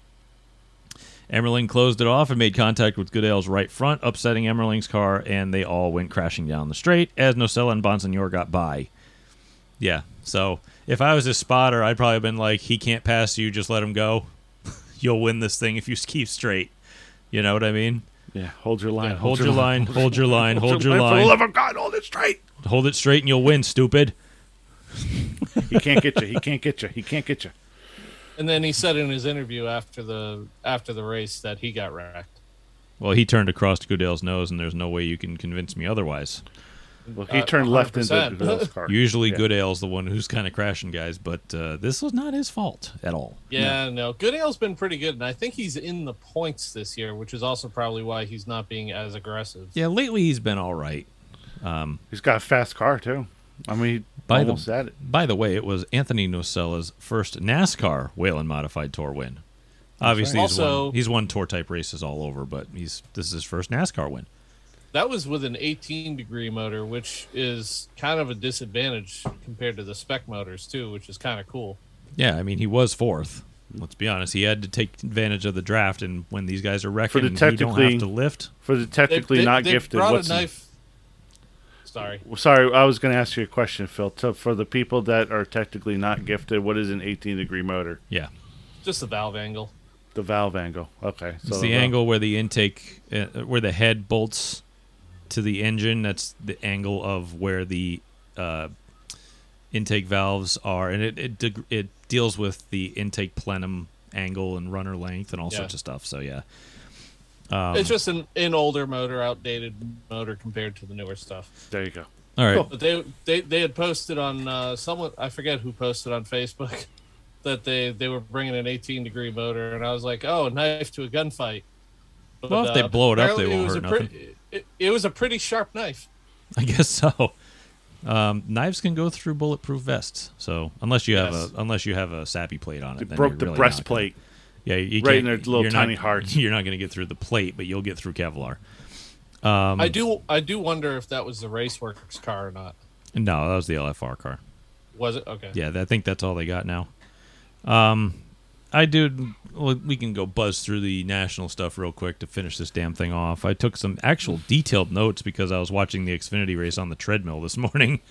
Emmerling closed it off and made contact with Goodale's right front, upsetting Emmerling's car, and they all went crashing down the straight as Nocella and Bonsignore got by. Yeah, so if I was a spotter, I'd probably have been like, he can't pass you, just let him go. You'll win this thing if you keep straight. You know what I mean? Yeah, hold your line. Yeah, hold your line, hold your line, hold your For the line. love of God, hold it straight. Hold it straight and you'll win, stupid. He can't get you. He can't get you. He can't get you. And then he said in his interview after the after the race that he got wrecked. Well, he turned across to Goodale's nose, and there's no way you can convince me otherwise. Well, he Uh, turned left into 100%. Goodale's car. Usually, Yeah. Goodale's the one who's kind of crashing guys, but uh, this was not his fault at all. Yeah, no. Goodale's been pretty good, and I think he's in the points this year, which is also probably why he's not being as aggressive. Yeah, lately he's been all right. Um, He's got a fast car too. I mean, by almost the at it. by the way, it was Anthony Nocella's first NASCAR Whelen Modified Tour win. Obviously, he's, Also- won, he's won tour type races all over, but he's this is his first NASCAR win. That was with an 18 degree motor, which is kind of a disadvantage compared to the spec motors too, which is kind of cool. Yeah, I mean he was fourth. Let's be honest, he had to take advantage of the draft, and when these guys are wrecking, the and he don't have to lift. For the technically They- they- not they gifted, Brought what's a knife. Sorry. Sorry, I was going to ask you a question, Phil. So for the people that are technically not gifted, what is an 18 degree motor? Yeah, Just the valve angle. The valve angle. Okay, so it's the valve- angle where the intake, uh, where the head bolts to the engine. That's the angle of where the uh, intake valves are, and it it deg- it deals with the intake plenum angle and runner length and all Yeah. sorts of stuff. So yeah, um, it's just an, an older motor, outdated motor compared to the newer stuff. There you go. all right. But they they they had posted on uh, someone I forget who posted on Facebook that they they were bringing an 18 degree motor, and I was like, oh, knife to a gunfight. But, Well, if they blow it up, they won't was hurt a pretty- nothing. It, it was a pretty sharp knife. I guess so. Um, knives can go through bulletproof vests, so unless you have Yes. a unless you have a sappy plate on it, It then broke you're the really not breastplate. Gonna- yeah, you Right in can't- their little you're tiny not, hearts. You're not going to get through the plate, but you'll get through Kevlar. Um, I do I do wonder if that was the Raceworks car or not. No, that was the LFR car. Was it okay? Yeah, I think that's all they got now. Um, I do. Well, we can go buzz through the national stuff real quick to finish this damn thing off. I took some actual detailed notes because I was watching the Xfinity race on the treadmill this morning.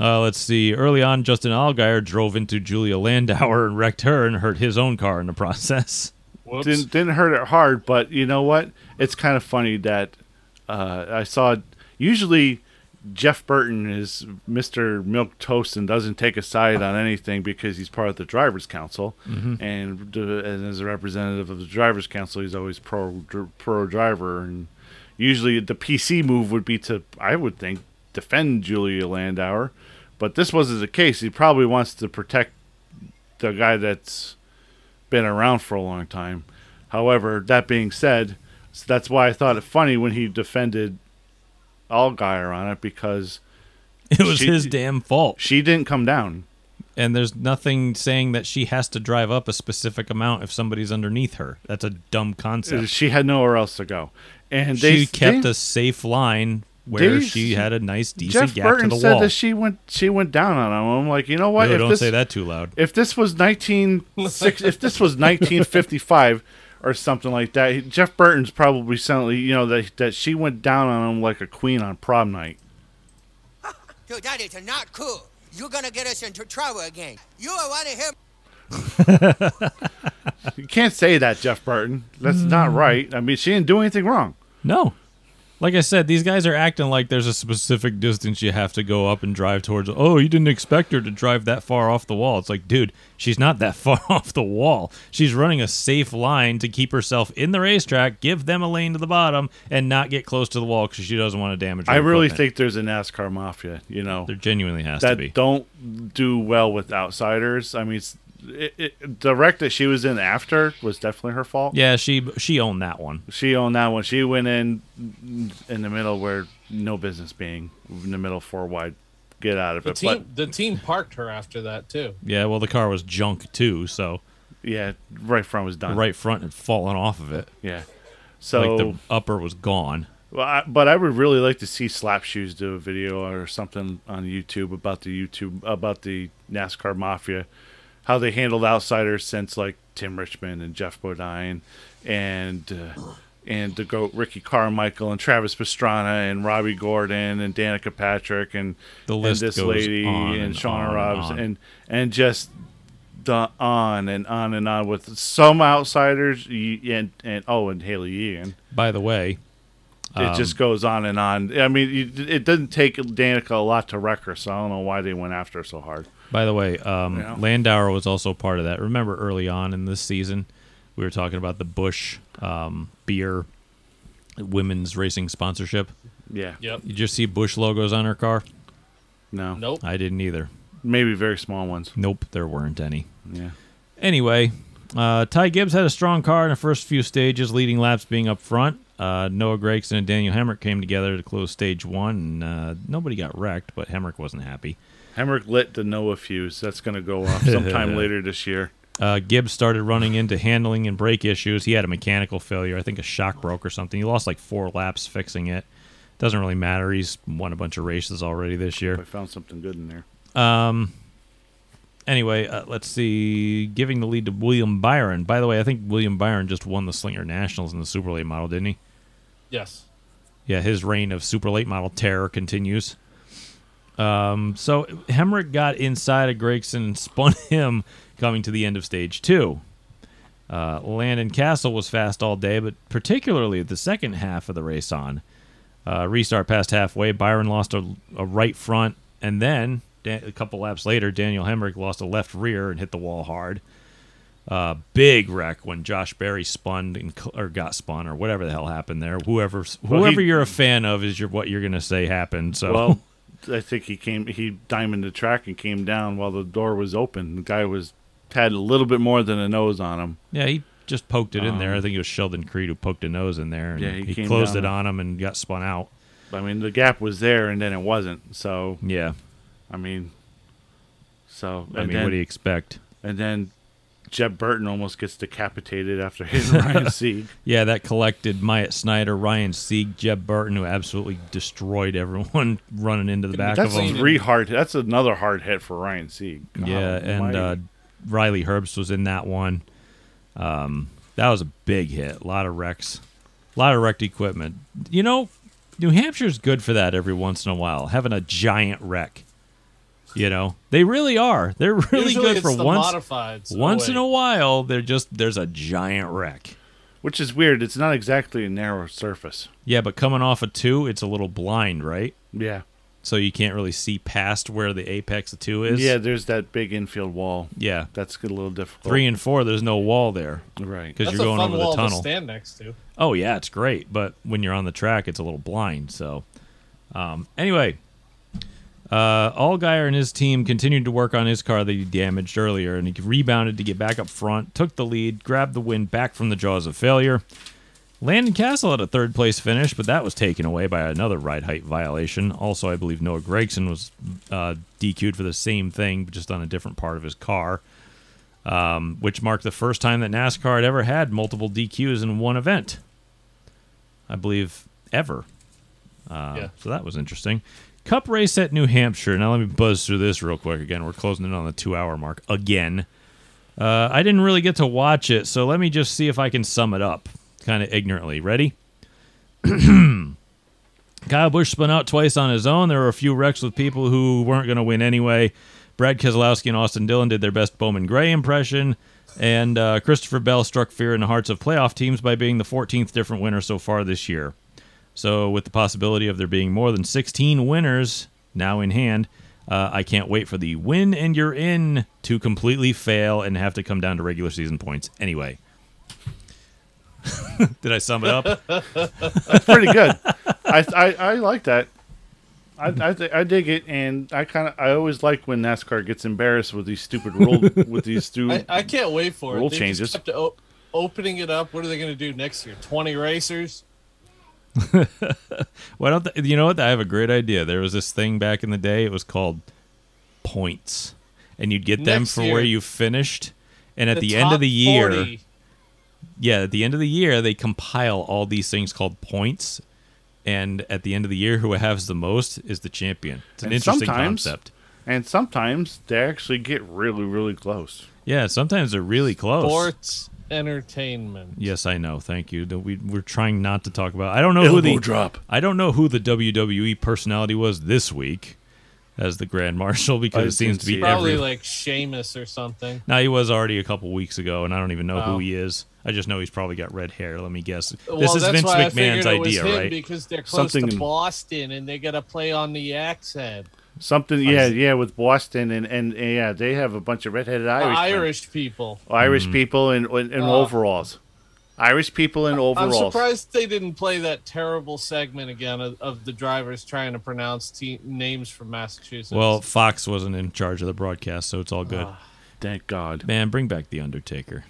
Uh, let's see. Early on, Justin Allgaier drove into Julia Landauer and wrecked her and hurt his own car in the process. Whoops. Didn't didn't hurt it hard, but you know what? It's kind of funny that uh, I saw. Usually, Jeff Burton is Mister Milk Toast and doesn't take a side on anything because he's part of the drivers' council, and, uh, and as a representative of the drivers' council, he's always pro pro driver. And usually, the PC move would be to, I would think, defend Julia Landauer, but this wasn't the case. He probably wants to protect the guy that's been around for a long time. However, that being said, so that's why I thought it funny when he defended Allgaier on it because It was She- his damn fault. she didn't come down. and there's nothing saying that she has to drive up a specific amount if somebody's underneath her. That's a dumb concept. She had nowhere else to go, and they she kept they- a safe line where they- she had a nice, decent Jeff gap Burton to the said wall. that she went she went down on him. I'm like, you know what? No, if don't this, say that too loud. If this was 19 six, if this was 1955 or something like that, Jeff Burton's probably saying, you know, that that she went down on him like a queen on prom night. Dude, that is not cool. You're gonna get us into trouble again. You are one of him. You can't say that, Jeff Burton. That's Mm. not right. I mean, she didn't do anything wrong. No. Like I said, these guys are acting like there's a specific distance you have to go up and drive towards. Oh, you didn't expect her to drive that far off the wall. It's like, dude, she's not that far off the wall. She's running a safe line to keep herself in the racetrack, give them a lane to the bottom, and not get close to the wall because she doesn't want to damage. Her I really equipment. think there's a NASCAR mafia. You know, there genuinely has to that be. don't do well with outsiders. I mean, it's, it, it, the wreck that she was in after was definitely her fault. Yeah, she she owned that one. She owned that one. She went in in the middle where no business being in the middle four wide. Get out of The it. team, the team parked her after that too. Yeah, well, the car was junk too, so yeah, right front was done. right front had fallen off of it. Yeah. So like the upper was gone. Well, I, but I would really like to see Slap Shoes do a video or something on YouTube about the YouTube about the NASCAR mafia, how they handled outsiders since like Tim Richmond and Geoff Bodine, and uh, and the goat Ricky Carmichael and Travis Pastrana and Robby Gordon and Danica Patrick and The and this lady and, and Shauna on and and and just the on and on and on with some outsiders and and oh and Hailie Deegan. By the way, It um, just goes on and on. I mean, you, it doesn't take Danica a lot to wreck her, so I don't know why they went after her so hard. By the way, um, Yeah. Landauer was also part of that. Remember early on in this season, we were talking about the Busch um, beer women's racing sponsorship. Yeah. Yep. You just see Busch logos on her car? No. Nope. I didn't either. Maybe very small ones. Nope, there weren't any. Yeah. Anyway, uh, Ty Gibbs had a strong car in the first few stages, leading laps being up front. Uh, Noah Gragson and Daniel Hemric came together to close stage one, and uh, nobody got wrecked, but Hemric wasn't happy. Hemric lit the Noah fuse. That's going to go off sometime later this year. Uh, Gibbs started running into handling and brake issues. He had a mechanical failure. I think a shock broke or something. He lost like four laps fixing it. Doesn't really matter. He's won a bunch of races already this year. I found something good in there. Um. Anyway, uh, let's see. Giving the lead to William Byron. By the way, I think William Byron just won the Slinger Nationals in the super late model, didn't he? Yes. Yeah, his reign of super late model terror continues. Um, so Hemric got inside of Gragson and spun him coming to the end of stage two. Uh, Landon Cassill was fast all day, but particularly the second half of the race on. Uh, restart past halfway, Byron lost a, a right front, and then da- a couple laps later, Daniel Hemric lost a left rear and hit the wall hard. Uh, big wreck when Josh Berry spun and, or got spun or whatever the hell happened there. Whoever Well, whoever he- you're a fan of is your what you're gonna say happened. So Well, I think he came. He diamonded the track and came down while the door was open. The guy was had a little bit more than a nose on him. yeah, he just poked it in there. I Um, think it was Sheldon Creed who poked a nose in there. And Yeah, he he, closed down it on him and got spun out. I mean, the gap was there, and then it wasn't. So Yeah, I mean, so I mean, then, what do you expect? And then Jeb Burton almost gets decapitated after hitting Ryan Sieg. Yeah, that collected Myatt Snider, Ryan Sieg, Jeb Burton, who absolutely destroyed everyone running into the back That's of him. three hard. That's another hard hit for Ryan Sieg. God Yeah, and uh, Riley Herbst was in that one. Um, that was a big hit. A lot of wrecks, a lot of wrecked equipment. You know, New Hampshire's good for that every once in a while, having a giant wreck. You know, they really are. They're really Usually good it's for the once. modifieds. Once in a while, they're just there's a giant wreck. which is weird. It's not exactly a narrow surface. Yeah, but coming off a two, it's a little blind, right? Yeah. So you can't really see past where the apex of two is. Yeah, there's that big infield wall. Yeah. That's a little difficult. Three and four, there's no wall there. Right. Because That's you're a going fun over wall the to tunnel. stand next to. Oh yeah, it's great, but when you're on the track, it's a little blind. So, um, anyway, uh, Allgaier and his team continued to work on his car that he damaged earlier, and he rebounded to get back up front, took the lead, grabbed the win back from the jaws of failure. Landon Cassill had a third place finish, but that was taken away by another ride height violation. Also, I believe Noah Gragson was uh, DQ'd for the same thing, but just on a different part of his car, um, which marked the first time that NASCAR had ever had multiple DQs in one event. I believe ever. Uh, Yeah. So that was interesting. Cup race at New Hampshire. Now let me buzz through this real quick. Again, we're closing in on the two-hour mark again. Uh, I didn't really get to watch it, so let me just see if I can sum it up, kind of ignorantly. Ready? Kyle Busch spun out twice on his own. There were a few wrecks with people who weren't going to win anyway. Brad Keselowski and Austin Dillon did their best Bowman Gray impression, and uh, Christopher Bell struck fear in the hearts of playoff teams by being the 14th different winner so far this year. So, with the possibility of there being more than 16 winners now in hand, uh, I can't wait for the win and you're in to completely fail and have to come down to regular season points. Anyway, did I sum it up? That's pretty good. I, I I like that. I I, th- I dig it, and I kind of I always like when NASCAR gets embarrassed with these stupid rule with these I, stupid. I can't wait for Rule it. They just changes. kept o- opening it up. What are they going to do next year? Twenty racers? Why don't they, you know what? I have a great idea. There was this thing back in the day. It was called points, and you'd get them Next for year, where you finished. And at the the, end of the year, 40 yeah, at the end of the year, they compile all these things called points, and at the end of the year, who has the most is the champion. It's an And interesting concept. And sometimes they actually get really really close. Yeah, sometimes they're really close. Sports entertainment. Yes, I know. Thank you. We we're trying not to talk about. I don't know Elbow who the drop. I don't know who the WWE personality was this week as the Grand Marshal because I it seems to be. Probably every. like Sheamus or something. now he was already a couple weeks ago, and I don't even know Oh. who he is. I just know he's probably got red hair. Let me guess. well, this is Vince McMahon's figured it was idea, him right? Because they're close Something to in- Boston and they got to play on the accent. Something, yeah, yeah, with Boston and, and and yeah, they have a bunch of redheaded Irish people. Irish people. Irish Mm-hmm. people in in, in Oh. overalls, Irish people in overalls. I'm surprised they didn't play that terrible segment again of, of the drivers trying to pronounce te- names from Massachusetts. Well, Fox wasn't in charge of the broadcast, so it's all good. Ah. Thank God. Man, bring back the Undertaker.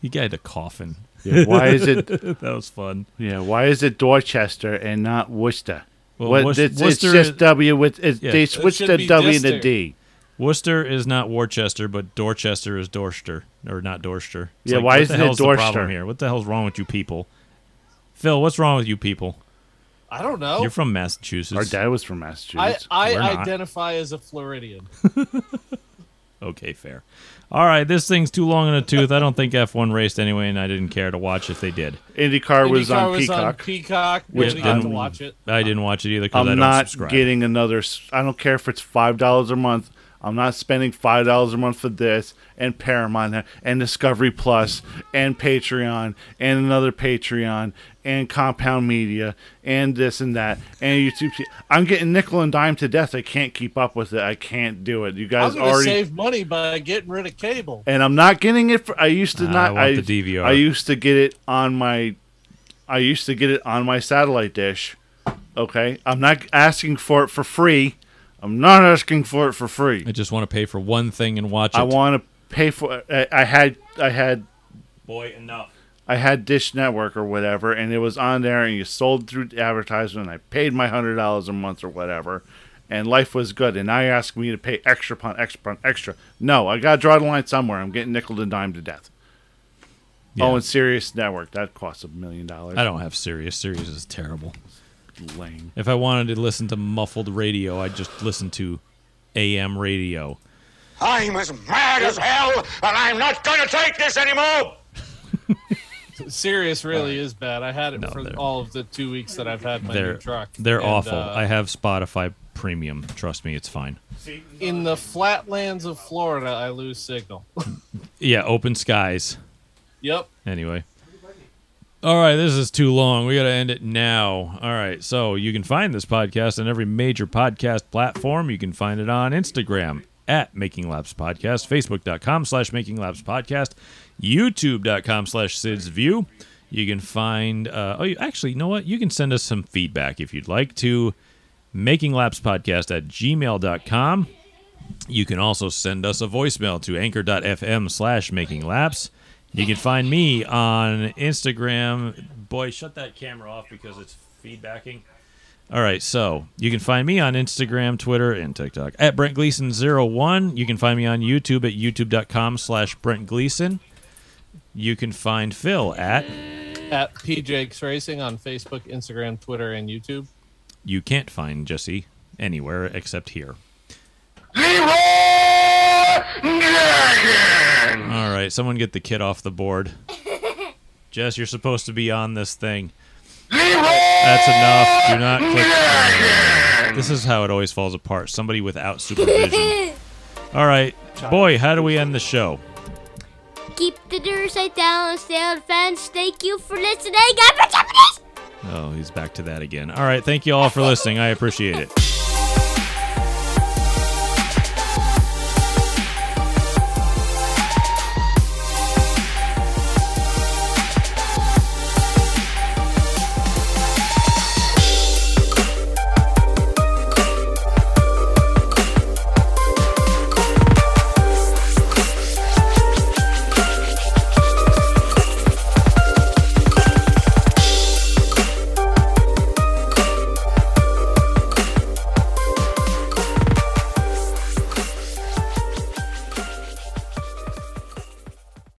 He got a coffin. Yeah, why is it? that was fun. Yeah, why is it Dorchester and not Worcester? Well, what, Wor- it's, Worcester it's just is- W with it's, Yeah. they switched the be W and the D. Worcester is not Worcester, but Dorchester is Dorster, or not Dorster. It's Yeah, like, why what isn't the it hell's the problem here? What the hell's wrong with you people? Phil, what's wrong with you people? I don't know. You're from Massachusetts. Our dad was from Massachusetts. I We're not. identify as a Floridian. Okay, fair. All right, this thing's too long in the tooth. I don't think F1 raced anyway, and I didn't care to watch if they did. IndyCar was IndyCar on was Peacock. on Peacock. Which Which got didn't- watch it. I didn't watch it either because I'm I don't subscribe. getting another. I don't care if it's five dollars a month. I'm not spending five dollars a month for this and Paramount and Discovery Plus and Patreon and another Patreon and Compound Media and this and that and YouTube. I'm getting nickel and dime to death. I can't keep up with it. I can't do it. You guys I'm guys going to already. save money by getting rid of cable. and I'm not getting it. For, I used to not. I want the DVR. I used to get it on my. I used to get it on my satellite dish. Okay, I'm not asking for it for free. I'm not asking for it for free. I just want to pay for one thing and watch it. I want to pay for. I, I had. I had. Boy, enough. I had Dish Network or whatever, and it was on there, and you sold through advertisement. And I paid my hundred dollars a month or whatever, and life was good. And now you ask me to pay extra upon extra upon extra. No, I got to draw the line somewhere. I'm getting nickel and dime to death. Yeah. Oh, and Sirius Network that costs a million dollars. I don't have Sirius. Sirius is terrible. Lame. If I wanted to listen to muffled radio, I'd just listen to AM radio. I'm as mad as hell, and I'm not gonna take this anymore! Sirius really is bad. I had it No, for they're- all of the two weeks that I've had my They're new truck. they're And, awful. uh, I have Spotify Premium. Trust me, it's fine. in the flatlands of Florida, I lose signal. Yeah, open skies. yep. Anyway. All right, this is too long. We got to end it now. All right, so you can find this podcast on every major podcast platform. You can find it on Instagram at Making Laps Podcast, Facebook.com slash Making Laps Podcast, YouTube.com slash Sid's View. You can find, uh, oh, you, actually, you know what? You can send us some feedback if you'd like to Making Laps Podcast at gmail.com. You can also send us a voicemail to anchor.fm slash making laps. You can find me on Instagram. Boy, shut that camera off because it's feedbacking. All right, so you can find me on Instagram, Twitter, and TikTok at Brent Gleason01. You can find me on YouTube at youtube.com slash Brent Gleason. You can find Phil at At PJX Racing on Facebook, Instagram, Twitter, and YouTube. you can't find Jesse anywhere except here. All right, someone get the kid off the board. Jess, you're supposed to be on this thing. That's enough. Do not click. This is how it always falls apart. Somebody without supervision. All right, boy, how do we end the show? Keep the door side down stay on the fence. Thank you for listening. I'm a Japanese. Oh, he's back to that again. All right, thank you all for listening. I appreciate it.